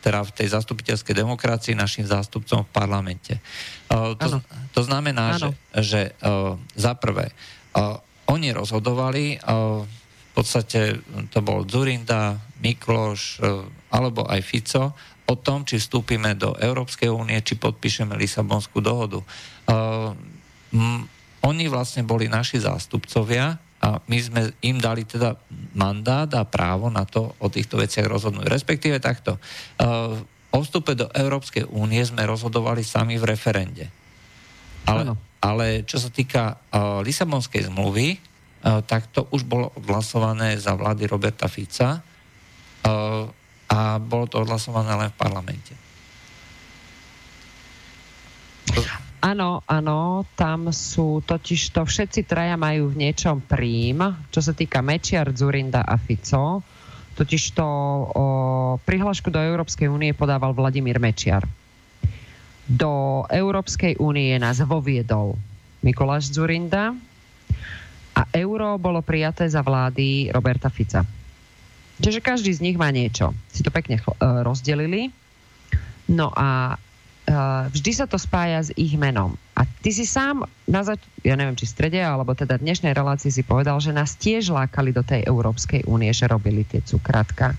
teda v tej zastupiteľskej demokracii našim zástupcom v parlamente. To, to znamená, že, že za prvé, oni rozhodovali, v podstate to bol Zurinda, Mikloš alebo aj Fico o tom, či vstúpime do Európskej únie, či podpíšeme Lisabonskú dohodu. Uh, m, oni vlastne boli naši zástupcovia a my sme im dali teda mandát a právo na to o týchto veciach rozhodnúť. Respektíve takto. Uh, o vstupe do Európskej únie sme rozhodovali sami v referende. Ale, ale čo sa týka uh, Lisabonskej zmluvy, uh, tak to už bolo odhlasované za vlády Roberta Fica. Uh, a bolo to odhlasované len v parlamente. Áno, áno, tam sú totiž to všetci traja majú v niečom príjm, čo sa týka Mečiar, Zurinda a Fico. Totiž to o, prihlášku do Európskej únie podával Vladimír Mečiar. Do Európskej únie nás voviedol Mikuláš Zurinda a euro bolo prijaté za vlády Roberta Fica. Čiže každý z nich má niečo. Si to pekne uh, rozdelili. No a uh, vždy sa to spája s ich menom. A ty si sám, na zač- ja neviem, či v strede, alebo teda dnešnej relácii si povedal, že nás tiež lákali do tej Európskej únie, že robili tie cukratka.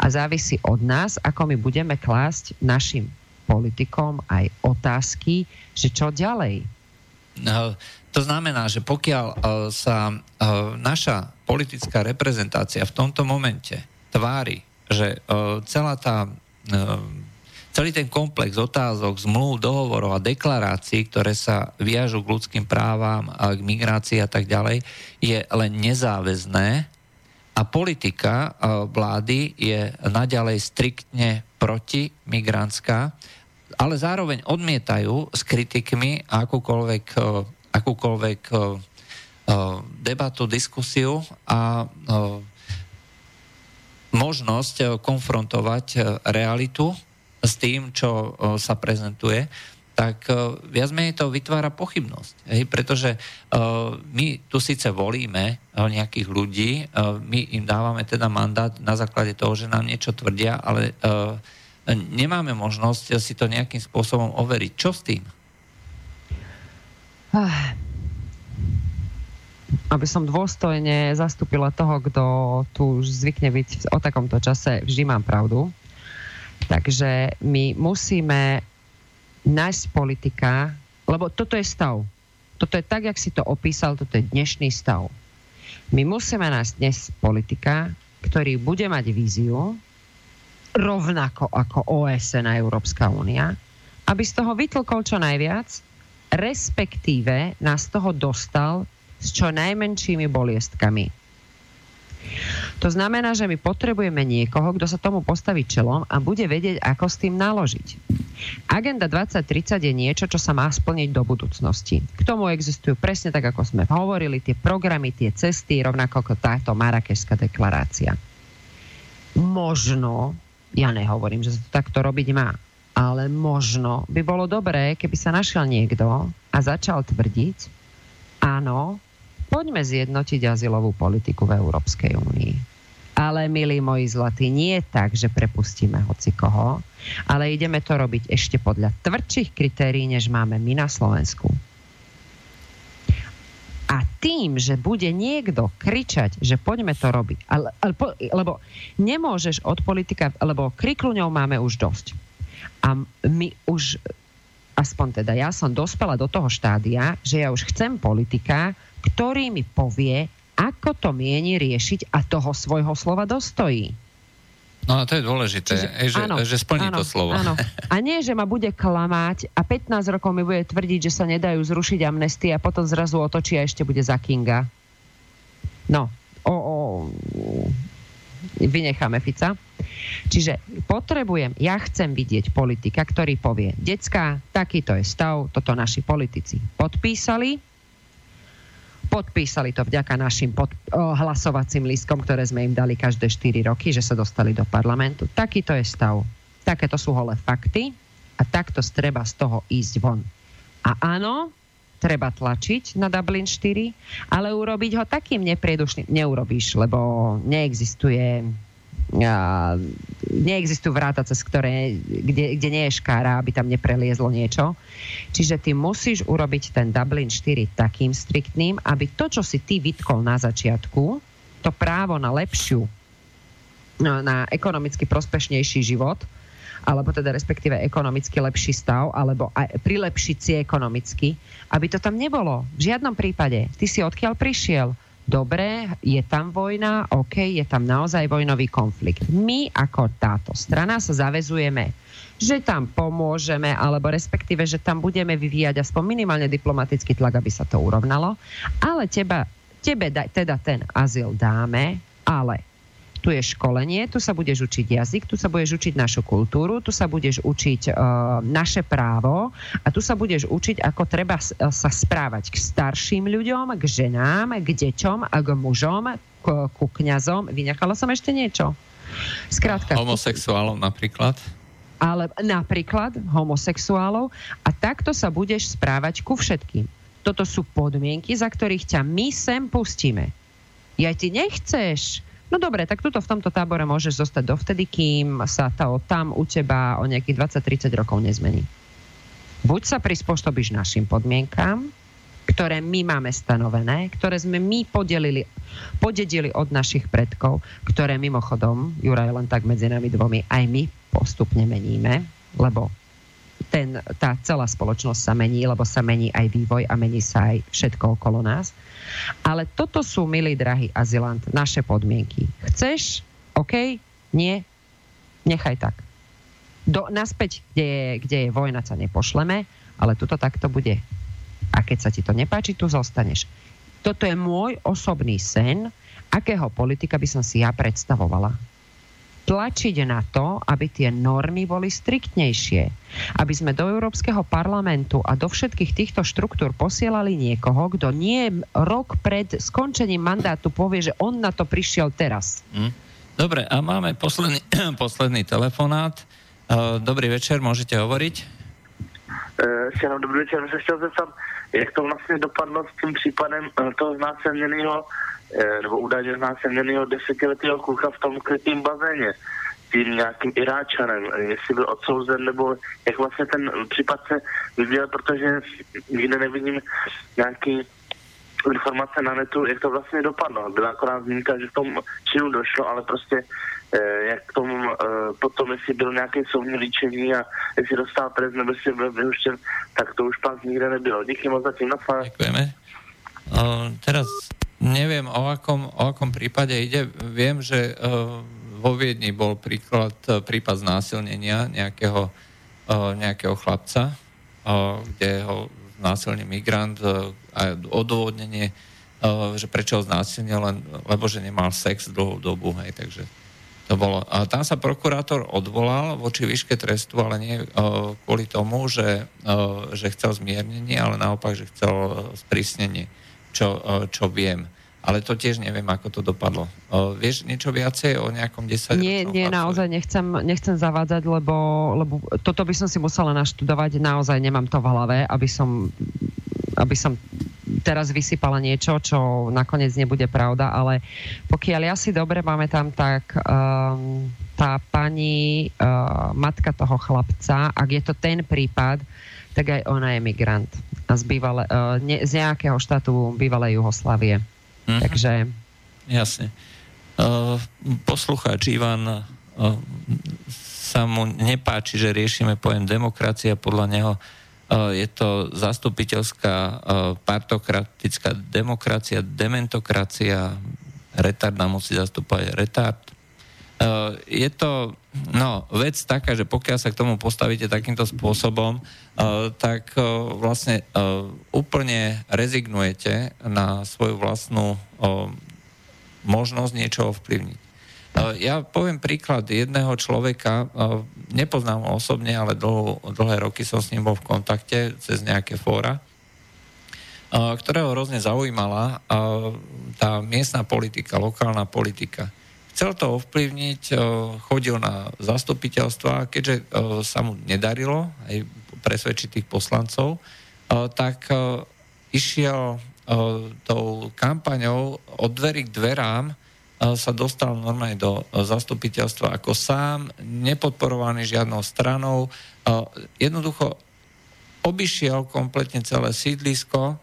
A závisí od nás, ako my budeme klásť našim politikom aj otázky, že čo ďalej. No, to znamená, že pokiaľ uh, sa uh, naša politická reprezentácia v tomto momente tvári, že uh, celá tá, celý ten komplex otázok, zmluv, dohovorov a deklarácií, ktoré sa viažú k ľudským právam, a k migrácii a tak ďalej, je len nezáväzné a politika vlády je naďalej striktne proti migrantská, ale zároveň odmietajú s kritikmi akúkoľvek akúkoľvek eh, eh, debatu, diskusiu a eh, možnosť konfrontovať realitu s tým, čo sa prezentuje, tak viac menej to vytvára pochybnosť. Hej? Pretože my tu síce volíme nejakých ľudí, my im dávame teda mandát na základe toho, že nám niečo tvrdia, ale nemáme možnosť si to nejakým spôsobom overiť. Čo s tým? Ah. Aby som dôstojne zastúpila toho, kto tu už zvykne byť o takomto čase, vždy mám pravdu. Takže my musíme nájsť politika, lebo toto je stav. Toto je tak, jak si to opísal, toto je dnešný stav. My musíme nájsť dnes politika, ktorý bude mať víziu, rovnako ako OSN a Európska únia, aby z toho vytlkol čo najviac respektíve nás toho dostal s čo najmenšími boliestkami. To znamená, že my potrebujeme niekoho, kto sa tomu postaví čelom a bude vedieť, ako s tým naložiť. Agenda 2030 je niečo, čo sa má splniť do budúcnosti. K tomu existujú presne tak, ako sme hovorili, tie programy, tie cesty, rovnako ako táto Marrakešská deklarácia. Možno, ja nehovorím, že sa to takto robiť má, ale možno by bolo dobré, keby sa našiel niekto a začal tvrdiť, áno, poďme zjednotiť azylovú politiku v Európskej únii. Ale, milí moji zlatí, nie je tak, že prepustíme hoci koho, ale ideme to robiť ešte podľa tvrdších kritérií, než máme my na Slovensku. A tým, že bude niekto kričať, že poďme to robiť, ale, ale, lebo nemôžeš od politika, lebo krikluňov máme už dosť a my už, aspoň teda ja som dospela do toho štádia, že ja už chcem politika, ktorý mi povie, ako to mieni riešiť a toho svojho slova dostojí. No a to je dôležité, Čiže, že, áno, že splní áno, to slovo. Áno. A nie, že ma bude klamať a 15 rokov mi bude tvrdiť, že sa nedajú zrušiť amnestie a potom zrazu otočí a ešte bude za Kinga. No, o, o, vynecháme Fica. Čiže potrebujem, ja chcem vidieť politika, ktorý povie, decka, takýto je stav, toto naši politici podpísali, podpísali to vďaka našim pod, oh, hlasovacím lístkom, ktoré sme im dali každé 4 roky, že sa dostali do parlamentu. Takýto je stav. takéto sú holé fakty a takto treba z toho ísť von. A áno, treba tlačiť na Dublin 4, ale urobiť ho takým nepriedušným neurobíš, lebo neexistuje a, neexistujú vráta, cez ktoré, kde, kde nie je škára, aby tam nepreliezlo niečo. Čiže ty musíš urobiť ten Dublin 4 takým striktným, aby to, čo si ty vytkol na začiatku, to právo na lepšiu, no, na ekonomicky prospešnejší život, alebo teda respektíve ekonomicky lepší stav, alebo aj prilepšiť si ekonomicky, aby to tam nebolo. V žiadnom prípade. Ty si odkiaľ prišiel? Dobre, je tam vojna, OK, je tam naozaj vojnový konflikt. My ako táto strana sa zavezujeme, že tam pomôžeme, alebo respektíve, že tam budeme vyvíjať aspoň minimálne diplomatický tlak, aby sa to urovnalo. Ale teba, tebe da, teda ten azyl dáme, ale tu je školenie, tu sa budeš učiť jazyk, tu sa budeš učiť našu kultúru, tu sa budeš učiť uh, naše právo a tu sa budeš učiť, ako treba sa správať k starším ľuďom, k ženám, k deťom a k mužom, k, ku kňazom. Vynechala som ešte niečo? Skrátka. Homosexuálov napríklad? Ale napríklad homosexuálov a takto sa budeš správať ku všetkým. Toto sú podmienky, za ktorých ťa my sem pustíme. Ja ty nechceš, No dobre, tak tuto v tomto tábore môžeš zostať dovtedy, kým sa to tam u teba o nejakých 20-30 rokov nezmení. Buď sa prispôsobíš našim podmienkám, ktoré my máme stanovené, ktoré sme my podelili, podedili od našich predkov, ktoré mimochodom, Juraj, len tak medzi nami dvomi, aj my postupne meníme, lebo ten, tá celá spoločnosť sa mení, lebo sa mení aj vývoj a mení sa aj všetko okolo nás. Ale toto sú, milý drahý azylant, naše podmienky. Chceš? OK? Nie? Nechaj tak. Do, naspäť, kde je, kde je vojna, sa nepošleme, ale tuto takto bude. A keď sa ti to nepáči, tu zostaneš. Toto je môj osobný sen, akého politika by som si ja predstavovala tlačiť na to, aby tie normy boli striktnejšie. Aby sme do Európskeho parlamentu a do všetkých týchto štruktúr posielali niekoho, kto nie rok pred skončením mandátu povie, že on na to prišiel teraz. Hm. Dobre, a máme posledný, posledný telefonát. E, dobrý večer, môžete hovoriť? Ještě jenom dobrý večer, se chtěl zeptat, jak to vlastně dopadlo s tím případem e, toho znásilněného Eh, nebo údajně znásilněného desetiletého kluka v tom krytým bazéně? Tím nějakým Iráčanem, jestli byl odsouzen, nebo jak vlastně ten případ se vyvíjel, protože nikde nevidím nějaký informace na netu, jak to vlastně dopadlo. Byla akorát zmínka, že v tom činu došlo, ale prostě eh, jak k tomu eh, potom, jestli byl nějaký soudní líčení a jestli dostal trest nebo jestli byl vyhuštěn, tak to už pak nikde nebylo. Díky moc za tím Děkujeme. Uh, teraz Neviem, o akom, o akom prípade ide. Viem, že uh, vo Viedni bol príklad, uh, prípad znásilnenia nejakého, uh, nejakého chlapca, uh, kde ho znásilný migrant uh, a odôvodnenie, uh, že prečo ho znásilnil, len, lebo že nemal sex dlhú dobu. Hej, takže to bolo. A tam sa prokurátor odvolal voči výške trestu, ale nie uh, kvôli tomu, že, že chcel zmiernenie, ale naopak, že chcel sprísnenie čo, čo viem. Ale to tiež neviem, ako to dopadlo. O, vieš niečo viacej o nejakom 10 Nie, nie, naozaj nechcem, nechcem zavádzať, lebo, lebo toto by som si musela naštudovať. Naozaj nemám to v hlave, aby som, aby som teraz vysypala niečo, čo nakoniec nebude pravda, ale pokiaľ ja si dobre pamätám, tak um, tá pani uh, matka toho chlapca, ak je to ten prípad, tak aj ona je migrant z, bývalé, uh, ne, z nejakého štátu bývalej Juhoslávie. Mm-hmm. Takže... Jasne. Uh, poslucháč Ivan uh, sa mu nepáči, že riešime pojem demokracia. Podľa neho uh, je to zastupiteľská partokratická demokracia, dementokracia, retard nám musí zastúpať retard. Uh, je to No, vec taká, že pokiaľ sa k tomu postavíte takýmto spôsobom, uh, tak uh, vlastne úplne rezignujete na svoju vlastnú možnosť niečo ovplyvniť. Ja poviem príklad jedného človeka, nepoznám ho osobne, ale dlho, dlhé roky som s ním bol v kontakte cez nejaké fóra, ktorého hrozne zaujímala tá miestna politika, lokálna politika chcel to ovplyvniť, chodil na zastupiteľstva, keďže sa mu nedarilo aj presvedčiť tých poslancov, tak išiel tou kampaňou od dverí k dverám sa dostal normálne do zastupiteľstva ako sám, nepodporovaný žiadnou stranou. Jednoducho obišiel kompletne celé sídlisko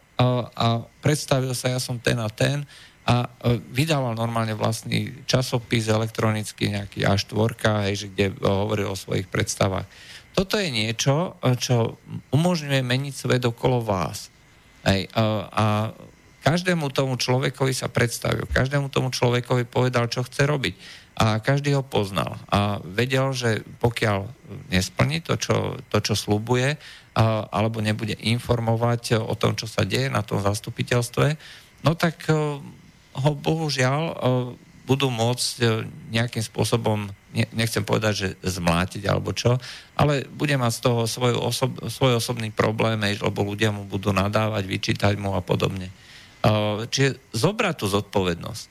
a predstavil sa, ja som ten a ten a vydával normálne vlastný časopis elektronický, nejaký A4, hej, že kde hovoril o svojich predstavách. Toto je niečo, čo umožňuje meniť svet okolo vás. Hej, a každému tomu človekovi sa predstavil, každému tomu človekovi povedal, čo chce robiť. A každý ho poznal. A vedel, že pokiaľ nesplní to, čo, to, čo slúbuje, alebo nebude informovať o tom, čo sa deje na tom zastupiteľstve, no tak e, ho bohužiaľ e, budú môcť e, nejakým spôsobom, nechcem povedať, že zmlátiť alebo čo, ale bude mať z toho svoj, osob, svoj osobný problém, lebo ľudia mu budú nadávať, vyčítať mu a podobne. Čiže zobrať tú zodpovednosť.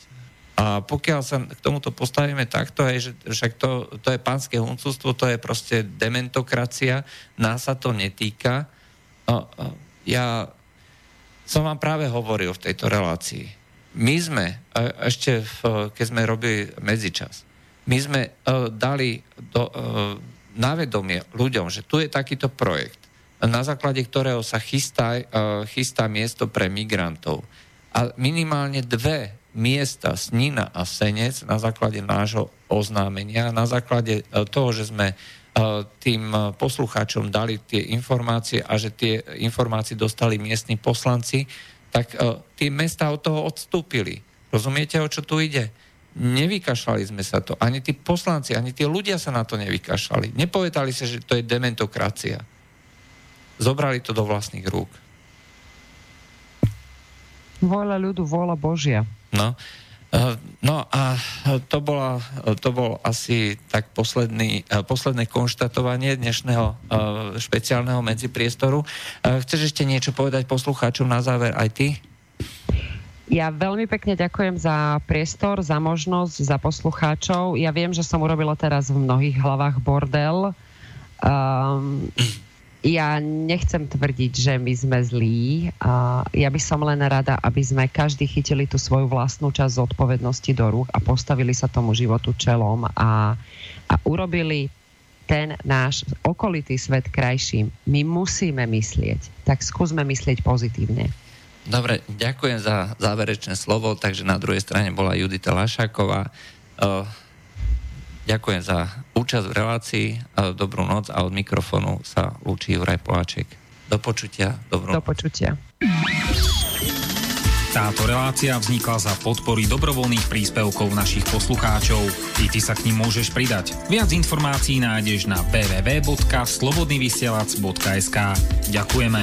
A pokiaľ sa k tomuto postavíme takto, je, že však to, to je pánske huncústvo, to je proste dementokracia, nás sa to netýka. Ja som vám práve hovoril v tejto relácii. My sme, ešte v, keď sme robili medzičas, my sme uh, dali do, uh, na vedomie ľuďom, že tu je takýto projekt, na základe ktorého sa chystá, chystá miesto pre migrantov. A minimálne dve miesta, Snina a Senec, na základe nášho oznámenia, na základe e, toho, že sme e, tým e, poslucháčom dali tie informácie a že tie informácie dostali miestni poslanci, tak tie mesta od toho odstúpili. Rozumiete, o čo tu ide? Nevykašľali sme sa to. Ani tí poslanci, ani tí ľudia sa na to nevykašľali. Nepovedali sa, že to je dementokracia. Zobrali to do vlastných rúk. Voľa ľudu, voľa Božia. No, No a to, bola, to bol asi tak posledný, eh, posledné konštatovanie dnešného eh, špeciálneho medzipriestoru. Chceš ešte niečo povedať poslucháčom na záver aj ty? Ja veľmi pekne ďakujem za priestor, za možnosť, za poslucháčov. Ja viem, že som urobila teraz v mnohých hlavách bordel. Um, ja nechcem tvrdiť, že my sme zlí. A ja by som len rada, aby sme každý chytili tú svoju vlastnú časť zodpovednosti do rúk a postavili sa tomu životu čelom a, a urobili ten náš okolitý svet krajším. My musíme myslieť, tak skúsme myslieť pozitívne. Dobre, ďakujem za záverečné slovo, takže na druhej strane bola Judita Lašáková. Ďakujem za účasť v relácii, dobrú noc a od mikrofónu sa lúči Juraj Poláček. Do počutia. Dobrú Do počutia. Táto relácia vznikla za podpory dobrovoľných príspevkov našich poslucháčov. I ty sa k ním môžeš pridať. Viac informácií nájdeš na www.slobodnyvysielac.sk Ďakujeme.